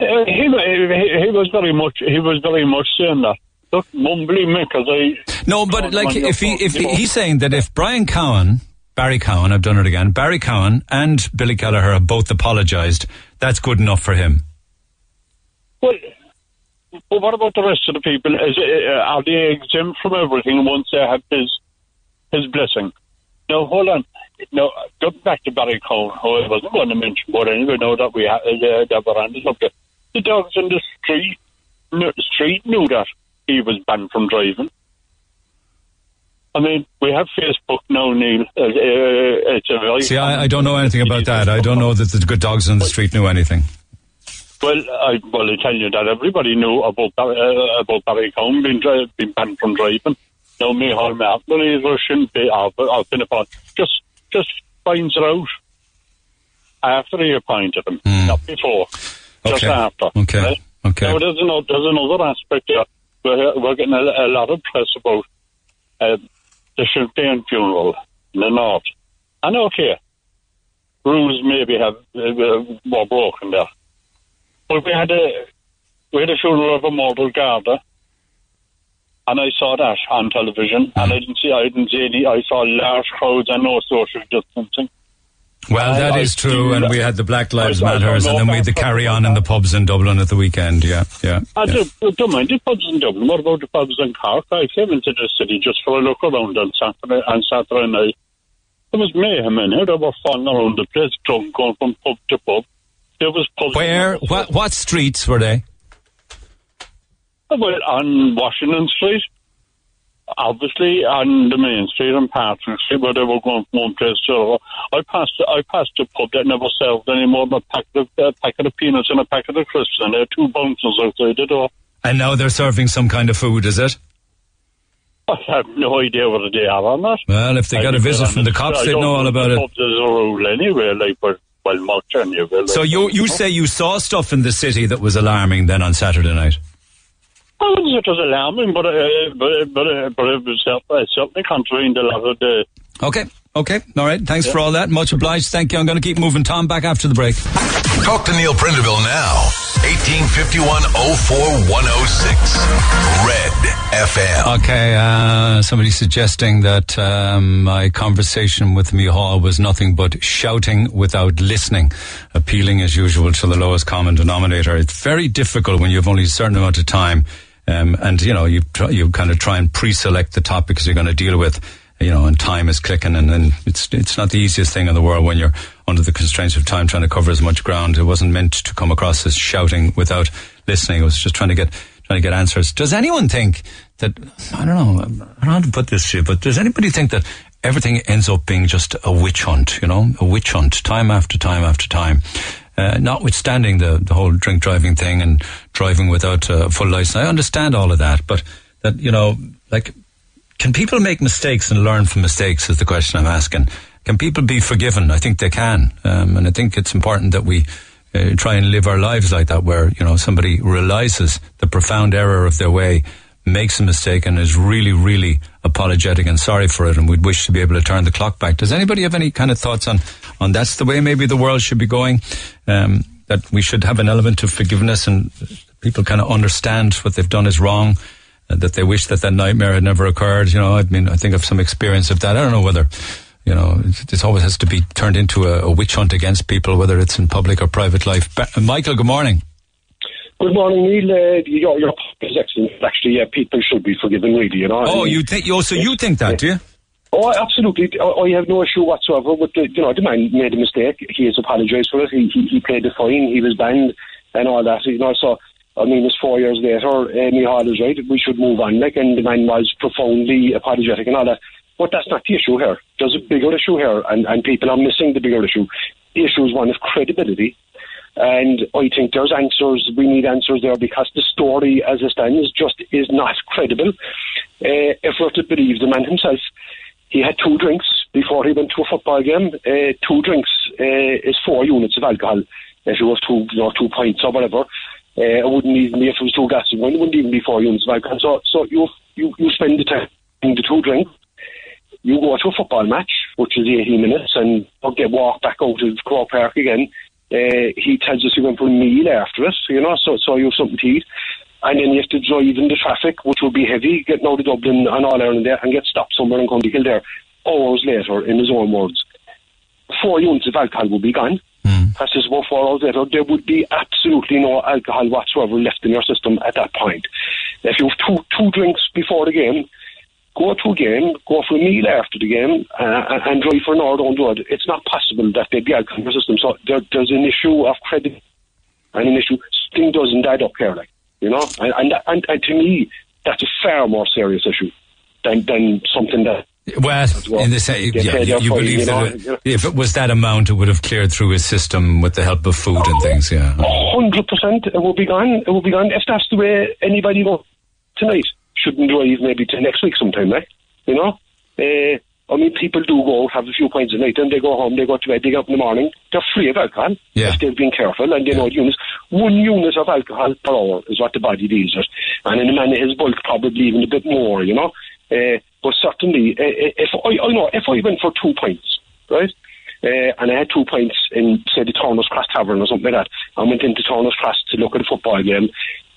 Uh, he, he, he was very much he was very much saying that. Look, mumbly me, because I No, but like if he if he, he's saying that if Brian Cowen, Barry Cowen, I've done it again, Barry Cowen and Billy Kelleher have both apologised, that's good enough for him. Well, but what about the rest of the people? Is uh, are they exempt from everything once they have his his blessing? No, hold on. No, go back to Barry Cowen, who I wasn't going to mention, but anyway, know that we had uh, that were the. The dogs in the street, knew, street knew that he was banned from driving. I mean, we have Facebook now, Neil. Uh, uh, it's a very See, I, I don't know anything about that. I don't know that the good dogs in the street knew anything. Well, I well, I tell you that everybody knew about uh, about Barry Cowen being dri- being banned from driving. Now, me, Martin, is Russian, be I've been upon just just finds it out after he appointed him, not before, Okay. just after. Okay. Right? Okay. Now, there's another there's another aspect here. We're we're getting a, a lot of press about uh, the Sinn Féin funeral in the north, and okay, rules maybe have uh, were broken there. But we had a we had a funeral of a mortal Garda, eh? and I saw that on television, and I didn't see I didn't see any. I saw large crowds and no social distancing. Well, that I- is true, and we had the Black Lives I- I don't Matters, and then we had the carry on in the pubs in Dublin at the weekend. Yeah, yeah. I yeah. do, don't mind the pubs in Dublin. What about the pubs in Cork? I came into the city just for a look around on Saturday on Saturday night. There was mayhem in here. They were falling around the place, drunk, going from pub to pub. There was. Where? What? What streets were they? Well, on Washington Street, obviously on the main street on Patrick Street, where they were going from one place to another. I passed, I passed a pub that never served any more than a packet of, uh, a packet of peanuts and a packet of crisps, and there were two bouncers outside the door. And now they're serving some kind of food, is it? I have no idea whether they are or not. Well, if they I got a visit from the cops, I they'd know all about it. as a rule anyway, like, but, well, anyway. Like, So you you say you saw stuff in the city that was alarming then on Saturday night? I it was alarming, but, uh, but, but, uh, but it was certainly, it certainly contravened a lot of the Okay. Okay, all right. Thanks for all that. Much obliged. Thank you. I'm going to keep moving. Tom, back after the break. Talk to Neil Prendeville now. 1851 106 Red FM. Okay, uh, somebody suggesting that um, my conversation with Micheál was nothing but shouting without listening, appealing as usual to the lowest common denominator. It's very difficult when you have only a certain amount of time, um, and you know you try, you kind of try and pre-select the topics you're going to deal with. You know, and time is clicking, and, and it's it's not the easiest thing in the world when you're under the constraints of time trying to cover as much ground. It wasn't meant to come across as shouting without listening. It was just trying to get trying to get answers. Does anyone think that I don't know? I don't know how to put this to you, but does anybody think that everything ends up being just a witch hunt? You know, a witch hunt, time after time after time. Uh, notwithstanding the the whole drink driving thing and driving without a full license, I understand all of that, but that you know, like, can people make mistakes and learn from mistakes? Is the question I'm asking. Can people be forgiven? I think they can, um, and I think it's important that we uh, try and live our lives like that, where you know somebody realizes the profound error of their way, makes a mistake, and is really, really apologetic and sorry for it, and we'd wish to be able to turn the clock back. Does anybody have any kind of thoughts on on that's the way maybe the world should be going? Um, that we should have an element of forgiveness and people kind of understand what they've done is wrong. Uh, That they wish that that nightmare had never occurred. You know, I mean, I think of some experience of that. I don't know whether you know, this always has to be turned into a, a witch hunt against people, whether it's in public or private life. Ba- Michael, good morning. Good morning, Neil. Uh, your, your is excellent. Actually, yeah, people should be forgiven, really. You know. Oh, you think? Oh, so you think that, do you? Oh, absolutely. I, I have no issue whatsoever with the, you know, the man made a mistake. He has apologised for it. He, he, he paid the fine. He was banned and all that. You know, so, I mean, it's four years later. Amy Hall is right. We should move on. Like, and the man was profoundly apologetic and all that. But that's not the issue here. There's a bigger issue here, and, and people are missing the bigger issue. The issue is one of credibility. And I think there's answers. We need answers there because the story as it stands just is not credible. Uh, if we're to believe the man himself, he had two drinks before he went to a football game. Uh, two drinks uh, is four units of alcohol. If it was two, you know, two pints or whatever, uh, it wouldn't even be if it was of wine. It wouldn't even be four units of alcohol. So, so you you you spend the time in the two drinks. You go to a football match, which is 80 minutes, and you get walk back out to Croke Park again. Uh, he tells us you're for a meal after it, you know, so so you have something to eat. And then you have to drive in the traffic, which will be heavy, getting out of Dublin and all Ireland there, and get stopped somewhere in County Kildare hours later, in his own words. Four units of alcohol would be gone. That's just about four hours later. There would be absolutely no alcohol whatsoever left in your system at that point. If you have two two drinks before the game, go to a game, go for a meal after the game, uh, and drive for an hour down the road. It's not possible that there'd be alcohol in your system. So there, there's an issue of credit and an issue. Something doesn't add up here, like you know. And and, and, and to me, that's a far more serious issue than than something that. Well, in the same, yeah, you, you believe that know. if it was that amount, it would have cleared through his system with the help of food and things. Yeah. Hundred percent, it will be gone. It will be gone. If that's the way anybody goes tonight, shouldn't drive maybe to next week sometime, like you know. Uh, I mean, people do go have a few pints a night, and they go home, they go to bed, they get up in the morning. They're free of alcohol Yeah. if they've been careful, and they know units. One unit of alcohol per hour is what the body deals with, and in a man his bulk, probably even a bit more, you know. Uh, but certainly, if I, I know if I went for two pints, right, uh, and I had two pints in, say, the Turner's Cross Tavern or something like that, I went into Turner's Cross to look at a football game,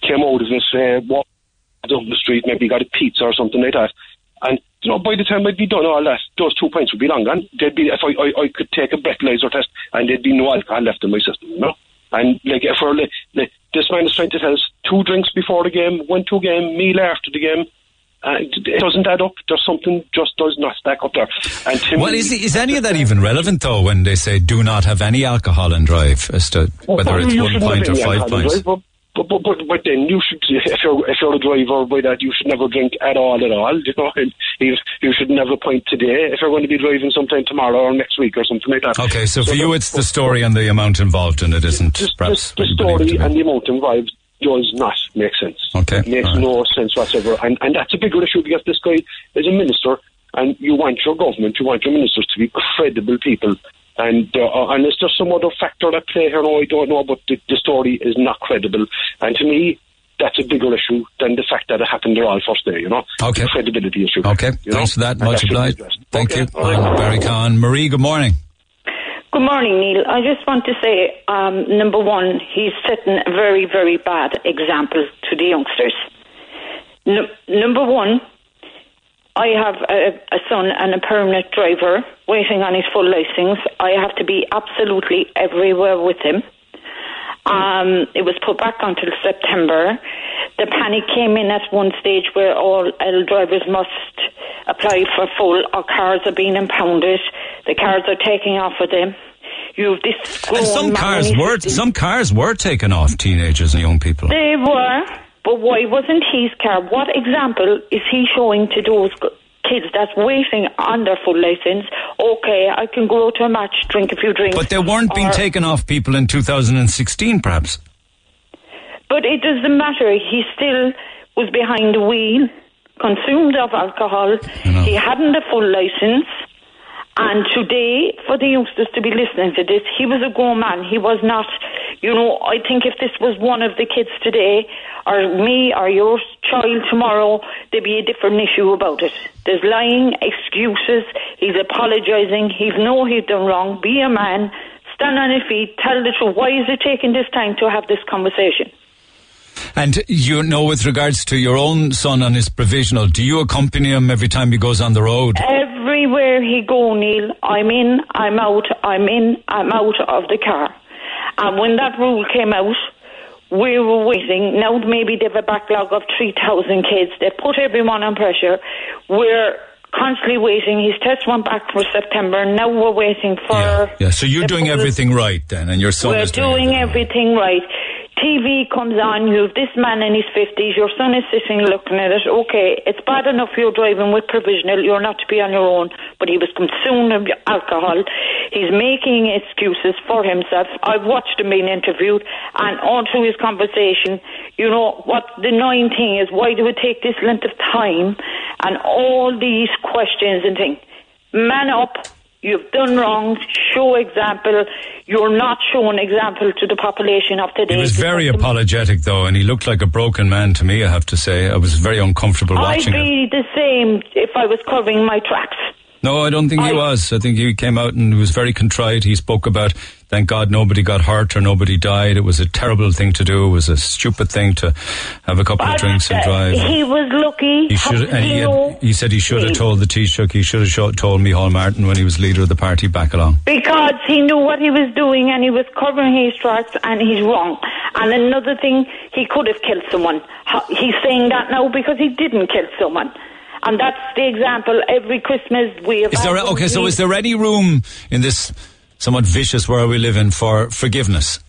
came out of it, uh, walked down the street, maybe got a pizza or something like that, and you know, by the time I'd be done all that, those two pints would be long gone. There'd be if I, I, I could take a breathalyzer test, and there'd be no alcohol left in my system, you know. And like if like, like, this man is trying to tell us two drinks before the game, one two game, meal after the game. Uh, it doesn't add up. There's something just does not stack up there. And Well, is is any of that even relevant though? When they say do not have any alcohol and drive, as to whether it's one shouldn't pint or five alcohol in pints. drive, But, but, but, but then you should, if you're, if you're a driver by that, you should never drink at all, at all. You know, and you, you should never pint today if you're going to be driving sometime tomorrow or next week or something like that. Okay, so for you, it's the story and the amount involved, and it isn't perhaps. the you believe it story and the amount involved does not make sense. Okay, It makes right. no sense whatsoever. And, and that's a bigger issue because this guy is a minister and you want your government, you want your ministers to be credible people. And uh, and is there some other factor at play here? No, I don't know, but the, the story is not credible. And to me, that's a bigger issue than the fact that it happened there all first day, you know? Okay. The credibility issue. Okay, you know? thanks for that. Much obliged. Thank you. I'm Barry Kahn. Marie, good morning. Good morning, Neil. I just want to say, um, number one, he's setting a very, very bad example to the youngsters. N- number one, I have a, a son and a permanent driver waiting on his full license. I have to be absolutely everywhere with him. Um, it was put back until September. The panic came in at one stage where all L drivers must apply for full. Our cars are being impounded. The cars are taking off with them. You've this And some cars were some cars were taken off teenagers and young people. They were, but why wasn't his car? What example is he showing to those kids that's waiting on their full license? Okay, I can go to a match, drink a few drinks. But they weren't being taken off people in 2016, perhaps. But it doesn't matter. He still was behind the wheel, consumed of alcohol. He hadn't a full license. And today, for the youngsters to be listening to this, he was a grown man. He was not, you know, I think if this was one of the kids today, or me, or your child tomorrow, there'd be a different issue about it. There's lying, excuses, he's apologising, he's know he's done wrong, be a man, stand on your feet, tell the truth. Why is it taking this time to have this conversation? And you know, with regards to your own son on his provisional, do you accompany him every time he goes on the road? Uh, Everywhere he go, Neil, I'm in, I'm out, I'm in, I'm out of the car. And when that rule came out, we were waiting. Now maybe they have a backlog of 3,000 kids. They put everyone on pressure. We're constantly waiting. His test went back for September. Now we're waiting for... Yeah, so you're doing everything right then, and your son we're is doing. doing everything right. TV comes on, you have this man in his 50s, your son is sitting looking at it. Okay, it's bad enough you're driving with provisional, you're not to be on your own, but he was consuming alcohol. He's making excuses for himself. I've watched him being interviewed, and on through his conversation, you know, what the annoying thing is, why do we take this length of time and all these questions and things? Man up, You've done wrong. Show example. You're not showing example to the population of today. He was very apologetic though, and he looked like a broken man to me. I have to say, I was very uncomfortable watching. I'd it. be the same if I was covering my tracks. No, I don't think he was. I think he came out and was very contrite. He spoke about, thank God nobody got hurt or nobody died. It was a terrible thing to do. It was a stupid thing to have a couple of drinks and uh, drive. He was lucky. He should, he, had, he said he should have told the Taoiseach, he should have told Micheál Martin when he was leader of the party back along. Because he knew what he was doing and he was covering his tracks and he's wrong. And another thing, he could have killed someone. He's saying that now because he didn't kill someone. And that's the example every Christmas we have. Is there, okay, so is there any room in this somewhat vicious world we live in for forgiveness?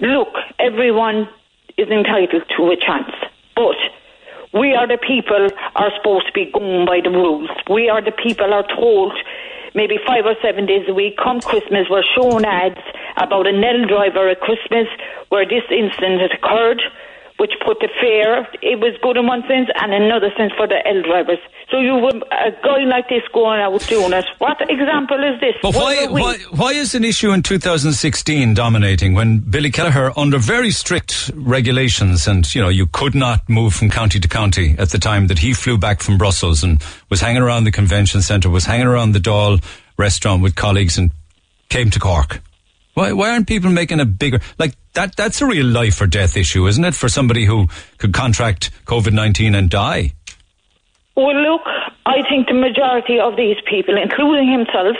Look, everyone is entitled to a chance, but we are the people are supposed to be going by the rules. We are the people are told maybe five or seven days a week. Come Christmas, we're shown ads about a Nell driver at Christmas where this incident had occurred. Which put the fare, it was good in one sense, and another sense for the L drivers. So you would a guy like this going out doing it. What example is this? But why, why, why is an issue in 2016 dominating when Billy Kelleher, under very strict regulations, and you know, you could not move from county to county at the time that he flew back from Brussels and was hanging around the convention centre, was hanging around the Dáil restaurant with colleagues and came to Cork? Why, why aren't people making a bigger, like that, that's a real life or death issue, isn't it? For somebody who could contract COVID-19 and die. Well, look, I think the majority of these people, including himself,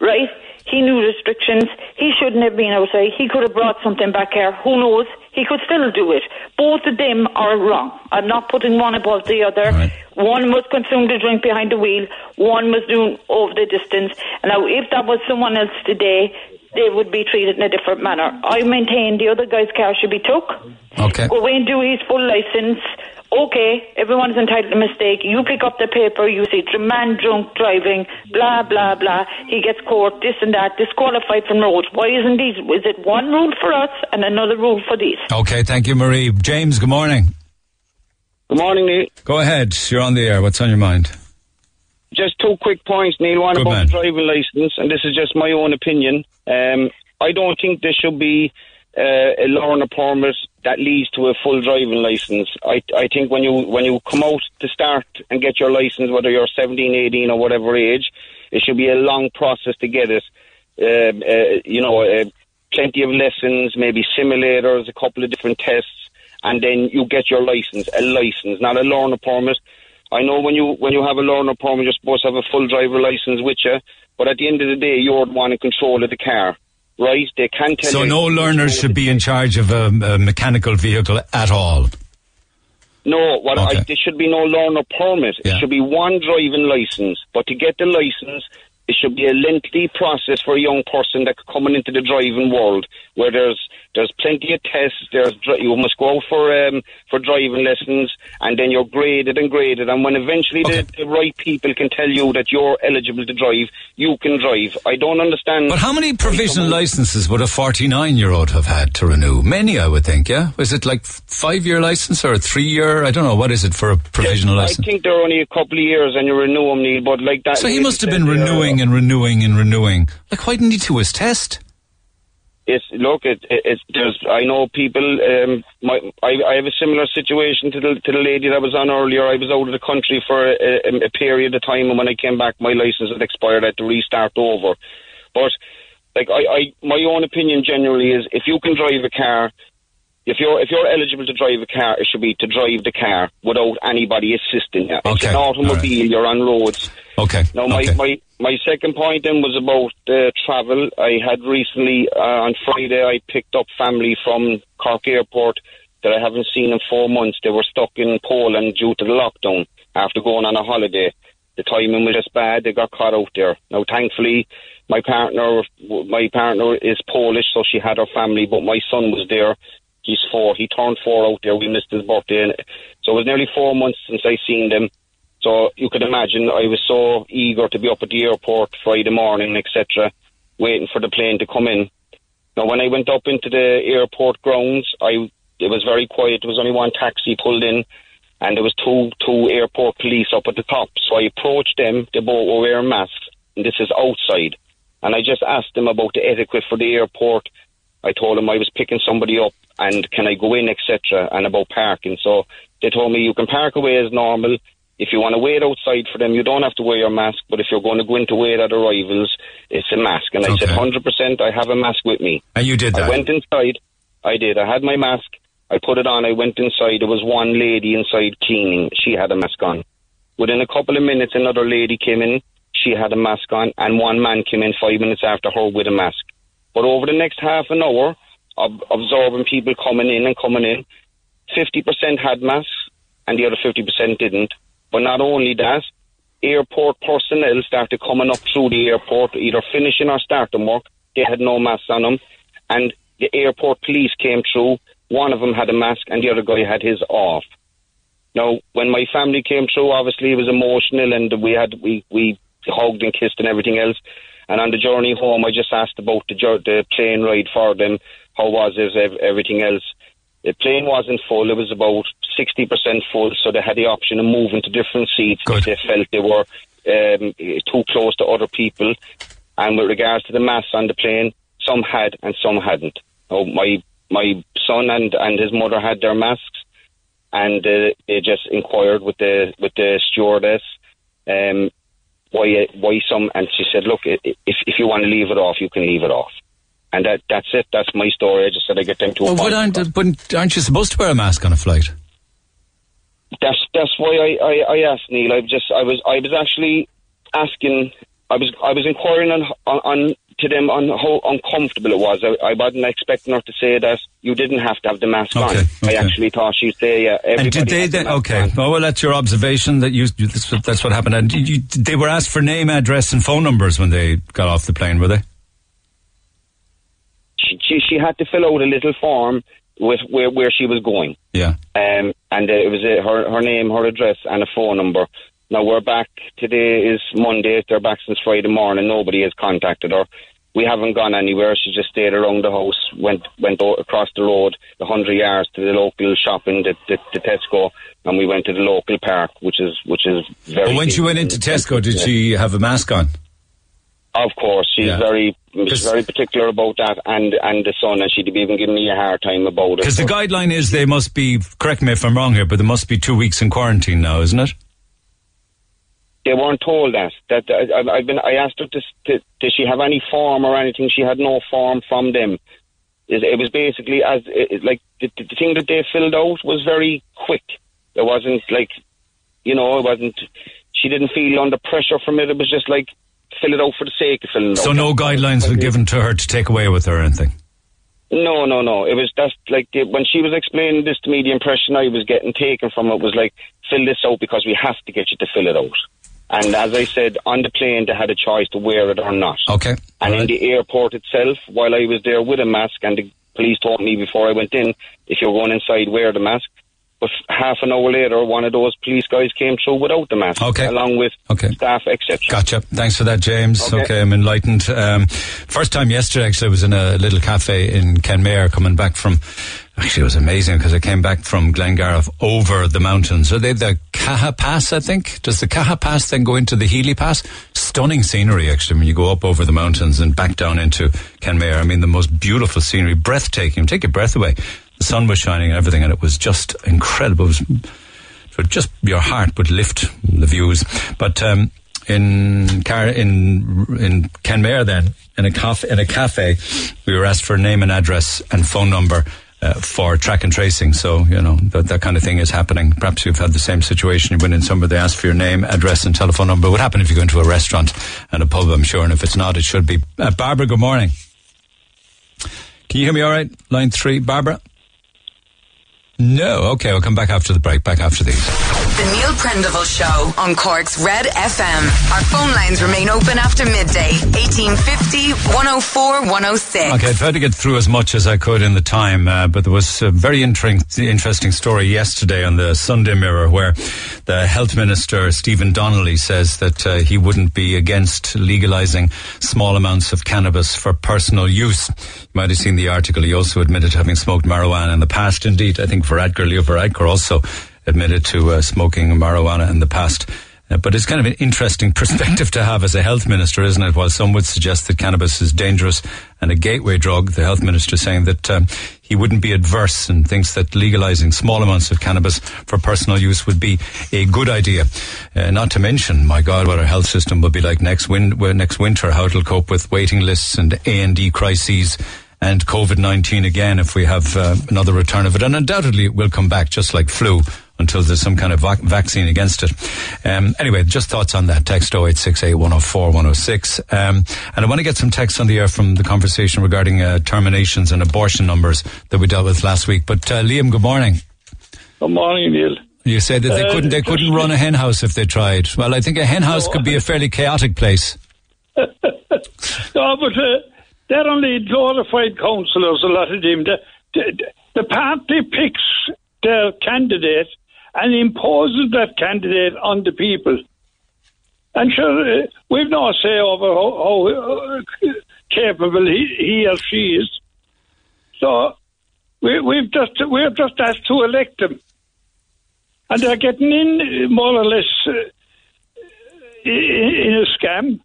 right? He knew restrictions. He shouldn't have been outside. He could have brought something back here. Who knows? He could still do it. Both of them are wrong. I'm not putting one above the other. One was consumed the drink behind the wheel. One was doing over the distance. Now, if that was someone else today, they would be treated in a different manner. I maintain the other guy's car should be took. Okay. Go away and do his full license. Okay, everyone's entitled to mistake. You pick up the paper, you see dr- man drunk driving, blah blah blah. He gets caught, this and that, disqualified from roads. Why isn't these? Is it one rule for us and another rule for these? Okay, thank you, Marie. James, good morning. Good morning, Neil. Go ahead. You're on the air. What's on your mind? Just two quick points, Neil. One Good about man. the driving licence, and this is just my own opinion. Um, I don't think there should be uh, a of permit that leads to a full driving license. I I think when you when you come out to start and get your license, whether you're 17, 18 or whatever age, it should be a long process to get it. Um, uh, you know, uh, plenty of lessons, maybe simulators, a couple of different tests, and then you get your license, a license, not a learner permit. I know when you when you have a learner permit, you're supposed to have a full driver license with you, but at the end of the day, you're the one in control of the car, right? They can't tell So no learners should be in charge of a, a mechanical vehicle at all. No, what I, there should be no learner permit. It should be one driving license. But to get the license, it should be a lengthy process for a young person that's coming into the driving world, where there's there's plenty of tests. There's you must go out for um, for driving lessons, and then you're graded and graded. And when eventually the, the right people can tell you that you're eligible to drive, you can drive. I don't understand. But how many provisional licenses would a 49 year old have had to renew? Many, I would think, yeah? Was it like five year license or a three year? I don't know. What is it for a provisional I license? I think they're only a couple of years and you renew them, Neil. But like that, So he must have been renewing and renewing and renewing. Like, why didn't he do his test? It's look, it, it, it's there's. I know people. Um, my, I, I have a similar situation to the to the lady that was on earlier. I was out of the country for a, a, period of time, and when I came back, my license had expired. I had to restart over. But like I, I, my own opinion generally is, if you can drive a car, if you're if you're eligible to drive a car, it should be to drive the car without anybody assisting you. It's an automobile. You're on roads. Okay. Now, my, my, my second point then was about uh, travel. I had recently, uh, on Friday, I picked up family from Cork Airport that I haven't seen in four months. They were stuck in Poland due to the lockdown after going on a holiday. The timing was just bad. They got caught out there. Now, thankfully, my partner, my partner is Polish, so she had her family, but my son was there. He's four. He turned four out there. We missed his birthday. So it was nearly four months since I seen them. So you could imagine I was so eager to be up at the airport Friday morning, etc., waiting for the plane to come in. Now, when I went up into the airport grounds, I it was very quiet. There was only one taxi pulled in, and there was two two airport police up at the top. So I approached them. They both were wearing masks, and this is outside. And I just asked them about the etiquette for the airport. I told them I was picking somebody up, and can I go in, etc., and about parking. So they told me you can park away as normal. If you want to wait outside for them, you don't have to wear your mask. But if you're going to go in to wait at arrivals, it's a mask. And I said, 100%, I have a mask with me. And you did that? I went inside. I did. I had my mask. I put it on. I went inside. There was one lady inside cleaning. She had a mask on. Within a couple of minutes, another lady came in. She had a mask on. And one man came in five minutes after her with a mask. But over the next half an hour of observing people coming in and coming in, 50% had masks and the other 50% didn't. But not only that, airport personnel started coming up through the airport, either finishing or starting work. They had no masks on them. And the airport police came through. One of them had a mask and the other guy had his off. Now, when my family came through, obviously it was emotional and we had, we, we hugged and kissed and everything else. And on the journey home, I just asked about the, the plane ride for them. How was it? Everything else. The plane wasn't full. It was about 60% full, so they had the option of moving to different seats if they felt they were um, too close to other people. And with regards to the masks on the plane, some had and some hadn't. Oh, my my son and, and his mother had their masks, and uh, they just inquired with the with the stewardess um, why why some, and she said, look, if if you want to leave it off, you can leave it off. And that that's it. That's my story. I just said I get them to Well, what aren't, but aren't you supposed to wear a mask on a flight? That's that's why I, I, I asked Neil. I just I was I was actually asking. I was I was inquiring on on, on to them on how uncomfortable it was. I, I wasn't expecting her to say that you didn't have to have the mask on. I actually thought she'd say yeah. And did they had the then? Okay. on. Oh, well, that's your observation that you. That's what, that's what happened. And you, you, they were asked for name, address, and phone numbers when they got off the plane, were they? She, she she had to fill out a little form with where where she was going. Yeah. Um, and uh, it was uh, her her name, her address, and a phone number. Now we're back. Today is Monday. They're back since Friday morning. Nobody has contacted her. We haven't gone anywhere. She just stayed around the house. Went went o- across the road, the hundred yards to the local shopping, the, the, the Tesco, and we went to the local park, which is which is very. When she went into Tesco, did she have a mask on? Of course, she's Yeah. very she's very particular about that, and and the son, and she'd be even giving me a hard time about it. Because the guideline is they must be, correct me if I'm wrong here, but they must be two weeks in quarantine now, isn't it? they weren't told that. That I, I've been. I asked her to, to, did she have any form or anything. She had no form from them. It, it was basically as it- like the, the thing that they filled out was very quick. It wasn't like, you know, it wasn't. She didn't feel under pressure from it. It was just like fill it out for the sake of filling it So out. no guidelines were given to her to take away with her or anything. No, no, no. It was that's like the, when she was explaining this to me. The impression I was getting taken from it was like, fill this out because we have to get you to fill it out. And as I said, on the plane they had a choice to wear it or not. Okay. And in the airport itself, while I was there with a mask, and the police told me before I went in, if you're going inside, wear the mask. But half an hour later, one of those police guys came through without the mask, Okay. along with staff, etc. Gotcha. Thanks for that, James. Okay, Okay. I'm enlightened. Um, first time yesterday, actually, I was in a little cafe in Kenmare coming back from. Actually, it was amazing because I came back from Glengarriff over the mountains. So they the Caha Pass, I think. Does the Caha Pass then go into the Healy Pass? Stunning scenery, actually, when you go up over the mountains and back down into Kenmare. I mean, the most beautiful scenery, breathtaking. Take your breath away. The sun was shining everything, and it was just incredible. It was just your heart would lift the views. But um, in Car- in in Kenmare, then in a cafe, in a cafe, we were asked for name and address and phone number. Uh, for track and tracing, so you know that that kind of thing is happening. Perhaps you've had the same situation. You went in somewhere, they ask for your name, address, and telephone number. What happen if you go into a restaurant and a pub? I'm sure, and if it's not, it should be. Uh, Barbara, good morning. Can you hear me? All right, line three, Barbara. No, okay. we'll come back after the break. Back after these. The Neil Prendeville Show on Cork's Red FM. Our phone lines remain open after midday. 1850 104 106. Okay, I tried to get through as much as I could in the time, uh, but there was a very interesting, interesting story yesterday on the Sunday Mirror where the Health Minister, Stephen Donnelly, says that uh, he wouldn't be against legalising small amounts of cannabis for personal use. Might have seen the article. He also admitted having smoked marijuana in the past. Indeed, I think Varadkar, Leo Varadkar also admitted to uh, smoking marijuana in the past. Uh, but it's kind of an interesting (laughs) perspective to have as a health minister, isn't it? While some would suggest that cannabis is dangerous and a gateway drug, the health minister saying that um, he wouldn't be adverse and thinks that legalizing small amounts of cannabis for personal use would be a good idea. Uh, not to mention, my God, what our health system will be like next, win- next winter, how it'll cope with waiting lists and A&E crises and COVID-19 again if we have uh, another return of it. And undoubtedly it will come back just like flu until there's some kind of vac- vaccine against it. Um, anyway, just thoughts on that. Text 0868 104 106. Um, and I want to get some text on the air from the conversation regarding uh, terminations and abortion numbers that we dealt with last week. But uh, Liam, good morning. Good morning, Neil. You said that they Uh, couldn't they couldn't run a hen house if they tried. Well, I think a hen house could be a fairly chaotic place. (laughs) No, but uh, they're only glorified councillors, a lot of them. The, the, the party picks their candidate and imposes that candidate on the people. And sure, uh, we've no say over how, how uh, capable he, he or she is. So we, we've just we've just asked to elect them, and they're getting in more or less uh, in a scam.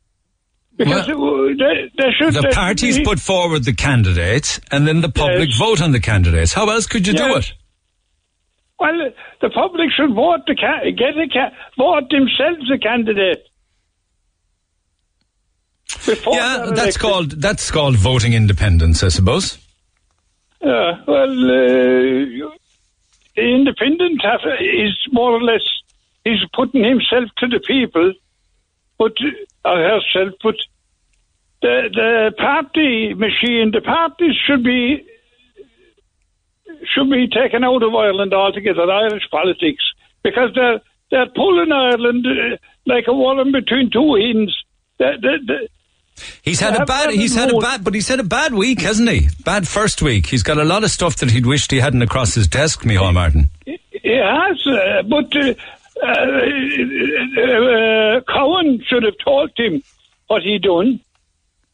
Because they, they should. The parties be- put forward the candidates, and then the public Yes. vote on the candidates. How else could you do it? Well, the public should vote the ca- get a ca- vote themselves a candidate. Before Yeah, that's elected. called that's called voting independence, I suppose. Yeah, well, uh, the independent have, is more or less he's putting himself to the people, but herself. But the the party machine, the parties should be should be taken out of Ireland altogether, Irish politics, because they're they're pulling Ireland uh, like a worm between two hens. He's had a bad he's had a bad but he's had a bad week, hasn't he? Bad first week. He's got a lot of stuff that he'd wished he hadn't across his desk, Micheál Martin. He has, uh, but uh, uh, uh, Cowen should have told him what he done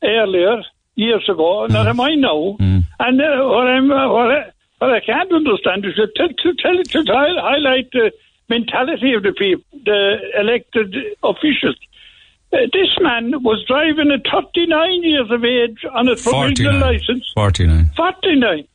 earlier, years ago. Not am I now. And uh, what, I'm, uh, what, I, what I can't understand is to, to, tell to highlight the mentality of the people, the elected officials. Uh, this man was driving at 39 years of age on a provisional 49. license. 49. 49.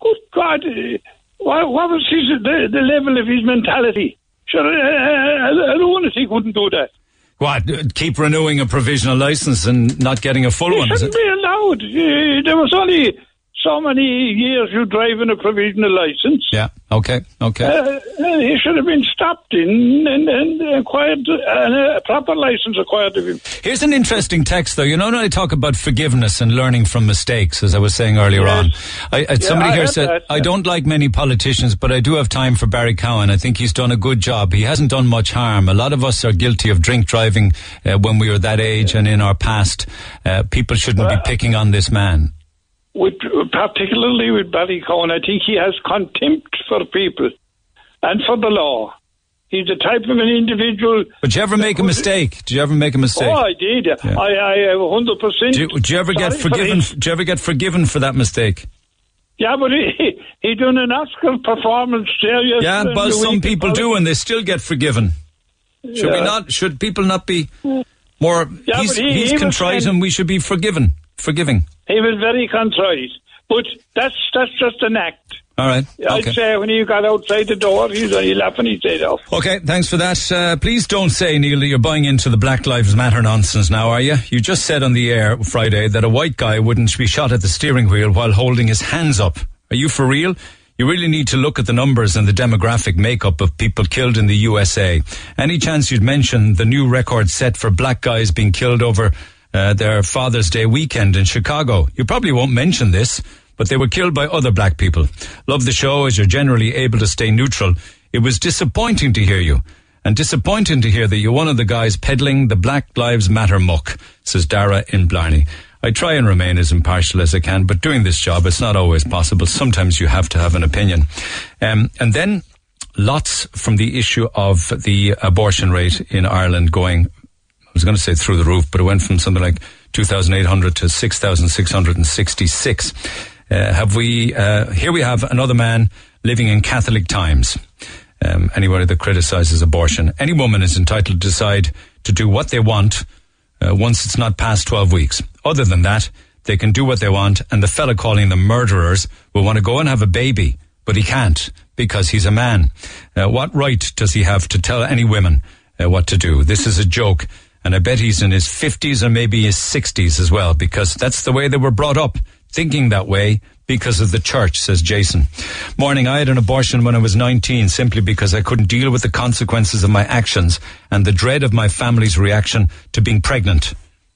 Good God. Uh, what, what was his, the, the level of his mentality? Sure, uh, a, a lunatic wouldn't do that. What? Keep renewing a provisional license and not getting a full one, shouldn't be allowed. Uh, there was only so many years you drive in a provisional license. Yeah. Okay. Okay. Uh, uh, he should have been stopped in and, and acquired uh, a proper license acquired of him. Here's an interesting text, though. You know, when I talk about forgiveness and learning from mistakes, as I was saying earlier on, I, I, somebody here said, that, I don't like many politicians, but I do have time for Barry Cowen. I think he's done a good job. He hasn't done much harm. A lot of us are guilty of drink driving uh, when we were that age and in our past. Uh, people shouldn't be picking on this man. With, particularly with Barry Cowen, I think he has contempt for people and for the law. He's the type of an individual. But do you ever make a mistake? Did you ever make a mistake? Oh, I did. I, I uh, have hundred percent. Do you, ever get sorry for forgiven? his- you ever get forgiven for that mistake? Yeah, but he he done an Oscar performance there. Yeah, but some people do, and they still get forgiven. Should we not? Should people not be more? Yeah, he's he- he's he contrite, and we should be forgiven, forgiving. He was very contrite, but that's that's just an act. All right. I'd say when he got outside the door, he's only laughing his head off. Okay, thanks for that. Uh, please don't say, Neil, that you're buying into the Black Lives Matter nonsense now, are you? You just said on the air Friday that a white guy wouldn't be shot at the steering wheel while holding his hands up. Are you for real? You really need to look at the numbers and the demographic makeup of people killed in the USA. Any chance you'd mention the new record set for black guys being killed over uh, their Father's Day weekend in Chicago? You probably won't mention this, but they were killed by other black people. Love the show as you're generally able to stay neutral. It was disappointing to hear you. And disappointing to hear that you're one of the guys peddling the Black Lives Matter muck, says Dara in Blarney. I try and remain as impartial as I can, but doing this job, it's not always possible. Sometimes you have to have an opinion. Um, and then lots from the issue of the abortion rate in Ireland going, was going to say through the roof, but it went from something like 2,800 to 6,666. Uh, have we, uh, here we have another man living in Catholic times. Um, anybody that criticizes abortion. Any woman is entitled to decide to do what they want uh, once it's not past 12 weeks. Other than that, they can do what they want, and the fella calling them murderers will want to go and have a baby, but he can't because he's a man. Uh, what right does he have to tell any women uh, what to do? This is a joke, and I bet he's in his 50s or maybe his 60s as well, because that's the way they were brought up, thinking that way because of the church, says Jason. Morning, I had an abortion when I was 19 simply because I couldn't deal with the consequences of my actions and the dread of my family's reaction to being pregnant.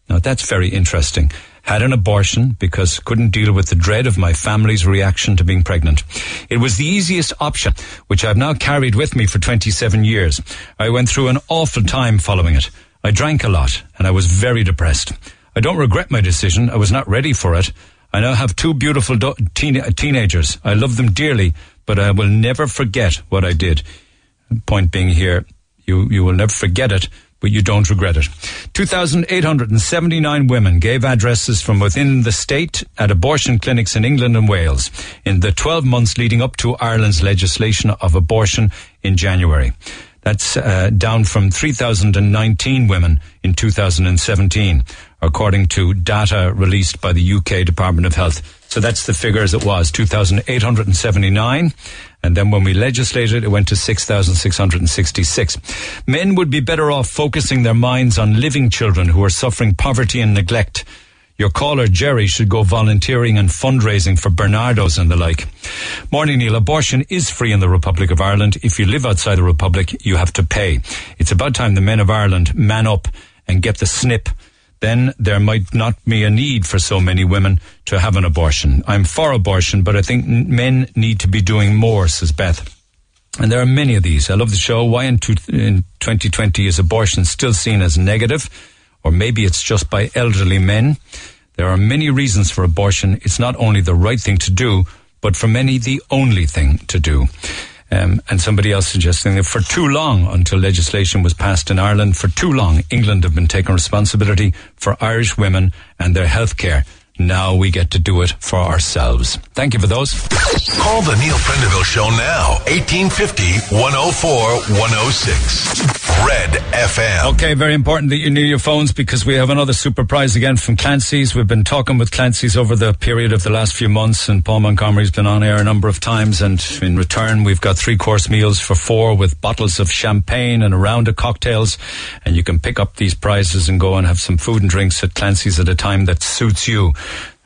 Now that's very interesting. Had an abortion because couldn't deal with the dread of my family's reaction to being pregnant. It was the easiest option, which I've now carried with me for 27 years. I went through an awful time following it. I drank a lot and I was very depressed. I don't regret my decision. I was not ready for it. I now have two beautiful do- teen- teenagers. I love them dearly, but I will never forget what I did. Point being here, you, you will never forget it, but you don't regret it. 2,879 women gave addresses from within the state at abortion clinics in England and Wales in the 12 months leading up to Ireland's legislation of abortion in January. That's uh, down from 3,019 women in 2017, according to data released by the UK Department of Health. So that's the figure as it was, 2,879. And then when we legislated, it went to 6,666. Men would be better off focusing their minds on living children who are suffering poverty and neglect. Your caller, Jerry, should go volunteering and fundraising for Barnardos and the like. Morning, Neil. Abortion is free in the Republic of Ireland. If you live outside the Republic, you have to pay. It's about time the men of Ireland man up and get the snip. Then there might not be a need for so many women to have an abortion. I'm for abortion, but I think men need to be doing more, says Beth. And there are many of these. I love the show. Why in, two, in 2020 is abortion still seen as negative? Or maybe it's just by elderly men. There are many reasons for abortion. It's not only the right thing to do, but for many, the only thing to do. Um, and somebody else suggesting that for too long, until legislation was passed in Ireland, for too long, England have been taking responsibility for Irish women and their health care. Now we get to do it for ourselves. Thank you for those. Call the Neil Prendeville Show now. 1850 104 106. Red FM. Okay, very important that you knew your phones because we have another super prize again from Clancy's. We've been talking with Clancy's over the period of the last few months, and Paul Montgomery's been on air a number of times. And in return, we've got three course meals for four with bottles of champagne and a round of cocktails. And you can pick up these prizes and go and have some food and drinks at Clancy's at a time that suits you.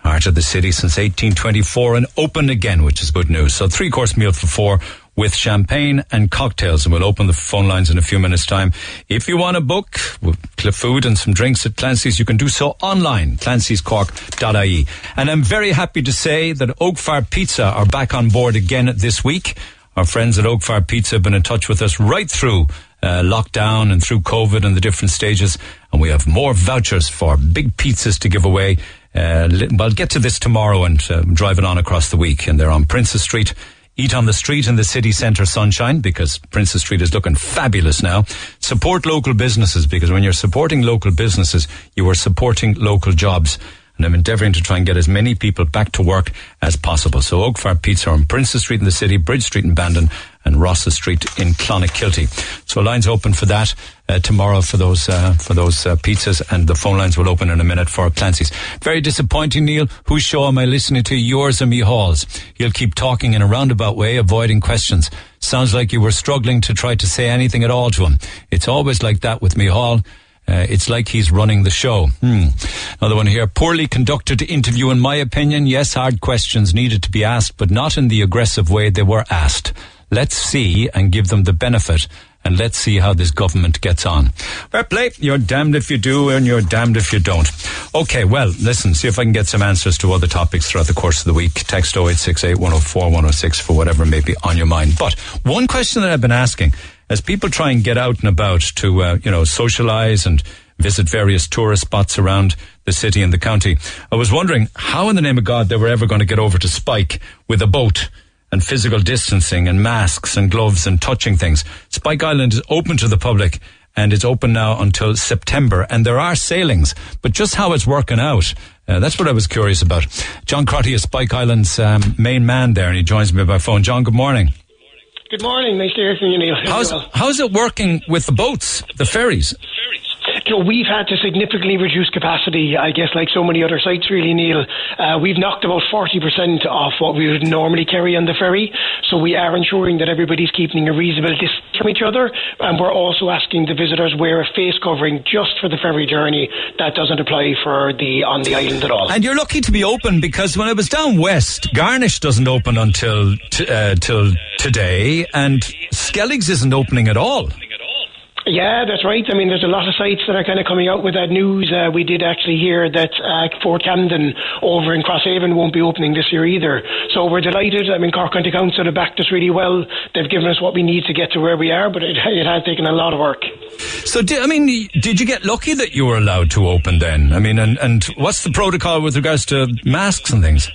Heart of the city since 1824 and open again, which is good news. So three course meal for four with champagne and cocktails. And we'll open the phone lines in a few minutes' time. If you want to book food and some drinks at Clancy's, you can do so online, clancyscork.ie. And I'm very happy to say that Oak Fire Pizza are back on board again this week. Our friends at Oak Fire Pizza have been in touch with us right through uh, lockdown and through COVID and the different stages. And we have more vouchers for big pizzas to give away. Uh, I'll get to this tomorrow and uh, drive it on across the week. And they're on Princess Street. Eat on the street in the city centre sunshine because Princess Street is looking fabulous now. Support local businesses because when you're supporting local businesses, you are supporting local jobs. And I'm endeavouring to try and get as many people back to work as possible. So Oak Fire Pizza on Princess Street in the city, Bridge Street in Bandon, and Rosses Street in Clonakilty. So lines open for that uh, tomorrow for those uh, for those uh, pizzas, and the phone lines will open in a minute for Clancy's. Very disappointing, Neil. Whose show am I listening to? Yours or Micheál's? He'll keep talking in a roundabout way, avoiding questions. Sounds like you were struggling to try to say anything at all to him. It's always like that with Micheál. Uh, it's like he's running the show. Hmm. Another one here. Poorly conducted interview, in my opinion. Yes, hard questions needed to be asked, but not in the aggressive way they were asked. Let's see and give them the benefit and let's see how this government gets on. Fair play. You're damned if you do and you're damned if you don't. Okay, well, listen, see if I can get some answers to other topics throughout the course of the week. Text 0868 104 106 for whatever may be on your mind. But one question that I've been asking as people try and get out and about to, uh, you know, socialize and visit various tourist spots around the city and the county, I was wondering how in the name of God they were ever going to get over to Spike with a boat and physical distancing and masks and gloves and touching things. Spike Island is open to the public and it's open now until September and there are sailings, but just how it's working out. Uh, that's what I was curious about. John Crotty is Spike Island's um, main man there and he joins me by phone. John, good morning. Good morning. Nice to hear from you, Neil. How's, how's it working with the boats, the ferries? You know, we've had to significantly reduce capacity, I guess, like so many other sites, really, Neil. Uh, we've knocked about 40% off what we would normally carry on the ferry. So we are ensuring that everybody's keeping a reasonable distance from each other. And we're also asking the visitors wear a face covering just for the ferry journey. That doesn't apply for the on the island at all. And you're lucky to be open because when I was down west, Garnish doesn't open until t- uh, till today, and Skelligs isn't opening at all. Yeah, that's right. I mean, there's a lot of sites that are kind of coming out with that news. Uh, we did actually hear that uh, Fort Camden over in Crosshaven won't be opening this year either. So we're delighted. I mean, Cork County Council have backed us really well. They've given us what we need to get to where we are, but it, it has taken a lot of work. So, did, I mean, did you get lucky that you were allowed to open then? I mean, and, and what's the protocol with regards to masks and things?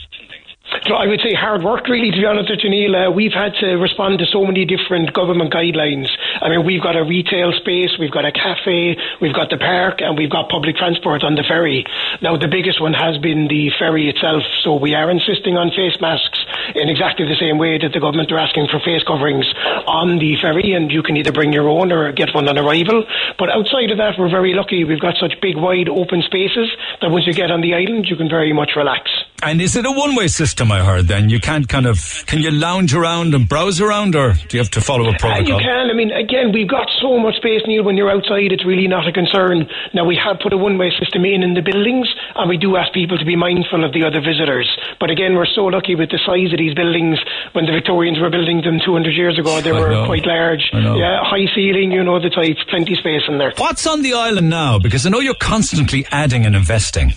So I would say hard work, really, to be honest with you, Neil. Uh, we've had to respond to so many different government guidelines. I mean, we've got a retail space, we've got a cafe, we've got the park, and we've got public transport on the ferry. Now, the biggest one has been the ferry itself, so we are insisting on face masks in exactly the same way that the government are asking for face coverings on the ferry, and you can either bring your own or get one on arrival. But outside of that, we're very lucky. We've got such big, wide, open spaces that once you get on the island, you can very much relax. And is it a one-way system? I heard. Then you can't kind of can you lounge around and browse around, or do you have to follow a protocol? Uh, you can. I mean, again, we've got so much space, Neil. When you're outside, it's really not a concern. Now we have put a one-way system in in the buildings, and we do ask people to be mindful of the other visitors. But again, we're so lucky with the size of these buildings. When the Victorians were building them 200 years ago, they were quite large. Yeah, high ceiling. You know the type. Plenty space in there. What's on the island now? Because I know you're constantly adding and investing.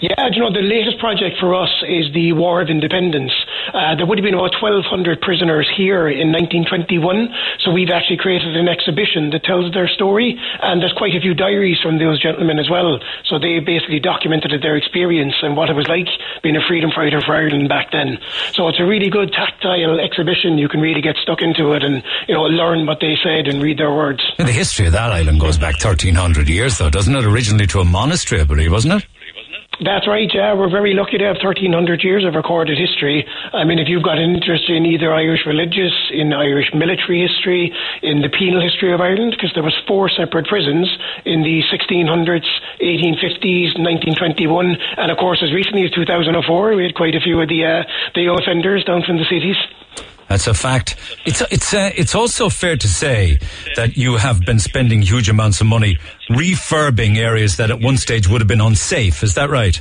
Yeah, you know, the latest project for us is the War of Independence. Uh, there would have been about 1,200 prisoners here in 1921, so we've actually created an exhibition that tells their story, and there's quite a few diaries from those gentlemen as well. So they basically documented their experience and what it was like being a freedom fighter for Ireland back then. So it's a really good tactile exhibition. You can really get stuck into it and, you know, learn what they said and read their words. And the history of that island goes back 1,300 years, though, doesn't it? Originally to a monastery, I believe, wasn't it? That's right, yeah. We're very lucky to have 1,300 years of recorded history. I mean, if you've got an interest in either Irish religious, in Irish military history, in the penal history of Ireland, because there was four separate prisons in the 1600s, 1850s, 1921, and of course, as recently as 2004, we had quite a few of the, uh, the offenders down from the cities. That's a fact. It's it's uh, it's also fair to say that you have been spending huge amounts of money refurbing areas that at one stage would have been unsafe. Is that right?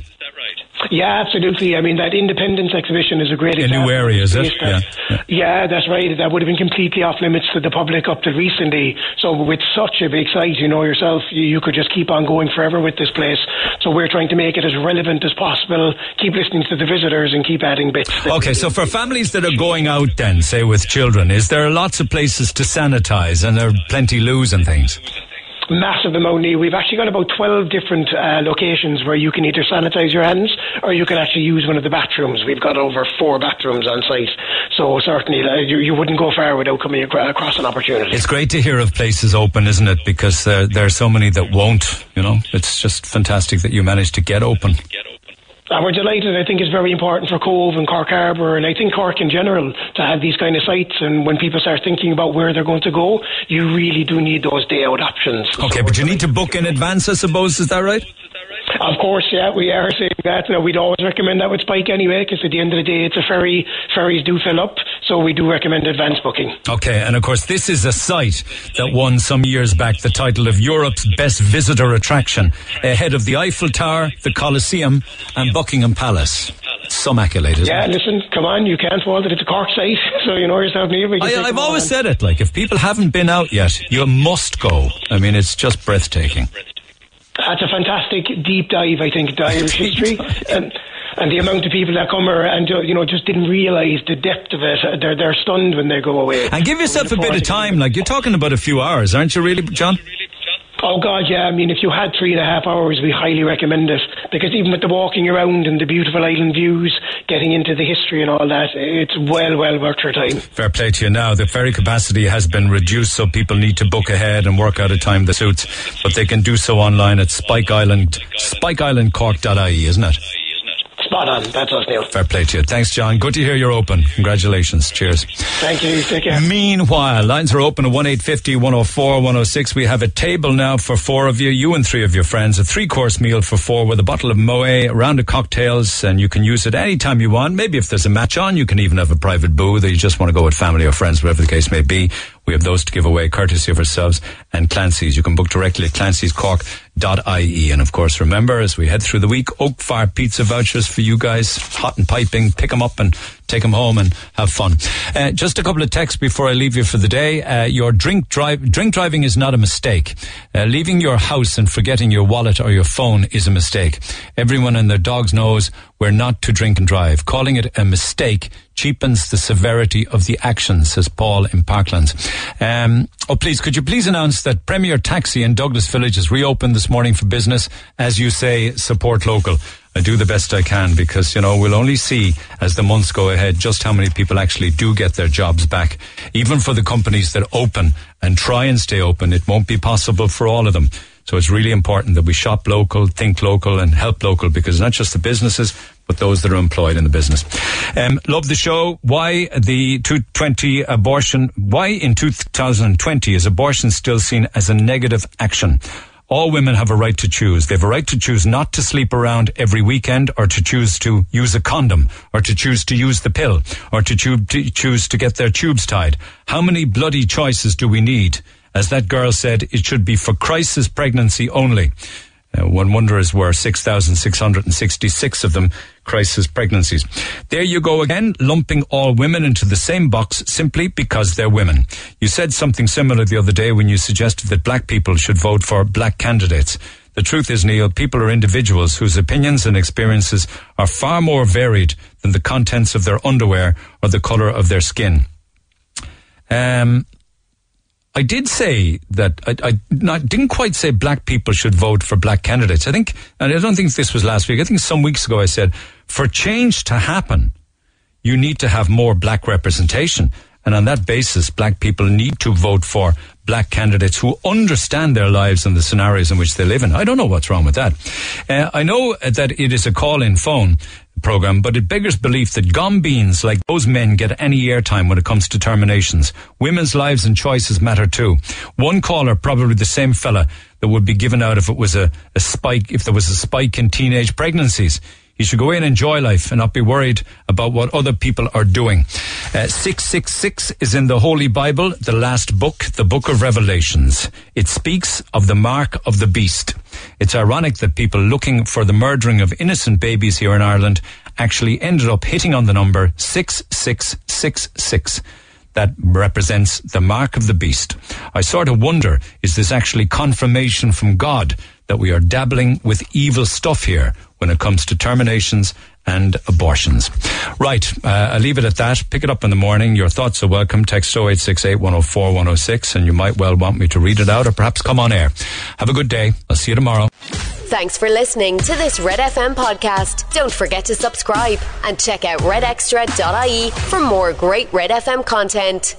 Yeah, absolutely. I mean, that Independence exhibition is a great A example. new area, is it? That- Yeah. Yeah, that's right. That would have been completely off limits to the public up to recently. So with such a big site, you know yourself, you, you could just keep on going forever with this place. So we're trying to make it as relevant as possible, keep listening to the visitors and keep adding bits. Okay, so for families that are going out then, say with children, is there lots of places to sanitize and there are plenty loos and things? Massive amount. Neil. We've actually got about 12 different uh, locations where you can either sanitize your hands or you can actually use one of the bathrooms. We've got over four bathrooms on site. So certainly uh, you, you wouldn't go far without coming across an opportunity. It's great to hear of places open, isn't it? Because there, there are so many that won't, you know. It's just fantastic that you managed to get open. And we're delighted. I think it's very important for Cobh and Cork Harbour and I think Cork in general to have these kind of sites. And when people start thinking about where they're going to go, you really do need those day out options. Okay, but you need to book in advance, I suppose. Is that right? Of course, yeah, we are saying that. You know, we'd always recommend that with Spike anyway, because at the end of the day, it's a ferry. Ferries do fill up, so we do recommend advance booking. Okay, and of course, this is a site that won some years back the title of Europe's best visitor attraction, ahead of the Eiffel Tower, the Colosseum, and Buckingham Palace. Some accolade, isn't Yeah, it? listen, come on, you can't fault it. It's a Cork site, (laughs) so you know yourself, Neil. I, say, I've always on. said it. Like, if people haven't been out yet, you must go. I mean, it's just breathtaking. That's a fantastic deep dive, I think, into (laughs) Irish history. And, and the amount of people that come are, and uh, you know just didn't realise the depth of it. Uh, They're they're stunned when they go away. And give yourself a bit of time. Like, you're talking about a few hours, aren't you, really, John? Oh God, yeah. I mean, if you had three and a half hours, we highly recommend it because even with the walking around and the beautiful island views, getting into the history and all that, it's well, well worth your time. Fair play to you now. The ferry capacity has been reduced, so people need to book ahead and work out a time that suits. But they can do so online at Spike Island, spikeislandcork.ie, isn't it? Spot on. That's us, Neil. Fair play to you. Thanks, John. Good to hear you're open. Congratulations. Cheers. Thank you. Take care. Meanwhile, lines are open at 1850 104 106. We have a table now for four of you, you and three of your friends, a three course meal for four with a bottle of Moët, a round of cocktails, and you can use it anytime you want. Maybe if there's a match on, you can even have a private booth or you just want to go with family or friends, whatever the case may be. We have those to give away courtesy of ourselves and Clancy's. You can book directly at clancyscork.ie. And of course, remember, as we head through the week, Oak Fire pizza vouchers for you guys, hot and piping. Pick them up and take them home and have fun. Uh, just a couple of texts before I leave you for the day. Uh, your drink drive, drink driving is not a mistake. Uh, leaving your house and forgetting your wallet or your phone is a mistake. Everyone and their dogs knows we're not to drink and drive. Calling it a mistake cheapens the severity of the action, says Paul in Parklands. Um, oh, please, could you please announce that Premier Taxi in Douglas Village has reopened this morning for business? As you say, support local. I do the best I can because, you know, we'll only see as the months go ahead just how many people actually do get their jobs back. Even for the companies that open and try and stay open, it won't be possible for all of them. So it's really important that we shop local, think local, and help local because not just the businesses, those that are employed in the business. Um, love the show. Why the 220 abortion? Why in 2020 is abortion still seen as a negative action? All women have a right to choose. They have a right to choose not to sleep around every weekend or to choose to use a condom or to choose to use the pill or to, to choose to get their tubes tied. How many bloody choices do we need? As that girl said, it should be for crisis pregnancy only. Uh, one wonders were 6,666 of them crisis pregnancies. There you go again, lumping all women into the same box simply because they're women. You said something similar the other day when you suggested that black people should vote for black candidates. The truth is, Neil, people are individuals whose opinions and experiences are far more varied than the contents of their underwear or the colour of their skin. Um, I did say that I, I not, didn't quite say black people should vote for black candidates. I think, and I don't think this was last week. I think some weeks ago I said, for change to happen, you need to have more black representation. And on that basis, black people need to vote for black candidates who understand their lives and the scenarios in which they live in. I don't know what's wrong with that. Uh, I know that it is a call-in phone program, but it beggars belief that gombeens like those men get any airtime when it comes to terminations. Women's lives and choices matter too. One caller, probably the same fella that would be given out if it was a, a spike, if there was a spike in teenage pregnancies. You should go in and enjoy life and not be worried about what other people are doing. Uh, 666 is in the Holy Bible, the last book, the book of Revelations. It speaks of the mark of the beast. It's ironic that people looking for the murdering of innocent babies here in Ireland actually ended up hitting on the number 6666 that represents the mark of the beast. I sort of wonder, is this actually confirmation from God that we are dabbling with evil stuff here when it comes to terminations and abortions. Right, uh, I'll leave it at that. Pick it up in the morning. Your thoughts are welcome. Text 0868 104 106, and you might well want me to read it out or perhaps come on air. Have a good day. I'll see you tomorrow. Thanks for listening to this Red FM podcast. Don't forget to subscribe and check out redextra.ie for more great Red FM content.